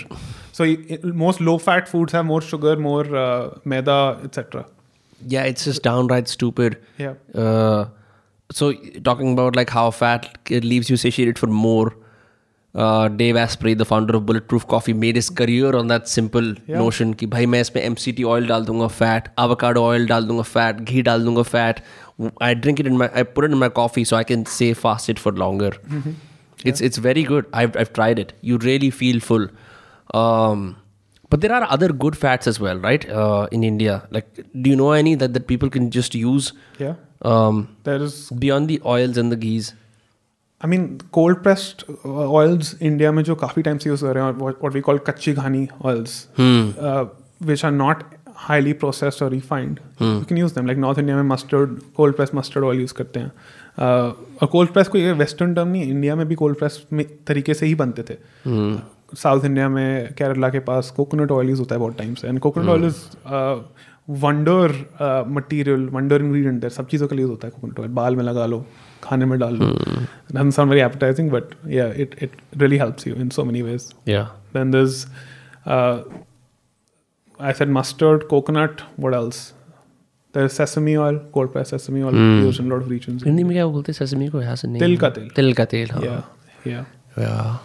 So i- i- most low fat foods have more sugar, more uh, maida, etc. Yeah, it's just downright stupid. Yeah. Uh, so talking about like how fat it leaves you satiated for more. Uh, Dave Asprey, the founder of Bulletproof Coffee, made his career on that simple Yeah. notion कि भाई मैं इसमें MCT oil डाल दूंगा fat, avocado oil डाल दूंगा fat, घी डाल दूंगा fat. I drink it in my, I put it in my coffee so I can stay fasted for longer. It's it's very good. I've I've tried it. You really feel full. Um, but there are other good fats as well, right? Uh, in India, like, do you know any that that people can just use Yeah. Um, there is beyond the oils and the ghees. I mean cold pressed oils India में जो काफ़ी time से use कर रहे हैं what we call kachi ghani oils which are not highly processed और refined you can use them like North India में mustard cold press mustard oil use करते हैं. Uh, और कोल्ड प्रेस कोई वेस्टर्न टर्म नहीं इंडिया में भी cold press में तरीके से ही बनते थे. Hmm. साउथ इंडिया में केरला के पास कोकोनट ऑयल यूज़ होता है बहुत टाइम से and coconut oil is wonder material wonder ingredient है सब चीज़ों के लिए यूज़ होता है कोकोनट ऑयल बाल में लगा लो खाने में डाल लो doesn't sound very appetizing but yeah it, it really helps you in so many ways Yeah. then there's uh, i said mustard coconut what else there's sesame oil cold pressed sesame oil used in a lot of regions Hindi में क्या बोलते हैं sesame को यहाँ से नहीं तिल का तेल। तिल का तेल हाँ yeah yeah Yeah.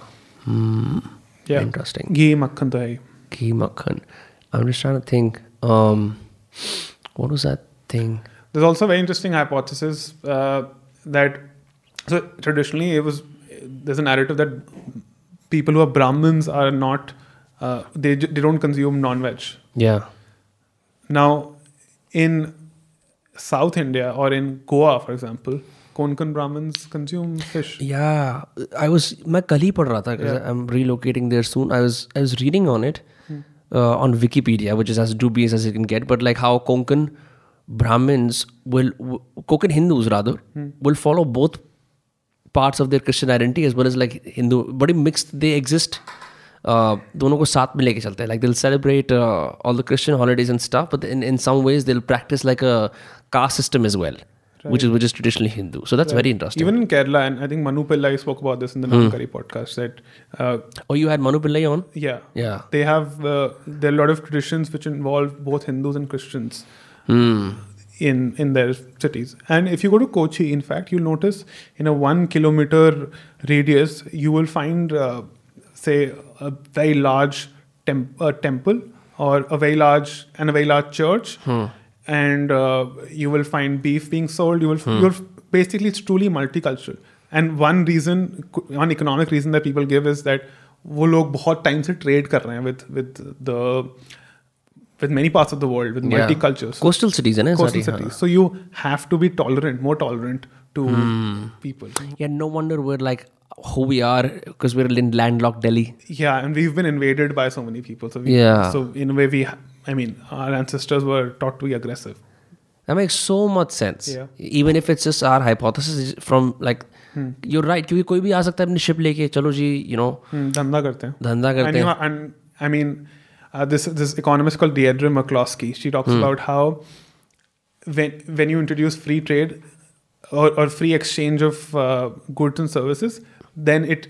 Hmm. yeah Interesting. makhan to hai hi. Ghee makhan. I'm just trying to think. Um, what was that thing? There's also a very interesting hypothesis uh, that so traditionally it was there's a narrative that people who are Brahmins are not uh, they they don't consume non-veg. Yeah. Now, in South India or in Goa, for example, Konkan Brahmins consume fish. Yeah, I was my kali because. I'm relocating there soon. I was I was reading on it. uh, on Wikipedia, which is as dubious as you can get. But like how Konkan Brahmins will w- Konkan Hindus rather will follow both parts of their Christian identity as well as like Hindu. बड़े mixed they exist. Uh, दोनों को साथ में लेके चलते हैं like they'll celebrate uh, all the Christian holidays and stuff, but in, in some ways they'll practice like a caste system as well, which is which is traditionally Hindu. So that's very interesting. Even in Kerala, and I think Manu Pillai spoke about this in the Namkari podcast. That uh, Oh, you had Manu Pillai on? yeah, Yeah. they have uh, there are a lot of traditions which involve both Hindus and Christians. Hmm. in in their cities. And if you go to Kochi, in fact, you'll notice in a one kilometer radius, you will find, uh, say, a very large temp- uh, temple or a very large and a very large church, and uh, you will find beef being sold. You will you'll basically it's truly multicultural. And one reason, one economic reason that people give is that वो लोग बहुत time से trade कर रहे हैं with with the with many parts of the world with Yeah. multicultures Coastal cities, है ना coastal सारी? cities. So you have to be tolerant, more tolerant to people. Yeah, no wonder we're like who we are because we're in landlocked Delhi. Yeah, and we've been invaded by so many people. So we, Yeah. So in a way, we, ha- I mean, our ancestors were taught to be aggressive. That makes so much sense. Yeah. Even if it's just our hypothesis is from like, you're right. क्योंकि कोई भी आ सकता है अपनी ship लेके चलो जी, you know, Hmm, धंधा करते हैं. धंधा And, करते you हैं. know, and I mean, uh, this this economist called Deirdre McCloskey. She talks Hmm. about how when when you introduce free trade or, or free exchange of uh, goods and services, then it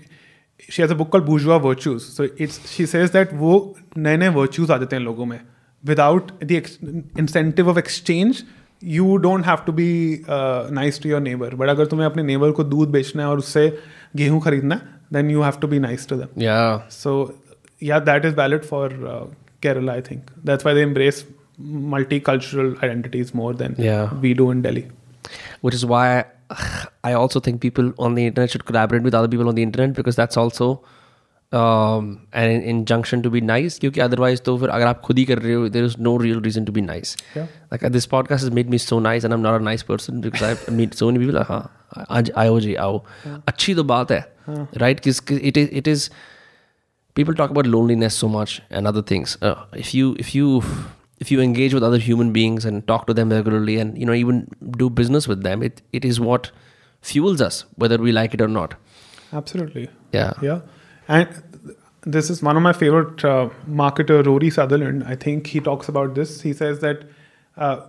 she has a book called Bourgeois Virtues. So it's she says that वो नए नए virtues आ जाते हैं लोगों में. Without the ex- incentive of exchange, you don't have to be uh, nice to your neighbor. But अगर तुम्हें अपने neighbor को दूध बेचना है और उससे गेहूं खरीदना है, then you have to be nice to them. Yeah. So yeah, that is valid for uh, Kerala. I think that's why they embrace multicultural identities more than Yeah. we do in Delhi. Which is why I also think people on the internet should collaborate with other people on the internet because that's also um, an injunction to be nice. क्योंकि otherwise तो फिर अगर आप खुद ही कर रहे हो there is no real reason to be nice. Yeah. Like uh, this podcast has made me so nice and I'm not a nice person because I've meet so many people. like, हाँ आज आओ जी आओ अच्छी तो बात है right? किस it is it is people talk about loneliness so much and other things. Uh, if you if you if you engage with other human beings and talk to them regularly and you know even do business with them, it it is what fuels us whether we like it or not. Absolutely. Yeah. Yeah. And this is one of my favorite uh, marketer, Rory Sutherland. I think he talks about this. He says that uh,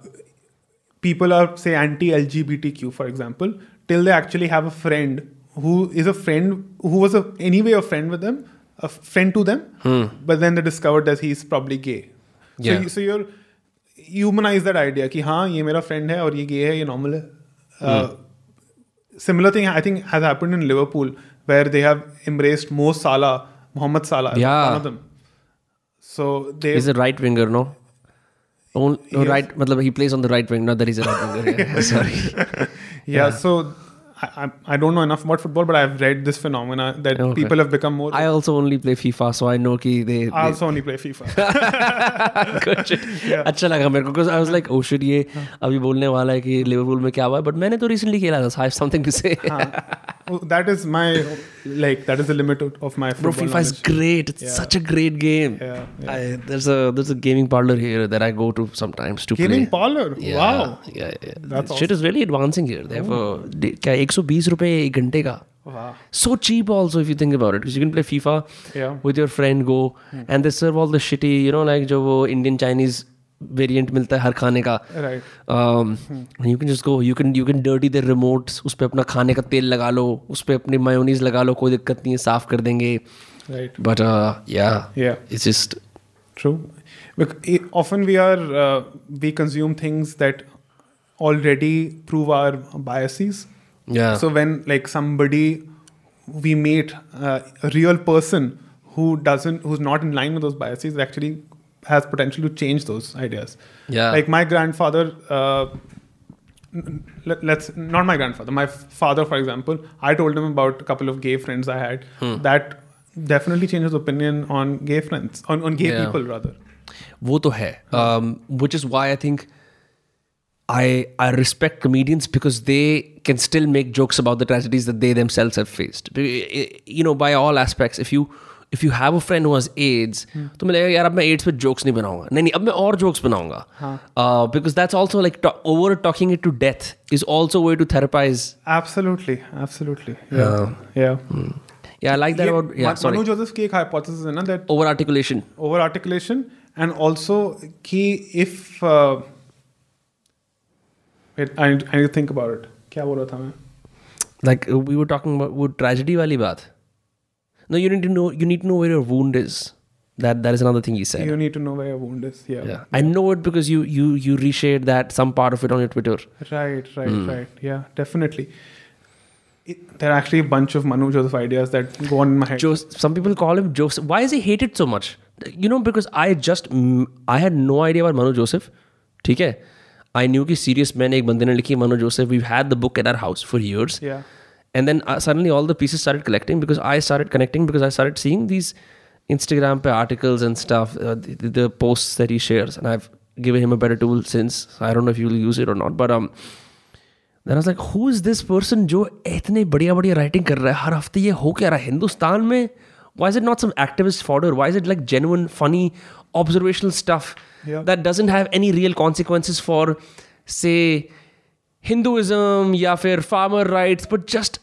people are, say, anti LGBTQ, for example, till they actually have a friend who is a friend, who was a, anyway a friend with them, a friend to them, but then they discovered that he's probably gay. So, Yeah. you, so you're humanize that idea कि हाँ ये मेरा friend है और ये gay है ये normal है. Uh, similar thing I think has happened in Liverpool where they have embraced Mo Salah, Mohamed Salah, Yeah. one of them. So they He's a right winger, no? On, no, Yes. right, matlab, he plays on the right wing, not that he's a right winger. Yeah. Sorry. yeah, so I, I, I don't know enough about football, but I've read this phenomena that Okay. people have become more. I also only play FIFA, so I know कि they. I they also only play FIFA. Good shit. अच्छा लगा मेरे को because I was like oh shit ये अभी बोलने वाला है कि लिवरपूल में क्या हुआ है but मैंने तो recently खेला था so I have something to say Well, that is my like that is the limit of of my bro football FIFA is knowledge. great it's Yeah. such a great game Yeah, yeah. I, there's a there's a gaming parlor here that I go to sometimes to Gaming play parlor. yeah, Wow. yeah, yeah. That's shit is really advancing here they have a, एक सौ बीस रुपए एक घंटे का। So cheap also if you think about it you can play FIFA with your friend go and they serve all the city you know like जो वो Indian Chinese variant मिलता है हर खाने का। यू कैन जिसको you can you can dirty there remote उस पर अपना खाने का तेल लगा लो उस पर अपनी मायोनीज लगा लो कोई दिक्कत नहीं है साफ़ कर देंगे। बट या it's true often we are we consume things that already prove are biases things that already prove our biases. yeah So when like somebody we meet uh, a real person who doesn't who's not in line with those biases actually has potential to change those ideas. Yeah. Like my grandfather. Uh, n- let, let's not my grandfather my f- father for example i told him about a couple of gay friends i had that definitely changed his opinion on gay friends on, on gay Yeah. people rather वो तो है um, which is why I think I I respect comedians because they can still make jokes about the tragedies that they themselves have faced. You know, by all aspects, if you if you have a friend who has AIDS, तो मैं लगेगा यार अब मैं AIDS पे jokes नहीं बनाऊंगा नहीं नहीं अब मैं और jokes बनाऊंगा uh, because that's also like to- over talking it to death is also a way to therapize. absolutely absolutely yeah yeah Yeah, I like that ये about yeah. Ma- Sorry, Manu Joseph की एक hypothesis है ना that over articulation. over articulation and also कि if uh, wait I need, I need to think about it क्या बोल रहा था मैं like uh, we were talking about वो tragedy वाली बात no you need to know you need to know where your wound is that that is another thing he said you need to know where your wound is yeah, yeah i know it because you you you reshared that some part of it on your twitter right right Hmm. right yeah definitely it, there are actually a bunch of Manu Joseph ideas that go on in my head Jos- some people call him joseph why is he hated so much you know because i just mm, i had no idea about manu joseph ठीक है I knew की serious मैंने एक बंदे ने लिखी Manu Joseph we had the book at our house for years and then suddenly all the pieces start collecting because I start connecting because I start seeing these Instagram पे articles and stuff the post that he shares and I give him a better tool since I don't know if you'll use it or not but um then i was like who is this जो इतने बढ़िया बढ़िया writing कर रहा है? हर हफ़्ते ये हो क्या रहा है? हिंदुस्तान में why is it not some activist fodder? Why is it like genuine funny observational stuff Yeah. that doesn't have any real consequences for say Hinduism या फिर farmer rights but just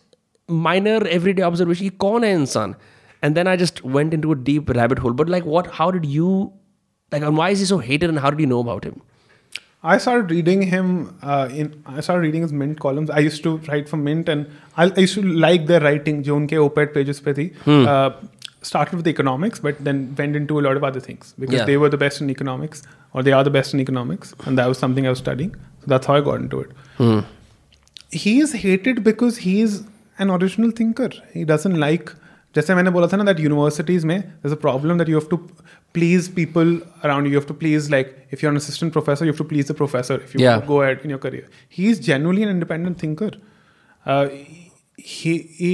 minor everyday observation ये कौन है इंसान and then I just went into a deep rabbit hole but like what how did you like and why is he so hated and how did you know about him I started reading him uh, in. I started reading his Mint columns. I used to write for Mint, and I, I used to like their writing. जो उनके op-ed pages पे थी. Uh, started with economics, but then went into a lot of other things because Yeah. they were the best in economics, or they are the best in economics, and that was something I was studying. So that's how I got into it. He is hated because he is an original thinker. He doesn't like. जैसे मैंने बोला था ना that universities में there's a problem that you have to please people around you. You have to please like if you're an assistant professor, you have to please the professor if you Yeah. go ahead in your career. He is genuinely an independent thinker. Uh, he, he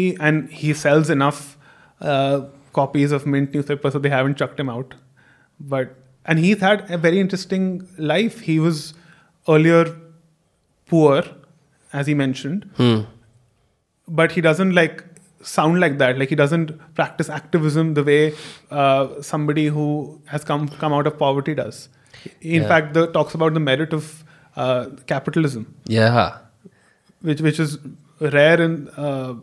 and he sells enough copies of Mint newspaper, so they haven't chucked him out. But and he's had a very interesting life. He was earlier poor, as he mentioned, but he doesn't like sound like that. Like he doesn't practice activism the way uh, somebody who has come come out of poverty does. In Yeah. fact, the talks about the merit of uh, capitalism, yeah which which is rare in uh,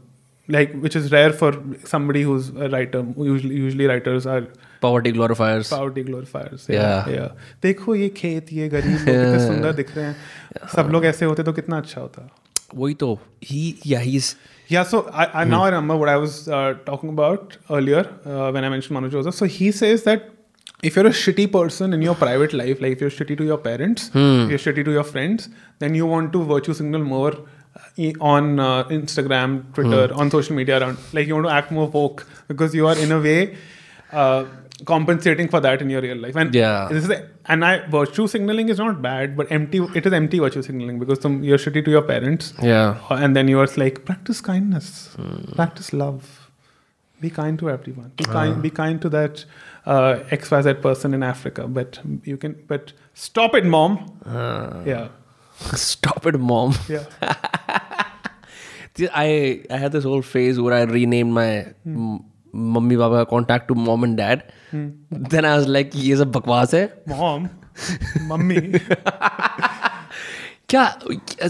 like which is rare for somebody who's a writer. Usually, usually writers are poverty glorifiers poverty glorifiers. Yeah. yeah. देखो ये खेत ये गरीब लोग कितने सुंदर दिख रहे हैं सब लोग ऐसे होते तो कितना अच्छा होता वही तो he yeah he's Yeah, so I, I now I remember what I was uh, talking about earlier uh, when I mentioned Manu Joseph. So he says that if you're a shitty person in your private life, like if you're shitty to your parents, if you're shitty to your friends, then you want to virtue signal more uh, e- on uh, Instagram, Twitter, on social media around. Like you want to act more woke because you are in a way uh, compensating for that in your real life. And Yeah. this is a, and I virtue signaling is not bad, but empty. It is empty virtue signaling because some, you're shitty to your parents. yeah Uh, and then you are like practice kindness practice love be kind to everyone be kind be kind to that uh, xyz person in africa but you can but stop it mom yeah stop it mom yeah I I had this whole phase where I renamed my m- mummy baba contact to mom and dad. Hmm. Then I was like, ये सब बकवास है mom mummy क्या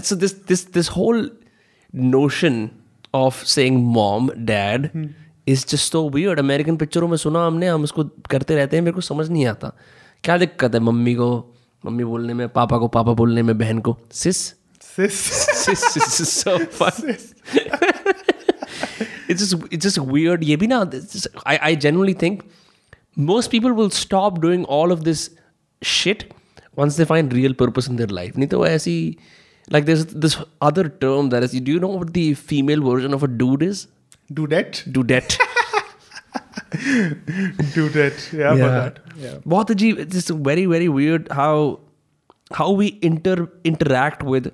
so this this this whole notion of saying mom, dad Hmm. is just so weird. American पिक्चरों में सुना हमने हम इसको करते रहते हैं मेरे को समझ नहीं आता क्या दिक्कत है मम्मी को मम्मी बोलने में पापा को पापा बोलने में बहन को। Sis sis sis sis sis so it's just it's just weird ये भी ना I I generally think most people will stop doing all of this shit once they find real purpose in their life नहीं तो ऐसी like this this other term that is do you know what the female version of a dude is do date do date Dudette. Yeah, for that. Yeah. बहुत अजीब it's just very very weird how how we inter interact with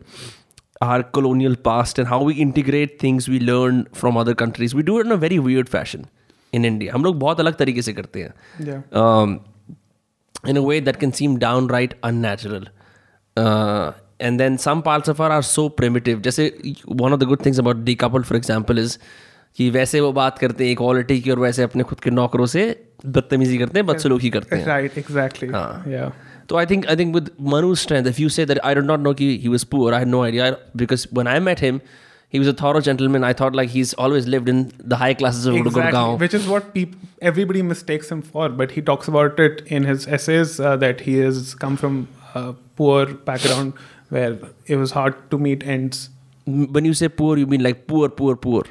our colonial past and how we integrate things we learn from other countries we do it in a very weird fashion in India हम लोग बहुत अलग तरीके से करते हैं Yeah. um, in a way that can seem downright unnatural. Uh, and then some parts of our are so primitive. जैसे one of the good things about decoupled, for example, is कि वैसे वो बात करते हैं इक्वालिटी की और वैसे अपने खुद के नौकरों से बदतमीजी करते हैं बदसलूकी करते हैं Right, exactly. हाँ. तो I think I think with Manu's strength, if you say that I did not know कि he was poor, I had no idea because when I met him, he was a thorough gentleman. I thought like he's always lived in the high classes of Exactly. Gurgaon. Which is what peop- everybody mistakes him for. But he talks about it in his essays uh, that he has come from a poor background where it was hard to meet ends. When you say poor, you mean like poor, poor, poor.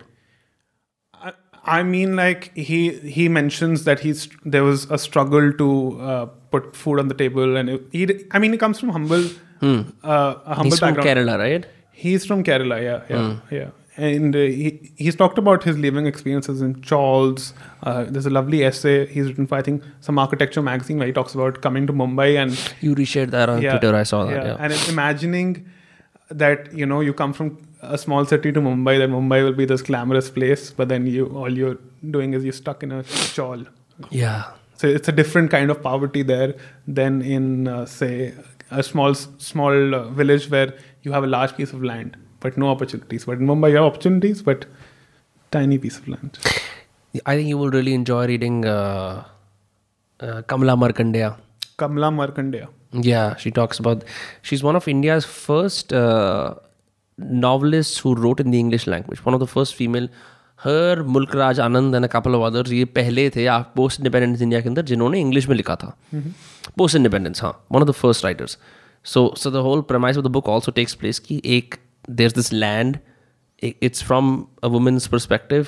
I, mean, like he he mentions that he's there was a struggle to uh, put food on the table, and it, he. I mean, he comes from humble, uh, a humble He's from. Kerala, right? He's from Kerala, yeah, yeah, yeah. And uh, he he's talked about his living experiences in chawls. Uh, there's a lovely essay he's written for I think some architecture magazine where he talks about coming to Mumbai and You reshared that on yeah, Twitter. I saw that. Yeah. and imagining that you know you come from a small city to Mumbai, that Mumbai will be this glamorous place, but then you all you're doing is you're stuck in a chawl. Yeah. So it's a different kind of poverty there than in uh, say a small small uh, village where you have a large piece of land but no opportunities. But in Mumbai you have opportunities but tiny piece of land. I think you will really enjoy reading uh, uh, Kamala Markandaya. Kamla Markandaya. Yeah, she talks about. She's one of India's first uh, novelists who wrote in the English language. One of the first female. Her, Mulk Raj Anand and a couple of others. ये पहले थे आप post independence India के अंदर जिन्होंने English में लिखा था पोस्ट इंडिपेंडेंस हाँ one of the first writers so so the whole premise of the book also takes place कि एक there this land it's from a women's perspective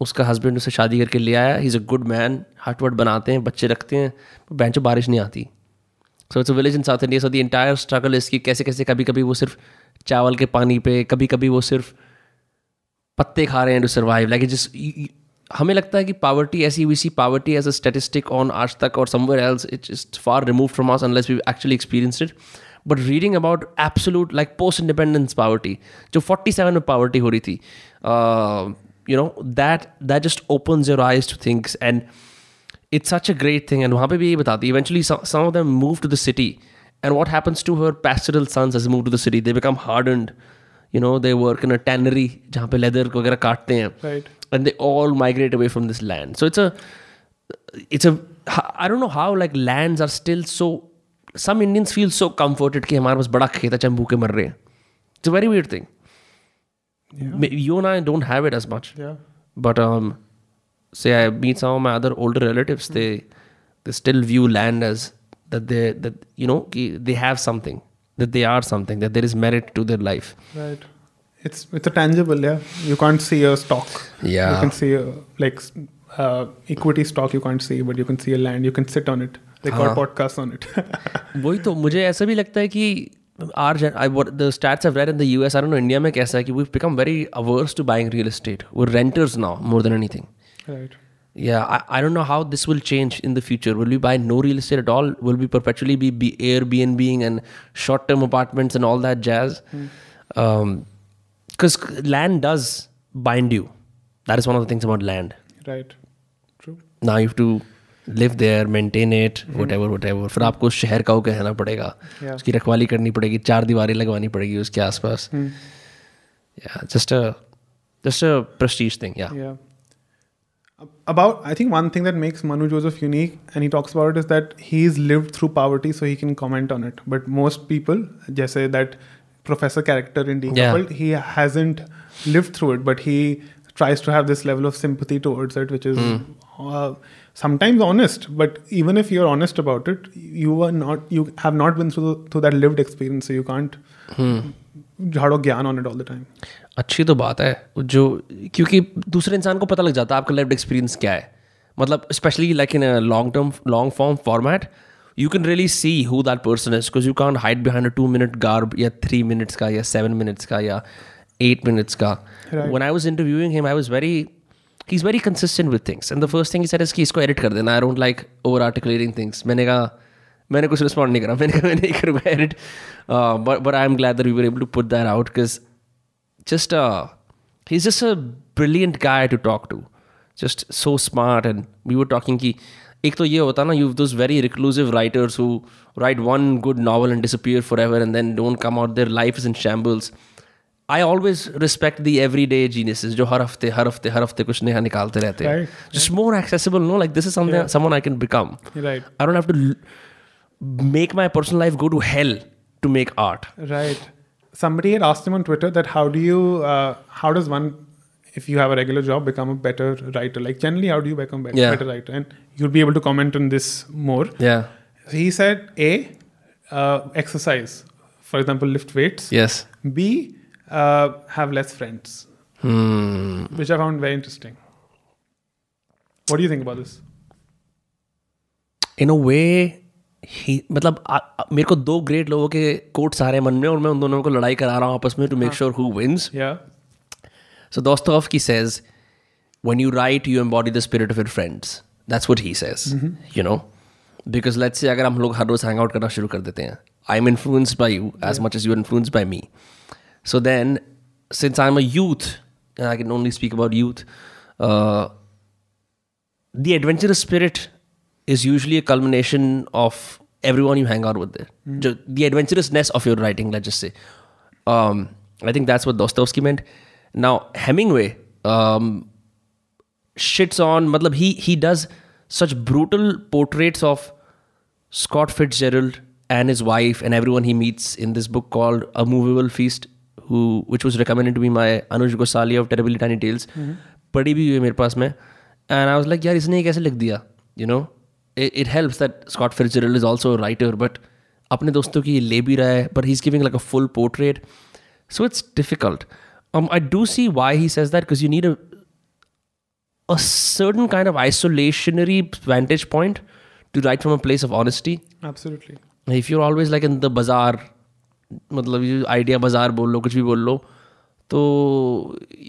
उसका हस्बैंड उसे शादी करके ले आया he is a good man hut what बनाते हैं बच्चे रखते हैं बेंच बारिश नहीं आती so it's village in South India so the entire struggle इसकी कैसे कैसे कभी कभी वो सिर्फ़ चावल के पानी पे कभी कभी वो सिर्फ़ पत्ते खा रहे हैं टू सर्वाइव लाइक जिस हमें लगता है कि पावर्टी ऐसी we see poverty as a statistic on आज तक और somewhere else it is far remove from us unless we actually experience it but reading about absolute like post independence poverty जो 47 में पावर्टी हो रही थी you know that that just opens your eyes to things and it's such a great thing and वहाँ पे भी यही बताती eventually some, some of them move to the city and what happens to her pastoral sons as they move to the city they become hardened you know they work in a tannery जहाँ पे leather वगैरह काटते हैं Right. and they all migrate away from this land so it's a it's a I don't know how like lands are still so some Indians feel so comforted कि हमारे पास बड़ा खेत है चाहे हम भूखे मर रहे हैं it's a very weird thing Yeah. you and I don't have it as much Yeah. but um say i meet some of my other older relatives they they still view land as that they that you know ki they have something that they are something that there is merit to their life Right. It's it's a tangible, yeah. You can't see a stock. Yeah. You can see a, like uh, equity stock. You can't see, but you can see a land. You can sit on it. Record हाँ. podcasts on it. वही तो मुझे ऐसा भी लगता है कि are I what the stats I've read in the US I don't know India में कैसा है कि we've become very averse to buying real estate we're renters now more than anything right. Yeah, I, I don't know how this will change in the future. Will we buy no real estate at all? Will we perpetually be, be Airbnb and short term apartments and all that jazz? Because land does bind you. That is one of the things about land. Right. True. Now you have to live there, maintain it, whatever, whatever. फिर आपको उस शहर का वो कहना पड़ेगा Yeah. उसकी रखवाली करनी पड़ेगी चार दीवारें लगवानी पड़ेगी उसके आसपास Yeah, just a just a prestige thing. Yeah. Yeah. about i think one thing that makes manu joseph unique and he talks about it is that he's lived through poverty so he can comment on it but most people just say that professor character in decoupled yeah. he hasn't lived through it but he tries to have this level of sympathy towards it which is mm. uh, sometimes honest but even if you're honest about it you are not you have not been through, through that lived experience so you can't mm. gyan on it all the time अच्छी तो बात है जो क्योंकि दूसरे इंसान को पता लग जाता है आपका लाइफ एक्सपीरियंस क्या है। मतलब specially like in long term long form format you can really see who that person is because you can hide behind a two minute garb या थ्री मिनट्स का या सेवन मिनट्स का या eight minutes का। One I was interviewing him I was very he is very consistent with things and the first thing is कि इसको edit कर देना I don't like over articulating things मैंने कहा मैंने कुछ रिस्पॉन्ड नहीं करा मैंने कहा मैं नहीं करूँगा edit but but I am glad that you were able to put that out because just uh he's just a brilliant guy to talk to just so smart and we were talking ki एक तो ये होता ना you those very reclusive writers who write one good novel and disappear forever and then don't come out their life is in shambles I always respect the everyday geniuses जो हर हफ्ते हर हफ्ते हर हफ्ते कुछ नया निकालते रहते हैं Right, just more accessible no like this is something someone I can become Right. I don't have to l- make my personal life go to hell to make art Right. somebody had asked him on Twitter that how do you, uh, how does one, if you have a regular job, become a better writer? Like generally, how do you become a yeah. better writer? And you'll be able to comment on this more. Yeah. He said A, uh, exercise. For example, lift weights. Yes. B, uh, have less friends. Hmm. Which I found very interesting. What do you think about this? In a way, ही मतलब आ, आ, मेरे को दो great लोगों के coat सारे मन में और मैं उन दोनों को लड़ाई करा रहा हूँ आपस में to make sure who wins Yeah. So Dostoevsky says when you write you embody the spirit of your friends. That's what he says you know? Because let's say अगर हम लोग हर रोज हैंग आउट करना शुरू कर देते हैं I am influenced by you as much as you influenced by me so then since I am a youth I can only speak about youth the adventurous spirit is usually a culmination of everyone you hang out with there. Mm. The adventurousness of your writing, let's just say. Um, I think that's what Dostoevsky meant. Now, Hemingway um, shits on, matlab, he, he does such brutal portraits of Scott Fitzgerald and his wife and everyone he meets in this book called A Moveable Feast, who which was recommended to me by Anuj Gosalia of Terribly Tiny Tales. पढ़ी भी हुई मेरे पास में and I was like यार इसने ये it helps that Scott Fitzgerald is also writer but अपने दोस्तों की ये ले भी रहा है but he is giving like a full portrait so it's difficult um, I do see why he says that because you need a a certain kind of isolationary vantage point to write from a place of honesty. Absolutely. If you're always like in the bazaar, मतलब you idea bazaar बोल लो कुछ भी बोल लो तो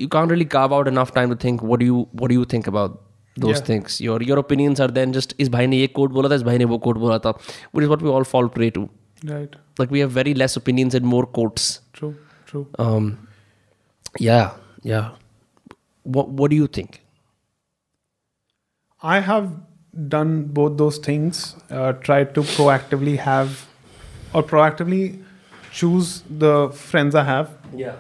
you can't really carve out enough time to think what do you what do you think about those things. Your your opinions are then just is bhai ne ye quote bola tha? Is bhai ne wo quote bola tha? Which is what we all fall prey to. Right. Like we have very less opinions and more quotes. True true. Um yeah yeah. What what do you think? I have done both those things uh, tried to proactively have or proactively choose the friends i have. Yeah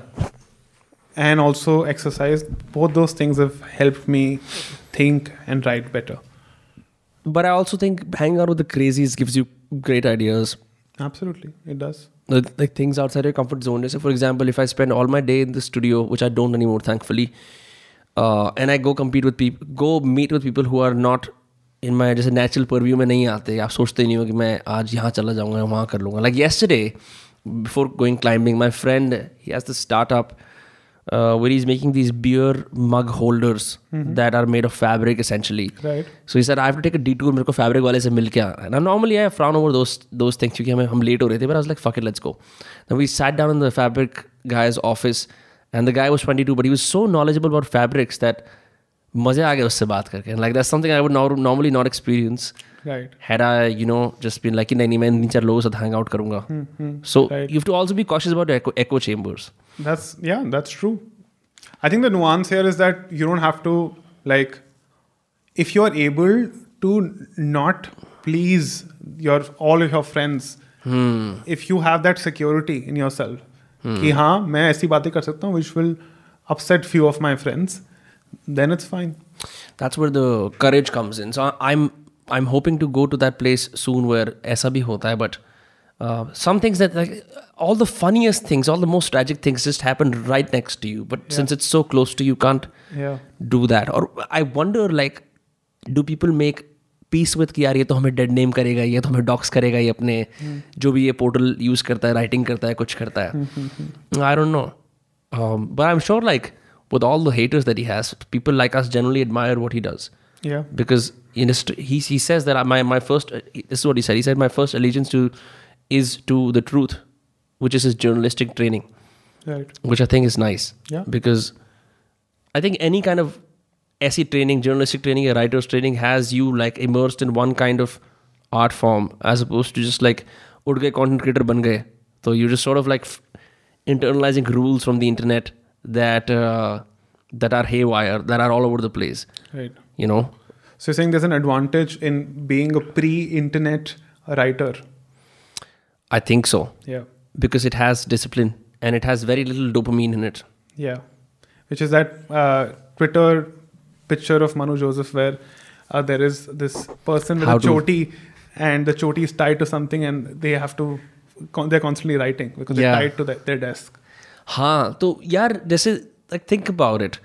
and also exercise. Both those things have helped me think and write better. But I also think hanging out with the crazies gives you great ideas. Absolutely, it does. Like like things outside your comfort zone. So, for example, if I spend all my day in the studio, which I don't anymore, thankfully, uh, and I go compete with people, go meet with people who are not in my जैसे natural purview में नहीं आते आप सोचते नहीं हो कि मैं आज यहाँ चला जाऊँगा वहाँ कर लूँगा like yesterday before going climbing my friend he has this startup uh, where he's making these beer mug holders that are made of fabric essentially Right. so he said I have to take a detour मेरे को fabric वाले से मिल के आना and normally I frown over those those things क्योंकि हमें हम late हो रहे थे but I was like fuck it let's go then we sat down in the fabric guy's office and the guy was 22 but he was so knowledgeable about fabrics that मजे आ गए उससे बात करके like that's something I would nor- normally not experience Right. had I you know just been like कि नहीं नहीं मैं इन चार लोगों के साथ hang out करूँगा so Right. you have to also be cautious about echo, echo chambers That's yeah, that's true. I think the nuance here is that you don't have to like if you're able to not please your all of your friends if you have that security in yourself कि हाँ मैं ऐसी बातें कर सकता हूँ which will upset few of my friends then it's fine that's where the courage comes in so i'm i'm hoping to go to that place soon where ऐसा भी होता है but Uh, some things that like all the funniest things, all the most tragic things just happen right next to you. But since it's so close to you, you can't Yeah. do that. Or I wonder like, do people make peace with कि यार ये तो हमें dead name करेगा ये तो हमें docs करेगा ये अपने जो भी ये पोर्टल यूज करता है राइटिंग करता है कुछ करता है I don't no but I am sure like with all the haters that he has people like us generally admire what he does Yeah. because in his, he, he says that my, my first this is what he said he said my first allegiance to is to the truth which is his journalistic training Right. which i think is nice Yeah. because i think any kind of SE training journalistic training a writer's training has you like immersed in one kind of art form as opposed to just like उड़ गए content creator बन गए so you're just sort of like f- internalizing rules from the internet that uh, that are haywire that are all over the place Right. you know So you're saying there's an advantage in being a pre-internet writer. I think so. Yeah. Because it has discipline and it has very little dopamine in it. Yeah. Which is that uh, Twitter picture of Manu Joseph where uh, there is this person with How a choti and the choti is tied to something and they have to, con- they're constantly writing because yeah. they're tied to the, their desk. Ha. So, yeah, this is like, think about it.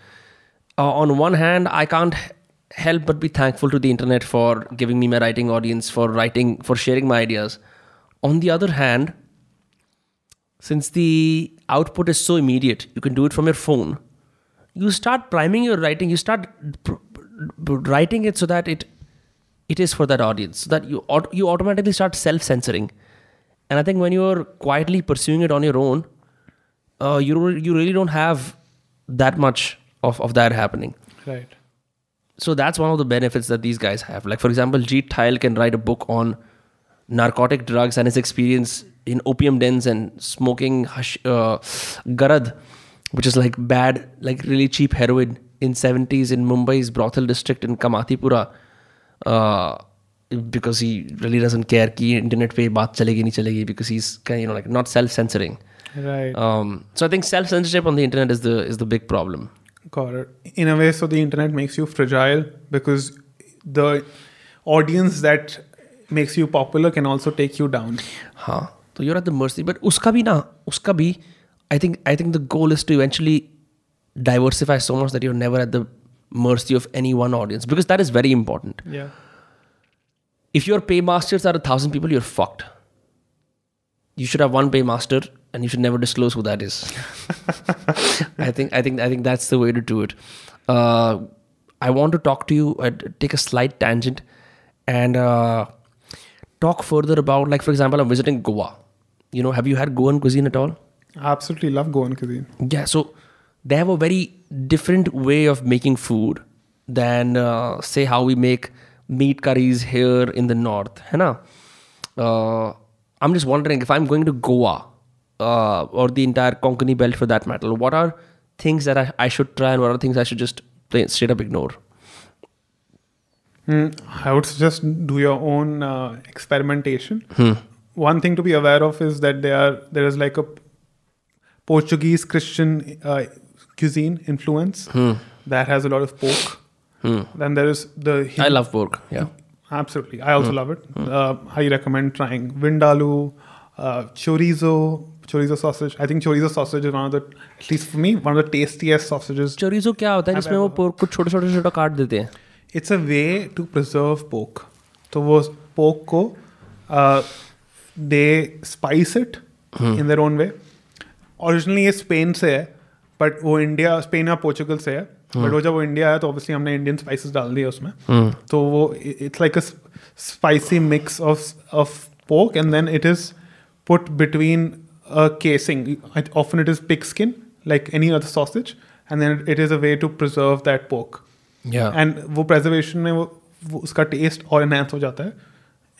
Uh, on one hand, I can't help but be thankful to the internet for giving me my writing audience, for writing, for sharing my ideas. On the other hand, since the output is so immediate, you can do it from your phone. You start priming your writing. You start writing it so that it it is for that audience, so that you you automatically start self censoring. And I think when you're quietly pursuing it on your own, uh, you you really don't have that much of, of that happening. Right. So that's one of the benefits that these guys have. Like for example, Jeet Thayil can write a book on narcotic drugs and his experience in opium dens and smoking hash, uh, garad, which is like bad, like really cheap heroin in 70s in Mumbai's brothel district in Kamathipura, Uh, because he really doesn't care. Ki internet pe baat chalegi nahi chalegi because he's you know like not self censoring right. Um, so i think self censorship on the internet is the is the big problem. Got it. In a way so the internet makes you fragile because the audience that makes you popular can also take you down. हाँ तो you're at the mercy but उसका भी ना उसका भी I think I think the goal is to eventually diversify so much that you're never at the mercy of any one audience because that is very important. Yeah. If your paymasters are a thousand people, you're fucked. You should have one paymaster and you should never disclose who that is. I think I think I think that's the way to do it. Uh, I want to talk to you. Uh, take a slight tangent and uh, talk further about, like, for example, I'm visiting Goa. You know, have you had Goan cuisine at all? I absolutely love Goan cuisine. Yeah, so they have a very different way of making food than, uh, say, how we make meat curries here in the north. ना? Uh, I'm just wondering if I'm going to Goa uh, or the entire Konkani belt for that matter, what are things that I, I should try and what are things I should just plain, straight up ignore? Hmm, I would suggest do your own uh, experimentation. One thing to be aware of is that there are there is like a Portuguese Christian uh, cuisine influence that has a lot of pork. Then there is the I love pork. Yeah. Absolutely. I also love it. Uh, I recommend trying vindaloo, uh, chorizo, chorizo sausage. I think chorizo sausage is one of the, at least for me, one of the tastiest sausages. चोरीजो क्या होता है जिसमें वो pork को छोटे छोटे छोटे काट देते हैं it's a way to preserve pork तो वो पोक को they spice it in their own way originally ये स्पेन से है बट वो इंडिया स्पेन या पोर्चुगल से है. But hmm. वो जब वो इंडिया आया तो ऑब्वियसली हमने इंडियन स्पाइसेस डाल दिए उसमें. Hmm. तो वो it's like a spicy mix of of pork and then it is put between a casing often it is pig skin like any other sausage and then it is a way to preserve that pork and वो preservation में वो उसका taste और enhance हो जाता है।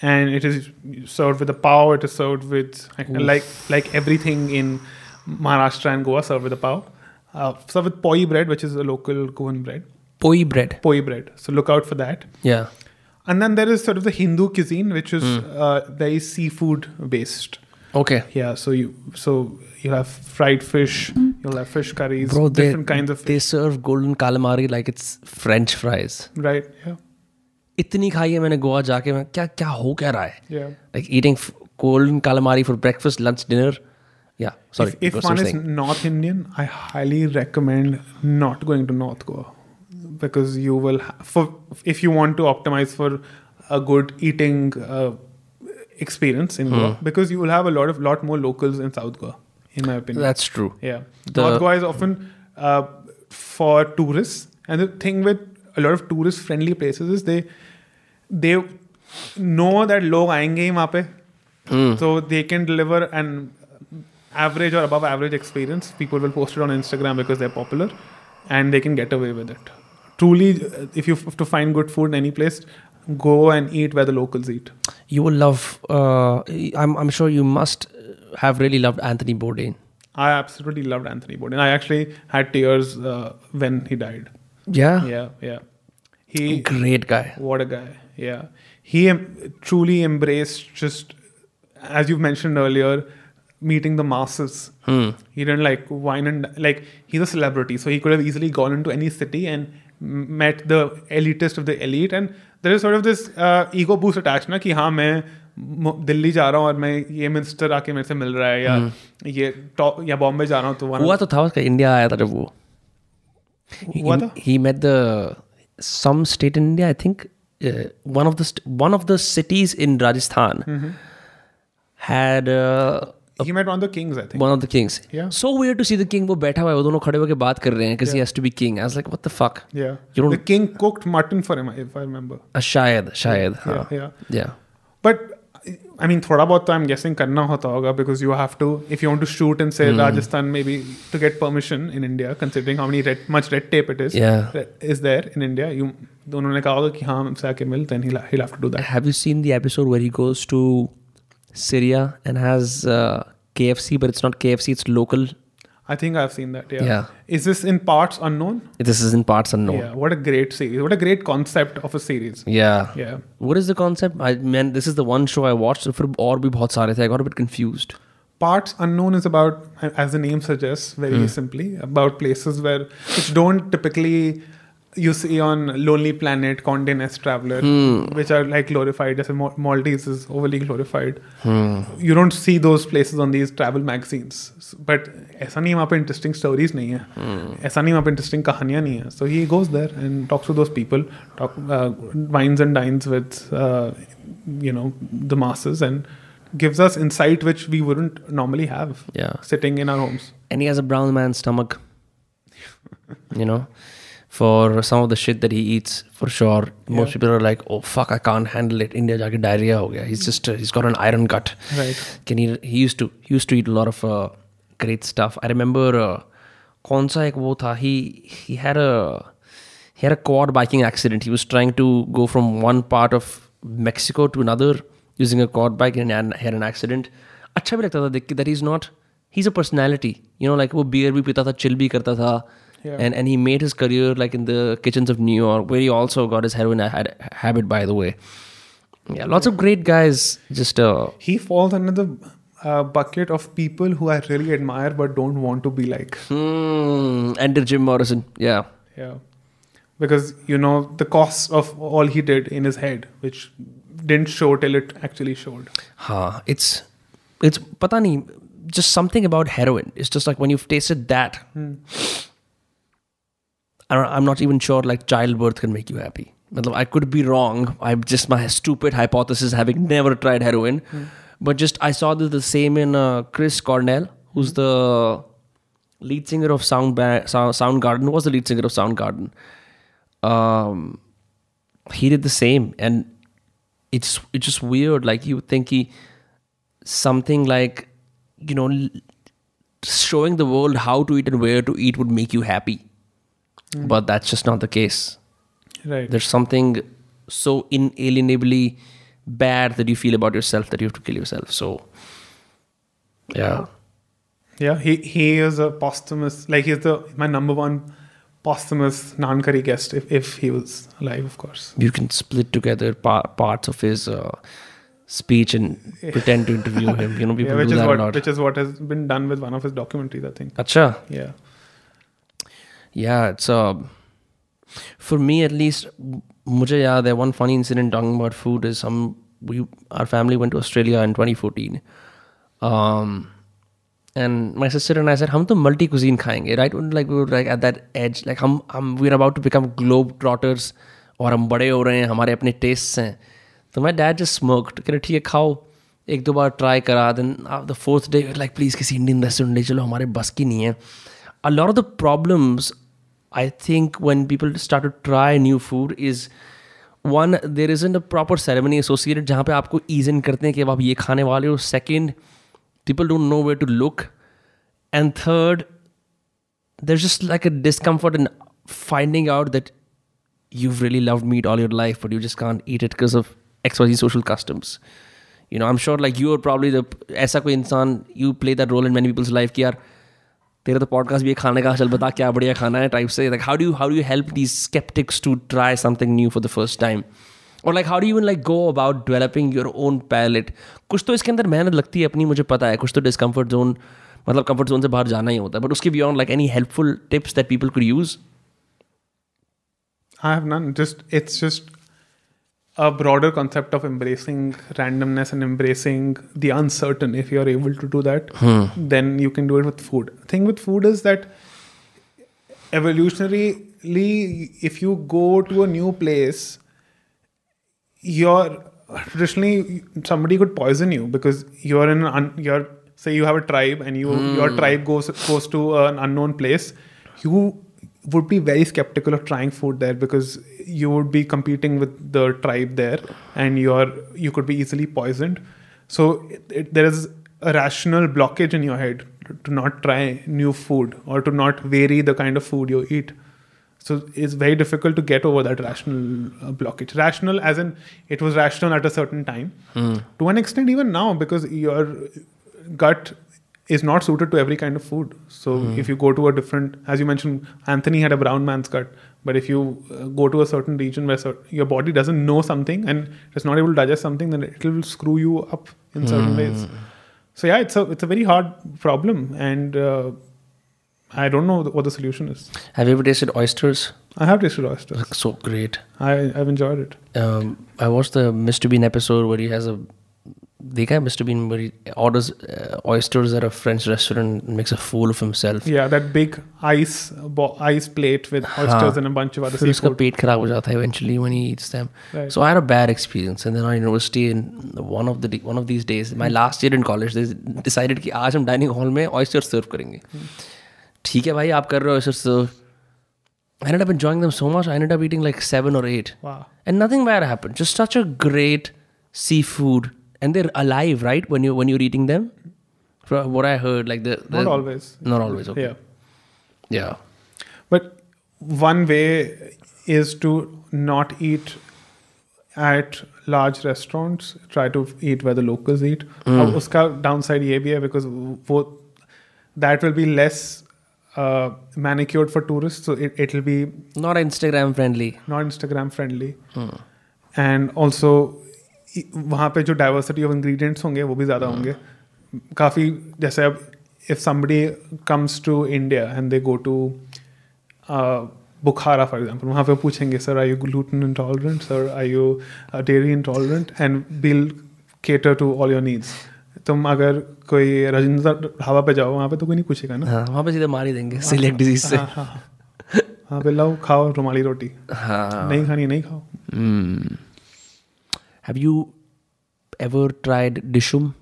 And it is serve with pav it is serve with like like everything in Maharashtra and Goa serve with pav serve with poi bread which is a local Goan bread poi bread poi bread so look out for that and there is serve the Hindu cuisine which is very seafood based Okay. Yeah, so you so you have fried fish, you'll have fish curries, Bro, they, different kinds of they serve golden calamari like it's French fries. right. Yeah, इतनी खाई है मैंने गोवा जाके मैं क्या क्या हो क्या रहा है yeah, like eating f- golden calamari for breakfast, lunch, dinner. Yeah, sorry. if, if you were one is saying. North Indian, I highly recommend not going to North Goa because you will ha- for if you want to optimize for a good eating uh, experience in Hmm. Goa because you will have a lot of lot more locals in South Goa, in my opinion. That's true. Yeah. The- North Goa is often uh, for tourists. And the thing with a lot of tourist friendly places is they they know that लोग आएंगे ही वहाँ पे so they can deliver an average or above average experience people will post it on instagram because they're popular and they can get away with it truly uh, if you have to find good food in any place go and eat where the locals eat You will love. Uh, I'm I'm sure you must have really loved Anthony Bourdain. i absolutely loved anthony bourdain i actually had tears uh, when he died Yeah. yeah yeah he Great guy. What a guy. Yeah. He em- truly embraced just, as you mentioned earlier, meeting the masses. Hmm. He didn't like wine and, like, he's a celebrity. So he could have easily gone into any city and met the elitist of the elite. And there is of this ego boost attach ना कि हाँ मैं दिल्ली जा रहा हूँ और मैं ये मिनिस्टर आके मेरे से मिल रहा है या ये टॉप या बॉम्बे जा रहा हूँ तो वहाँ हुआ तो था उसका इंडिया आया था जब वो। He met the some state in India I think one of the one of the cities in Rajasthan had he met one of the kings I think one of the kings Yeah. so weird to see the king वो बैठा हुआ है वो दोनों खड़े होकर बात कर रहे हैं because he has to be king I was like what the fuck yeah You don't- the king cooked mutton for him if I remember uh, शायद शायद हाँ yeah yeah yeah But I mean, थोड़ा बहुत तो I'm guessing करना होता होगा because you have to if you want to shoot in Hmm. say Rajasthan maybe to get permission in India considering how many red, much red tape it is Yeah. is there in India you दोनों ने कहा होगा कि हाँ हमसे आके मिल then he'll, he'll have to do that have you seen the episode where he goes to Syria and has uh, KFC, but it's not KFC, it's local. I think I've seen that. Yeah. yeah. Is this in parts unknown? This is in parts unknown. Yeah. What a great series. What a great concept of a series. Yeah. Yeah. What is the concept? I mean, this is the one show I watched. For Orbi. I got a bit confused. Parts unknown is about, as the name suggests, very mm. simply about places where which don't typically you see on Lonely Planet, Condé Nast Traveler, Hmm. which are like glorified. As Mal- Maldives is overly glorified. Hmm. You don't see those places on these travel magazines. S- But ऐसा नहीं है वहाँ पे interesting stories नहीं है. Hmm. ऐसा नहीं वहाँ पे interesting कहानियाँ नहीं है. So he goes there and talks to those people, talk, uh, wines and dines with, uh, you know, the masses and gives us insight which we wouldn't normally have Yeah. sitting in our homes. And he has a brown man's stomach. you know, for some of the shit that he eats, for sure. Most Yeah. people are like, "Oh fuck, I can't handle it." India जाके diarrhea हो गया. He's just uh, he's got an iron gut. Right. Can he? He used to he used to eat a lot of uh, great stuff. I remember uh, कौन सा एक वो था? He he had a he had a quad biking accident. He was trying to go from one part of Mexico to another using a quad bike and had- had an accident. अच्छा भी लगता था देख के that he's not he's a personality. You know like वो beer भी पीता था, chill भी करता था. Yeah. And and he made his career like in the kitchens of New York, where he also got his heroin ha- habit, by the way. Yeah, lots of great guys. Just uh, He falls under the uh, bucket of people who I really admire but don't want to be like. hmm, enter Jim Morrison. Yeah, Yeah. Because, you know, the cost of all he did in his head, which didn't show till it actually showed. huh. It's it's pata nahi, just something about heroin. It's just like when you've tasted that. Don't, I'm not even sure like childbirth can make you happy. I could be wrong. I'm just my stupid hypothesis, having never tried heroin. But just I saw the, the same in uh, Chris Cornell, who's the lead singer of Sound ba- Sound Soundgarden. Was the lead singer of Soundgarden. Um, he did the same, and it's it's just weird. Like you would think he something like you know showing the world how to eat and where to eat would make you happy, but that's just not the case. Right. There's something so inalienably bad that you feel about yourself that you have to kill yourself. So, yeah. Yeah, he, he is a posthumous, like he's the my number one posthumous Naan Curry guest if, if he was alive, of course. You can split together pa- parts of his uh, speech and pretend to interview him. You know, people Yeah, which do is that what a lot. which is what has been done with one of his documentaries, I think. Acha. Yeah Yeah, it's uh, for me at least. मुझे याद है one funny incident talking about food is हम we our family went to Australia in 2014. Um, and my sister and I said, हम तो multi cuisine खाएंगे, right? Like we were like at that edge, like हम हम we're about to become globe trotters और हम बड़े हो रहे हैं हमारे अपने tastes हैं तो my dad just smoked कि ठीक है खाओ एक दो बार ट्राई करा then the fourth day like please किसी इंडियन रेस्टोरेंट ले चलो हमारे बस की नहीं है a lot of the problems I think when people start to try new food is one there isn't a proper ceremony associated जहाँ पे आपको ease in करते हैं कि अब आप ये खाने वाले हो second people don't know where to look and third there's just like a discomfort in finding out that you've really loved meat all your life but you just can't eat it because of xyz social customs you know i'm sure like you are probably the ऐसा कोई इंसान you play that role in many people's life कि यार तेरा तो podcast भी खाने का चल बता क्या बढ़िया खाना है टाइप से। Like how do how do help these skeptics to try something new for the first time और like how do even like go about developing your own palate कुछ तो इसके अंदर मेहनत लगती है अपनी, मुझे पता है। कुछ तो डिस्कम्फर्ट जोन मतलब कंफर्ट जोन से बाहर जाना ही होता है। बट उसके beyond like any helpful tips that people could use I have none. Just, it's just a broader concept of embracing randomness and embracing the uncertain. If you're able to do that, hmm. then you can do it with food. Thing with food is that evolutionarily, if you go to a new place, you're traditionally somebody could poison you because you're in an you're say you have a tribe and you your hmm. tribe goes goes to an unknown place you would be very skeptical of trying food there because you would be competing with the tribe there and you're you could be easily poisoned. So it, it, there is a rational blockage in your head to, to not try new food or to not vary the kind of food you eat. So it's very difficult to get over that rational uh, blockage. Rational, as in it was rational at a certain time, to an extent, even now, because your gut is not suited to every kind of food. So if you go to a different, as you mentioned, Anthony had a brown man's cut, But if you uh, go to a certain region where your body doesn't know something and it's not able to digest something, then it will screw you up in certain ways. So yeah, it's a it's a very hard problem, and uh, I don't know what the solution is. Have you ever tasted oysters? I have tasted oysters. So great. I, I've enjoyed it. Um, I watched the Mr. Bean episode where he has a देखा है Mr. Bean where he orders uh, oysters at a French restaurant and makes a fool of himself. Yeah, that big ice bo- ice plate with oysters and a bunch of other फिर उसका seafood. पेट खराब हो जाता है eventually when he eats them. Right. So I had a bad experience and then on university in one of the d- one of these days, my last year in college, they decided कि आज हम dining hall में oysters serve करेंगे. ठीक है भाई आप कर रहे हो oysters serve. I ended up enjoying them so much. I ended up eating like seven or eight. Wow. And nothing bad happened. Just such a great seafood, and they're alive, right? When you when you're eating them, from what I heard, like the, the Not always. not always. Okay. Yeah. Yeah. But one way is to not eat at large restaurants. Try to eat where the locals eat. अब उसका downside ये भी है because वो that will be less uh, manicured for tourists. So it it will be Not Instagram friendly. not Instagram friendly. And also इ- वहाँ पे जो डाइवर्सिटी ऑफ़ इंग्रेडिएंट्स होंगे वो भी ज़्यादा हाँ। होंगे। काफ़ी जैसे अब if somebody comes to India and they go to Bukhara for example वहाँ पे पूछेंगे sir are you gluten intolerant sir are you dairy intolerant and will cater to all your needs तुम अगर कोई राजेंद्र ढाबा पे जाओ वहाँ पर तो कोई नहीं पूछेगा ना? हाँ, वहाँ पे सीधे मार देंगे हाँ, हाँ, हाँ पे लाओ खाओ रुमाली रोटी। हाँ। नहीं खानी नहीं खाओ. हम्म। Have you ever tried Dishoom?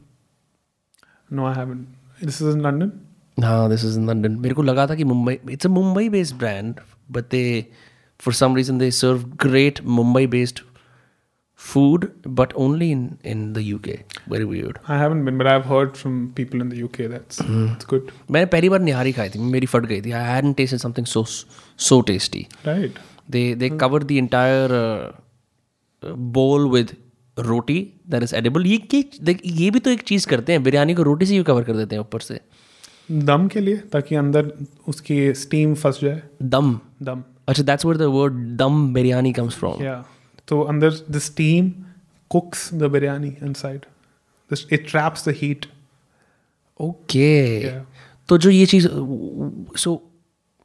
No, I haven't. This is in London. No, this is in London. मेरे को लगा था कि Mumbai it's a Mumbai they, brand but they for some reason they serve food but only in in the UK very weird I haven't been but I've heard from people in the UK that's hmm. it's good I had बार निहारी खाई थी I hadn't tasted something so so tasty right they they hmm. covered the entire uh, bowl with roti that is edible ये की देख ये भी तो एक चीज़ करते हैं बिरयानी को रोटी से ही कवर कर देते हैं ऊपर से। दम के लिए ताकि अंदर उसकी स्टीम फंस जाए। दम। दम। अच्छा दैट्स वेयर द वर्ड दम बिरयानी कम्स फ्रॉम या तो अंदर the steam cooks the biryani inside it traps the heat okay तो जो ये चीज़ सो so,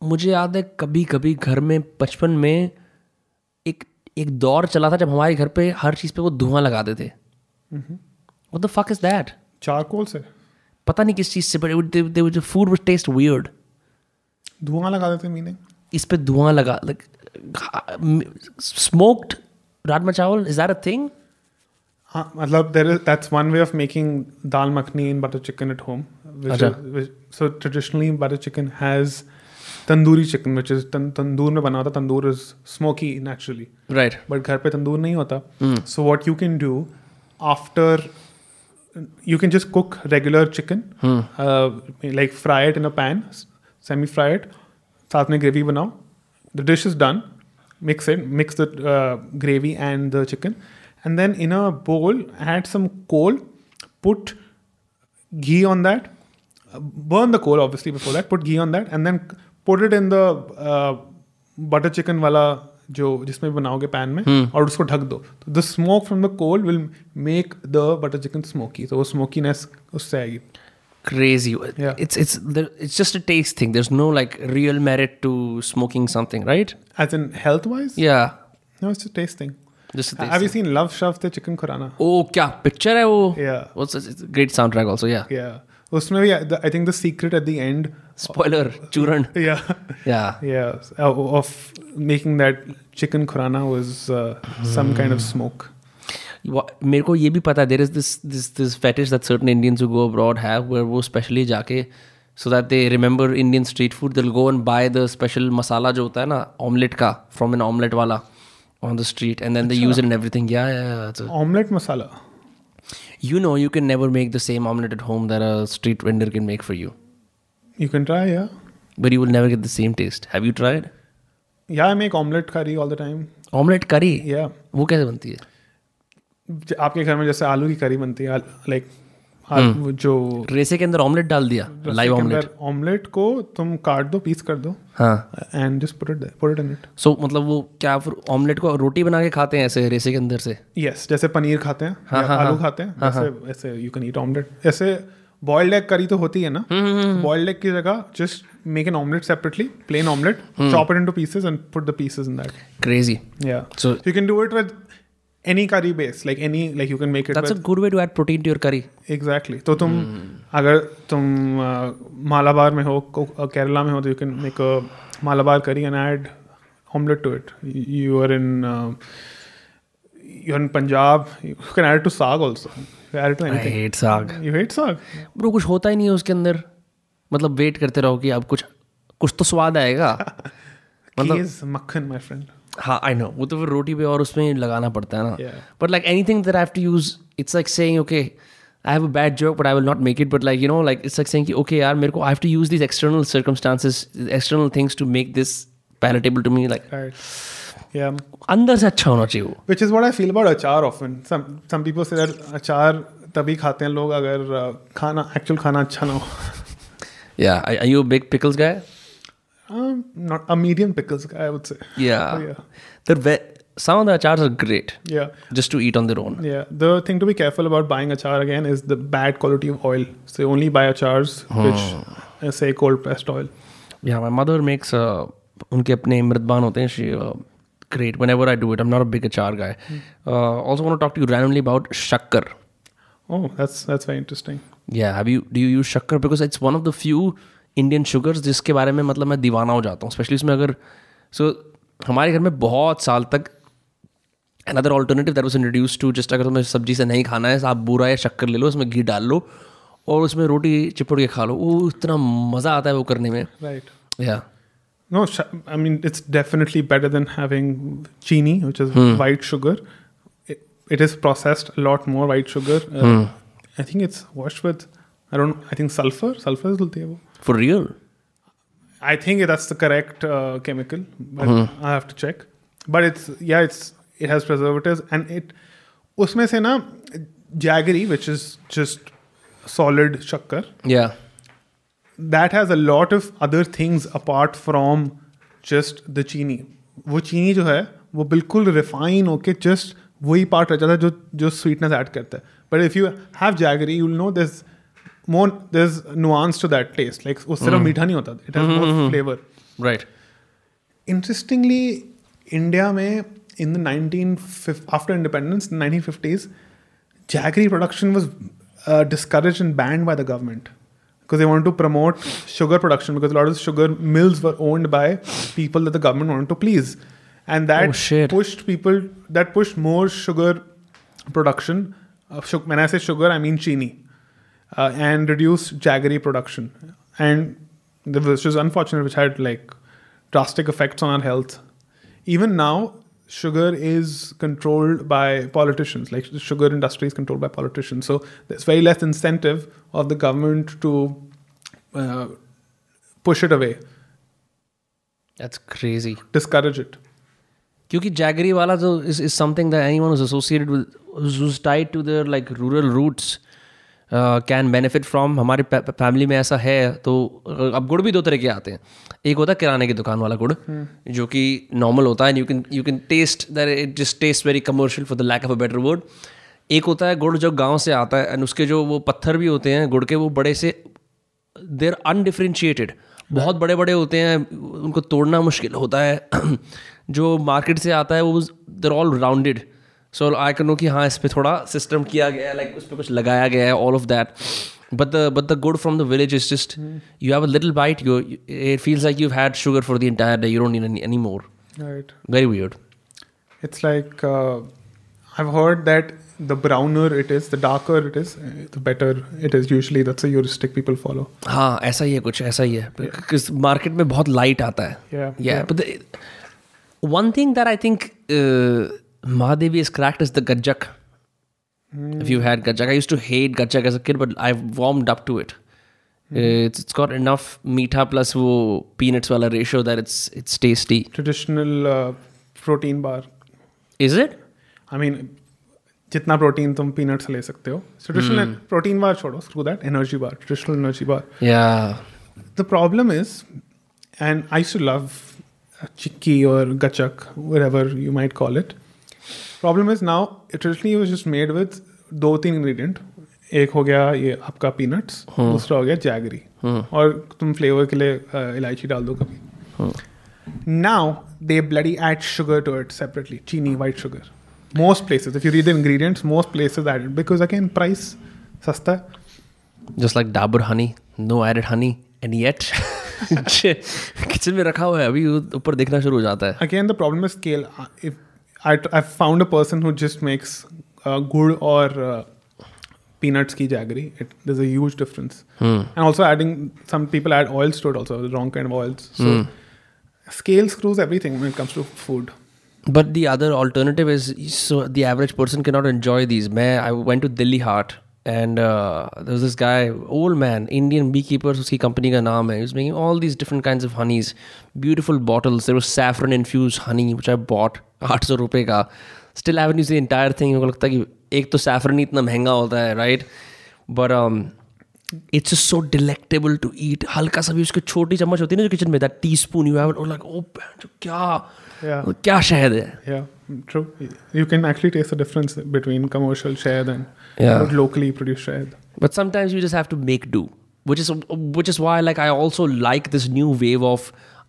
मुझे याद है कभी कभी घर में बचपन में एक दौर चला था जब हमारे घर पे हर चीज़ पे वो धुआँ लगा देते the fuck is that charcoal से? पता नहीं किस चीज़ से but they food taste weird धुआँ लगा देते मीनिंग इस पे धुआँ लगा लाइक स्मोक्ड राजमा चावल इज़ दैट अ थिंग हाँ मतलब there is that's one way of making dal makhani in butter chicken at home so traditionally butter chicken has traditionally butter chicken has tandoori chicken which is tan, tandoor में बना होता tandoor is smoky naturally Right. but घर पे तंदूर नहीं होता so what you can do after you can just cook regular chicken uh, like fry it in a pan semi fry it साथ में gravy बनाओ the dish is done mix it mix the uh, gravy and the chicken and then in a bowl add some coal put ghee on that uh, burn the coal obviously before that put ghee on that and then put it in the butter chicken वाला जो जिसमें बनाओगे pan में hmm. और उसको ढक दो तो the smoke from the coal will make the butter chicken smoky तो वो स्मोकीनेस उससे आएगी crazy yeah. it's it's there, it's just a taste thing there's no like real merit to smoking something right as in health wise yeah no it's just a taste thing just a taste have thing. you seen love shove the chicken kurana oh kya picture hai wo yeah what's it's a great soundtrack also yeah yeah usme bhi i think the secret at the end Spoiler. Churran. या Yeah. yeah uh, of making that chicken khurana was uh, some kind of smoke Wha- मेरे को ये भी पता है there is this this this fetish that certain Indians who go abroad have where वो specially जाके so that they remember Indian street food they'll go and buy the special masala जो होता है ना omelette का from an omelette वाला on the street and then they use it in everything yeah yeah, yeah it's a- omelette masala you know you can never make the same omelette at home that a street you can try yeah. But you will never get the same taste. Have you tried? Yeah i make omelette curry all the time. Omelette curry? Yeah. वो कैसे बनती है? आपके घर में जैसे आलू की करी बनती है लाइक जो रेसे के अंदर ऑमलेट डाल दिया लाइव ऑमलेट ऑमलेट को तुम काट दो पीस कर दो। हाँ। And just put it put it in it so मतलब वो क्या फिर ऑमलेट को रोटी बना के खाते हैं ऐसे रेसे के अंदर से? यस yes, जैसे पनीर खाते हैं हाँ, हाँ, आलू हाँ। खाते हैं वैसे ऐसे यू कैन ईट ऑमलेट ऐसे बॉइल्ड एग करी तो होती है ना? हम्म, बॉइल्ड एग की जगह just make an omelette separately plain omelette hmm. Chop it into pieces and put the pieces in that gravy या So- you can do it with any curry base like any like you can make it That's a with good way to add protein to your curry. exactly. तो तुम अगर तुम मालाबार में हो अ, केरला में हो तो you can make a Malabar curry and add omelette to it you are in you are in Punjab you can add to saag also add to I anything hate you hate saag Bro, कुछ होता ही नहीं है उसके अंदर। मतलब wait करते रहो कि अब कुछ कुछ तो स्वाद आएगा। मतलब मक्खन माय फ्रेंड हाँ आई नो वो तो फिर रोटी पे और उसमें लगाना पड़ता है ना। But like any thing that I have to use it's like saying okay I have a bad joke but I will not make it but like you know like it's like saying कि okay यार मेरे को I have to use this external circumstances external things to make this palatable to me like अंदर से अच्छा होना चाहिए वो which is what I feel about achar often. Some some people say तभी खाते हैं लोग अगर uh, खाना actual खाना अच्छा ना हो. या are you big pickles guy Um, not a medium pickles guy, I would say. Yeah. Oh, yeah. They're ve- some of the achars are great Yeah. just to eat on their own. Yeah. The thing to be careful about buying achar again is the bad quality of oil. So only buy achars hmm. which uh, say cold pressed oil. Yeah, my mother makes uh, उनके अपने मृदबान होते हैं she uh, great whenever I do it. I'm not a big achar guy. Mm. Uh, also want to talk to you randomly about shakkar. Oh, that's that's very interesting. Yeah, have you do you use shakkar because it's one of the few Indian sugars जिसके बारे में मतलब मैं दीवाना हो जाता हूँ specially इसमें अगर सो हमारे घर में बहुत साल तक another alternative that was introduce to just अगर तुम्हें सब्ज़ी से नहीं खाना है तो आप बूरा या शक्कर ले लो उसमें घी डाल लो और उसमें रोटी चिपड़ के खा लो वो इतना मज़ा आता है वो करने में Right. या No, I mean it's definitely better than having chini, which is hmm. white sugar. It, it is processed a lot more white sugar. Uh. Hmm. I think it's washed with I don't know. I think sulfur. Sulfur is the for real. I think that's the correct uh, chemical, but hmm. I have to check. But it's yeah, it's it has preservatives and it. Usme se na jaggery, which is just solid sugar. Yeah that has a lot of other things apart from just the चीनी वो चीनी जो है वो बिल्कुल refine होके just वही part रह जाता है जो जो स्वीटनेस ऐड करता है but if you have jaggery you know this more this nuance to that taste like वो सिर्फ मीठा नहीं होता it has more flavour right interestingly India में in the nineteen after independence nineteen fifties jaggery production was uh, discouraged and banned by the government because they wanted to promote sugar production because a lot of sugar mills were owned by people that the government wanted to please. And that Oh, pushed people that pushed more sugar production of su- when i say sugar i mean chini uh, and reduced jaggery production. And which was unfortunate which had like drastic effects on our health. Even now sugar is controlled by politicians like the sugar industry is controlled by politicians so there's very less incentive of the government to uh, push it away That's crazy. discourage it क्योंकि jaggery वाला तो is is something that anyone who's associated with who's tied to their like rural roots uh, benefit benefit from हमारे family में ऐसा है तो अब गुड़ भी दो तरह के आते हैं। एक होता है किराने की दुकान वाला गुड़ जो कि नॉर्मल होता है you can you can taste that it just taste very commercial for the lack of a better word एक होता है गुड़ जो गाँव से आता है एंड उसके जो वो पत्थर भी होते हैं गुड़ के वो बड़े से देर अनडिफ्रेंशिएटेड बहुत बड़े बड़े होते हैं उनको तोड़ना मुश्किल होता है। जो मार्केट से आता है वो there all rounded so I can know कि हाँ इस पर थोड़ा सिस्टम किया गया है लाइक उस पर कुछ लगाया गया है all of that but the but the gur from the village is just you have a little bite you it feels like you had sugar for the entire day you don't need any more right. वेरी वियर्ड it's like uh, i've heard that the browner it is the darker it is uh, the better it is. Usually that's a heuristic people follow. हाँ ऐसा ही है कुछ ऐसा ही है। Because market में बहुत लाइट आता है। Yeah, yeah, yeah. but the, one thing that I think uh, Mahadevi is cracked is the gajak. Mm. If you had gajak, I used to hate gajak as a kid, but I've warmed up to it. Mm. It's, it's got enough meetha plus wo peanuts wala ratio that it's it's tasty. traditional uh, protein bar Is it? I mean जितना protein तुम peanut से ले सकते हो traditional protein bar छोड़ो screw that energy bar traditional energy bar Yeah. the problem is and i used to love uh, chikki or gachak whatever you might call problem is now traditionally was just made with दो तीन ingredient एक हो गया ये आपका peanuts हाँ। दूसरा हो गया जैगरी हाँ। और तुम फ्लेवर के लिए इलायची डाल दो कभी। Now they bloody add sugar to it separately chini white sugar most places if you read the ingredients most places added because again price सस्ता है। Just like Dabur honey no added honey and yet kitchen में रखा हुआ है अभी ऊपर देखना शुरू हो जाता है। Again the problem is scale if I, i've found a person who just makes uh, gur or uh, peanuts ki jaggery. It, there's a huge difference. And also adding some people add oils to it also the wrong kind of oils. So scale screws everything when it comes to food. But the other alternative is so the average person cannot enjoy these. Man, I went to Delhi Haat and this guy old man Indian beekeepers उसकी company का नाम है is making all these different kind of honeys beautiful bottles there saffron infuse honey which I bought आठ सौ रुपये का still even use the entire thing मेरे को लगता है कि एक तो सैफरन ही इतना महँगा होता है right but it's so delectable to eat हल्का सा भी उसकी छोटी चम्मच होती है ना जो किचन में that teaspoon you have like oh क्या क्या शहद है। Yeah. true you can actually taste the difference between commercial shayad and Yeah. locally produced shayad But sometimes you just have to make do, which is which is why like I also like this new wave of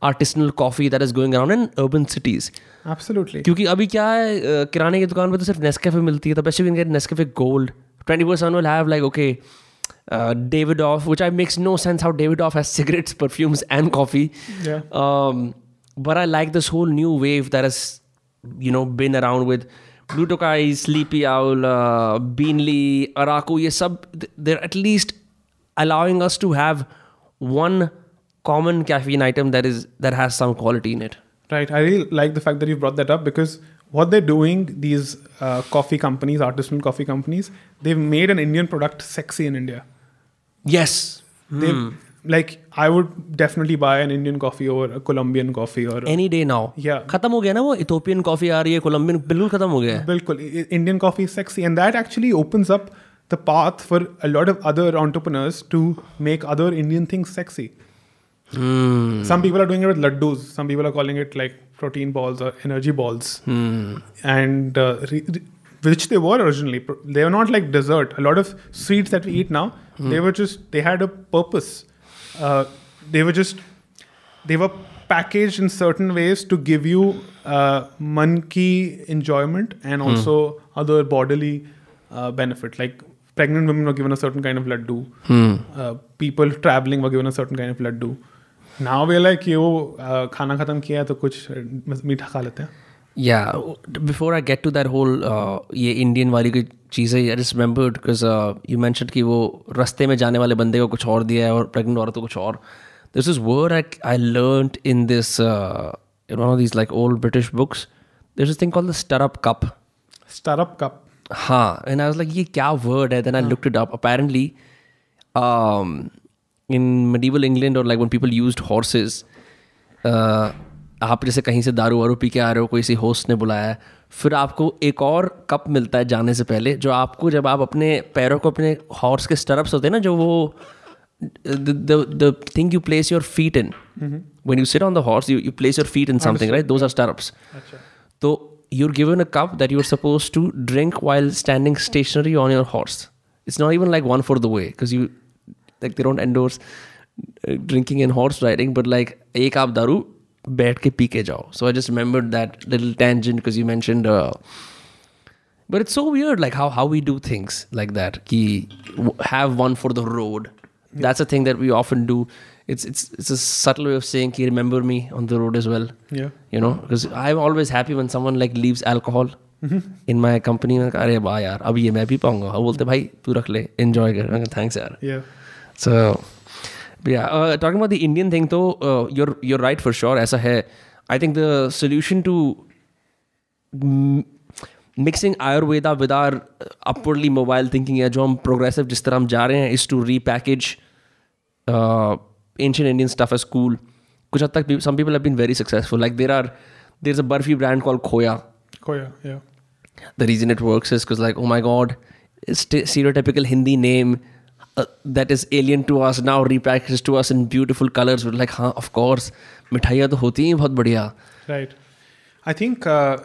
artisanal coffee that is going around in urban cities. absolutely क्योंकि अभी क्या है अ, किराने की दुकान पे तो सिर्फ नेस्कैफे मिलती है तो best you can gate Nescafe gold twenty four seven will have like okay David of which I makes no sense how David off has cigarettes, perfumes, and coffee. Yeah. Um, but I like this whole new wave that has, you know been around with Blue Tokai, Sleepy Owl, uh, Beanley, Araku, ye sub they're at least allowing us to have one common caffeine item that is that has some quality in it. Right. I really like the fact that you brought that up because what they're doing, these uh, coffee companies, artisanal coffee companies, they've made an Indian product sexy in India. Yes. They've, mm like I would definitely buy an Indian coffee over a Colombian coffee or any day now Yeah. खत्म हो गया ना वो Ethiopian coffee आ रही है Colombian बिल्कुल खत्म हो गया है Bilkul, I- Indian coffee is sexy, and that actually opens up the path for a lot of other entrepreneurs to make other Indian things sexy. Some people are doing it with laddus. Some people are calling it like protein balls or energy balls, and uh, re- re- which they were originally. Pro- They were not like dessert. A lot of sweets that we eat now, they were just they had a purpose. Uh, they were just they were packaged in certain ways to give you uh, man ki enjoyment and also mm. other bodily uh, benefit. Like pregnant women were given a certain kind of laddu. Hmm. Uh, people traveling were given a certain kind of laddu. Now we're like वो uh, खाना खत्म किया है तो कुछ uh, मीठा खा लेते हैं. Yeah, before I get to that whole uh, ये इंडियन वाली कोई चीज़ है, I just remembered because uh, you mentioned कि वो रास्ते में जाने वाले बंदे को कुछ और दिया है और प्रेग्नेंट औरत को कुछ और. This is word I, I learned in this uh, in one of these like old British books. There's this thing called the stirrup cup. Stirrup cup. हाँ and I was like ये क्या word है then I looked it up apparently um, in medieval England or like when people used horses uh, आप जैसे कहीं से दारू वारू पी के आ रहे हो कोई सी होस्ट ने बुलाया फिर आपको एक और कप मिलता है जाने से पहले जो आपको जब आप अपने पैरों को अपने हॉर्स के स्टरप्स होते हैं ना जो वो the thing you place your feet in one you sit on the horse you you place your feet in something right those are stirrups तो you are given a cup that you are suppose to drink while standing stationary on your horse it's not even like one for the way because you like they don't endorse drinking in horse riding but like एक आप दारू बैठ के पी के जाओ. So I just remember that little tangent because you mention but it's so weird like how how we do things like that कि have one for the road that's a thing that we often do it's it's it's a subtle way of saying कि remember me on the road is well you know because I am always happy when someone like leaves alcohol in my company में अरे वाह यार अब ये मैं भी पाऊँगा वो बोलते भाई तू रख ले एंजॉय कर थैंक्स यार so talking about the Indian thing तो your your right for sure ऐसा है. I think the solution to mixing Ayurveda with our upwardly mobile thinking है जो हम प्रोग्रेसिव जिस तरह हम जा रहे हैं is to repackage ancient Indian stuff as school कुछ हद तक some people have been very successful like there are there is a barfi brand call Khoya Khoya the reason it work is like oh my god stereotypical Hindi name Uh, that is alien to us now repackaged to us in beautiful colors. We're like huh of course to bahut right. I think uh,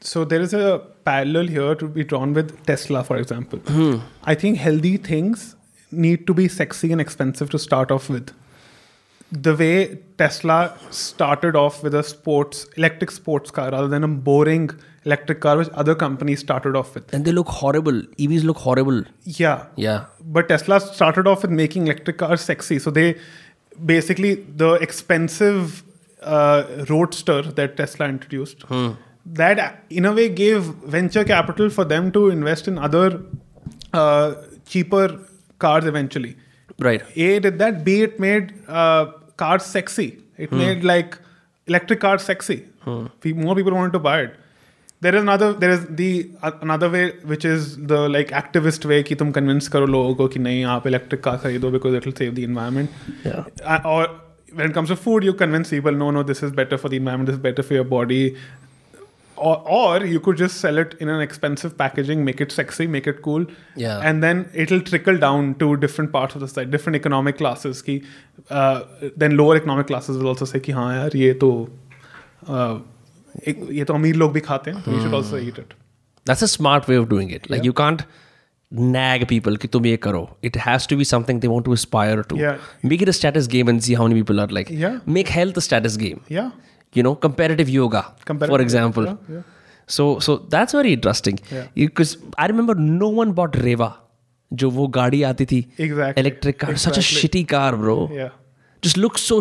so there is a parallel here to be drawn with tesla for example. Hmm. i think healthy things need to be sexy and expensive to start off with. The way tesla started off with a sports electric sports car rather than a boring electric car, which other companies started off with. and they look horrible EVs look horrible Yeah, yeah but Tesla started off with making electric cars sexy. So they basically the expensive uh, roadster that Tesla introduced that in a way gave venture capital for them to invest in other uh, cheaper cars eventually. right A did that. B it made uh, cars sexy. It made like electric cars sexy. Pe- More people wanted to buy it. There is another. There is the uh, another way, which is the like activist way कि तुम convince करो लोगों को कि नहीं आप electric car खरीदो because it will save the environment. yeah Uh, or when it comes to food, you convince people, no, no, this is better for the environment, this is better for your body. Or, or you could just sell it in an expensive packaging, make it sexy, make it cool, Yeah. and then it'll trickle down to different parts of the society, different economic classes. Ki, uh, then lower economic classes will also say कि हाँ यार ये तो uh, एक, ये तो अमीर लोग भी खाते हैं, you should also eat it. that's a smart way of doing it like you can't nag people कि तुम ये करो it has to be something they want to aspire to Yeah. make it a status game and see how many people are like Yeah. make health a status game Yeah. you know comparative yoga for Comparative, example yeah, yeah. so so that's very interesting Yeah. because i remember no one bought reva जो वो गाड़ी आती थी Exactly. electric car such a shitty car bro Yeah. just looks so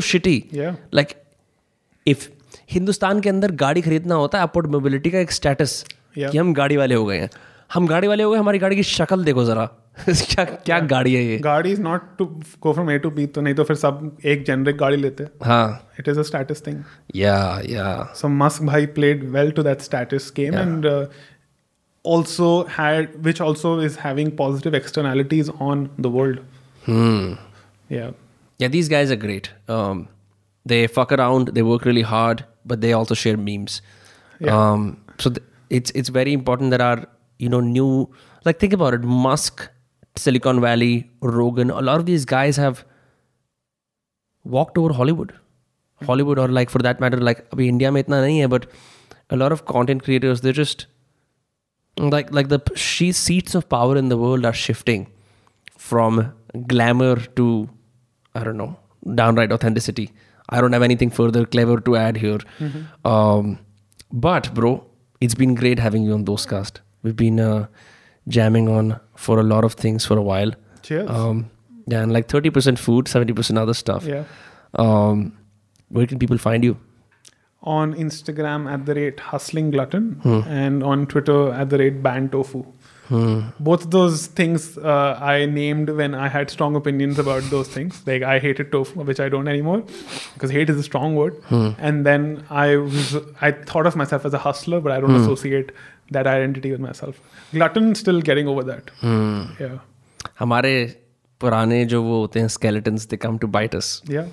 Hindustan के अंदर गाड़ी खरीदना होता है अपोर्ड मोबिलिटी का एक स्टेटस कि हम गाड़ी वाले हो गए हैं। हम गाड़ी वाले हो गए हमारी गाड़ी की शक्ल देखो जरा। क्या क्या गाड़ी है ये? गाड़ी is not to go from A to B तो नहीं तो फिर सब एक जेनरिक गाड़ी लेते हाँ। It is a thing yeah yeah so Musk भाई played well to that status game and also had which also is having positive externalities on the world yeah these guys a great they fuck around they work really hard but they also share memes. Yeah. Um, so th- it's it's very important that our you know new like think about it. Musk, Silicon Valley, Rogan, a lot of these guys have walked over Hollywood, Hollywood, or like for that matter, like अभी India में इतना नहीं है, but a lot of content creators they're just like like the p- she seats of power in the world are shifting from glamour to I don't know downright authenticity. I don't have anything further clever to add here. Um, but bro, it's been great having you on Dostcast. We've been uh, jamming on for a lot of things for a while. Cheers. Um, yeah, and like 30% food, 70% other stuff. yeah. Um, where can people find you? On Instagram at the rate hustling glutton Hmm. and on Twitter at the rate ban tofu. Hmm. Both those things uh, I named when I had strong opinions about those things. Like I hated tofu, which I don't anymore, because hate is a strong word. Hmm. And then I was I thought of myself as a hustler, but I don't hmm. associate that identity with myself. Glutton still getting over that. Hmm. Yeah. हमारे पुराने जो वो होते हैं skeletons they come to bite us. Yeah.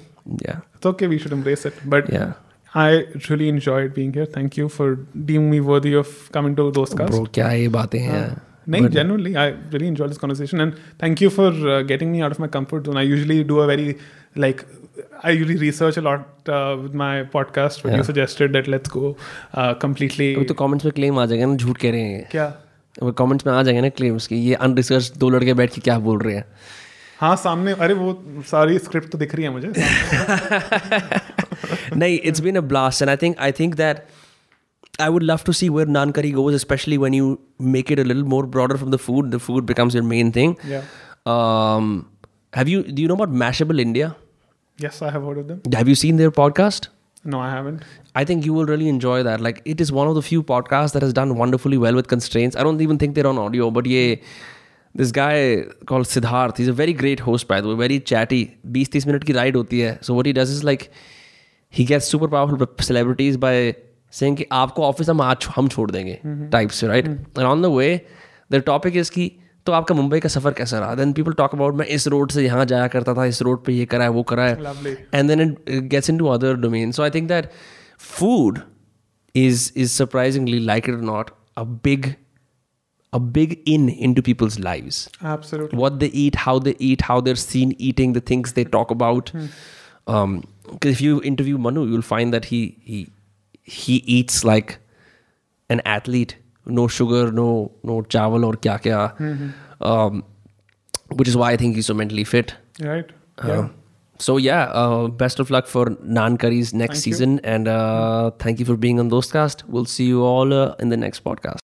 Yeah. It's okay. We should embrace it. But yeah. I really enjoyed being here. Thank you for deeming me worthy of coming to Dostcast. Bro, क्या ये बातें हैं? No, genuinely, I really enjoyed this conversation, and thank you for uh, getting me out of my comfort zone. I usually do a very like I usually research a lot uh, with my podcast, but you suggested that let's go uh, completely. तो comments में claim आ जाएगा ना झूठ कह रहे हैं क्या वो कमेंट्स में आ जाएँगे ना क्लेम्स कि ये अनरिसर्च दो लड़के बैठ के क्या बोल रहे हैं हाँ सामने अरे वो सारी स्क्रिप्ट तो दिख रही है मुझे नहीं it's been a blast and I think I think that I would love to see where naan curry goes, especially when you make it a little more broader from the food. The food becomes your main thing. Yeah. Um, have you? Do you know about Mashable India? Yes, I have heard of them. Have you seen their podcast? No, I haven't. I think you will really enjoy that. Like, it is one of the few podcasts that has done wonderfully well with constraints. I don't even think they're on audio, but yeah, this guy called Siddharth, he's a very great host, by the way, very chatty. 20 30 minute ki ride hoti hai. So, what he does is like, he gets super powerful celebrities by saying कि आपको office हम आज हम छोड़ देंगे type से right and on the way the topic is कि तो आपका मुंबई का सफ़र कैसा रहा देन पीपल टॉक अबाउट मैं इस रोड से यहाँ जाया करता था इस रोड पे ये करा है वो करा है Lovely. and then it, it gets into other domains. So I think that food is is surprisingly, like it or not, a big in into people's lives. Absolutely. What they eat, how they eat, how they're seen eating, the things they talk about. Um, because if you interview Manu, you'll find that he he he eats like an athlete. No sugar, no no chawal or kya kya. Um, which is why I think he's so mentally fit. Right. Uh, Yeah. so yeah, uh, best of luck for Naan Curry's next Thank you. season, and uh, thank you for being on Dostcast. We'll see you all uh, in the next podcast.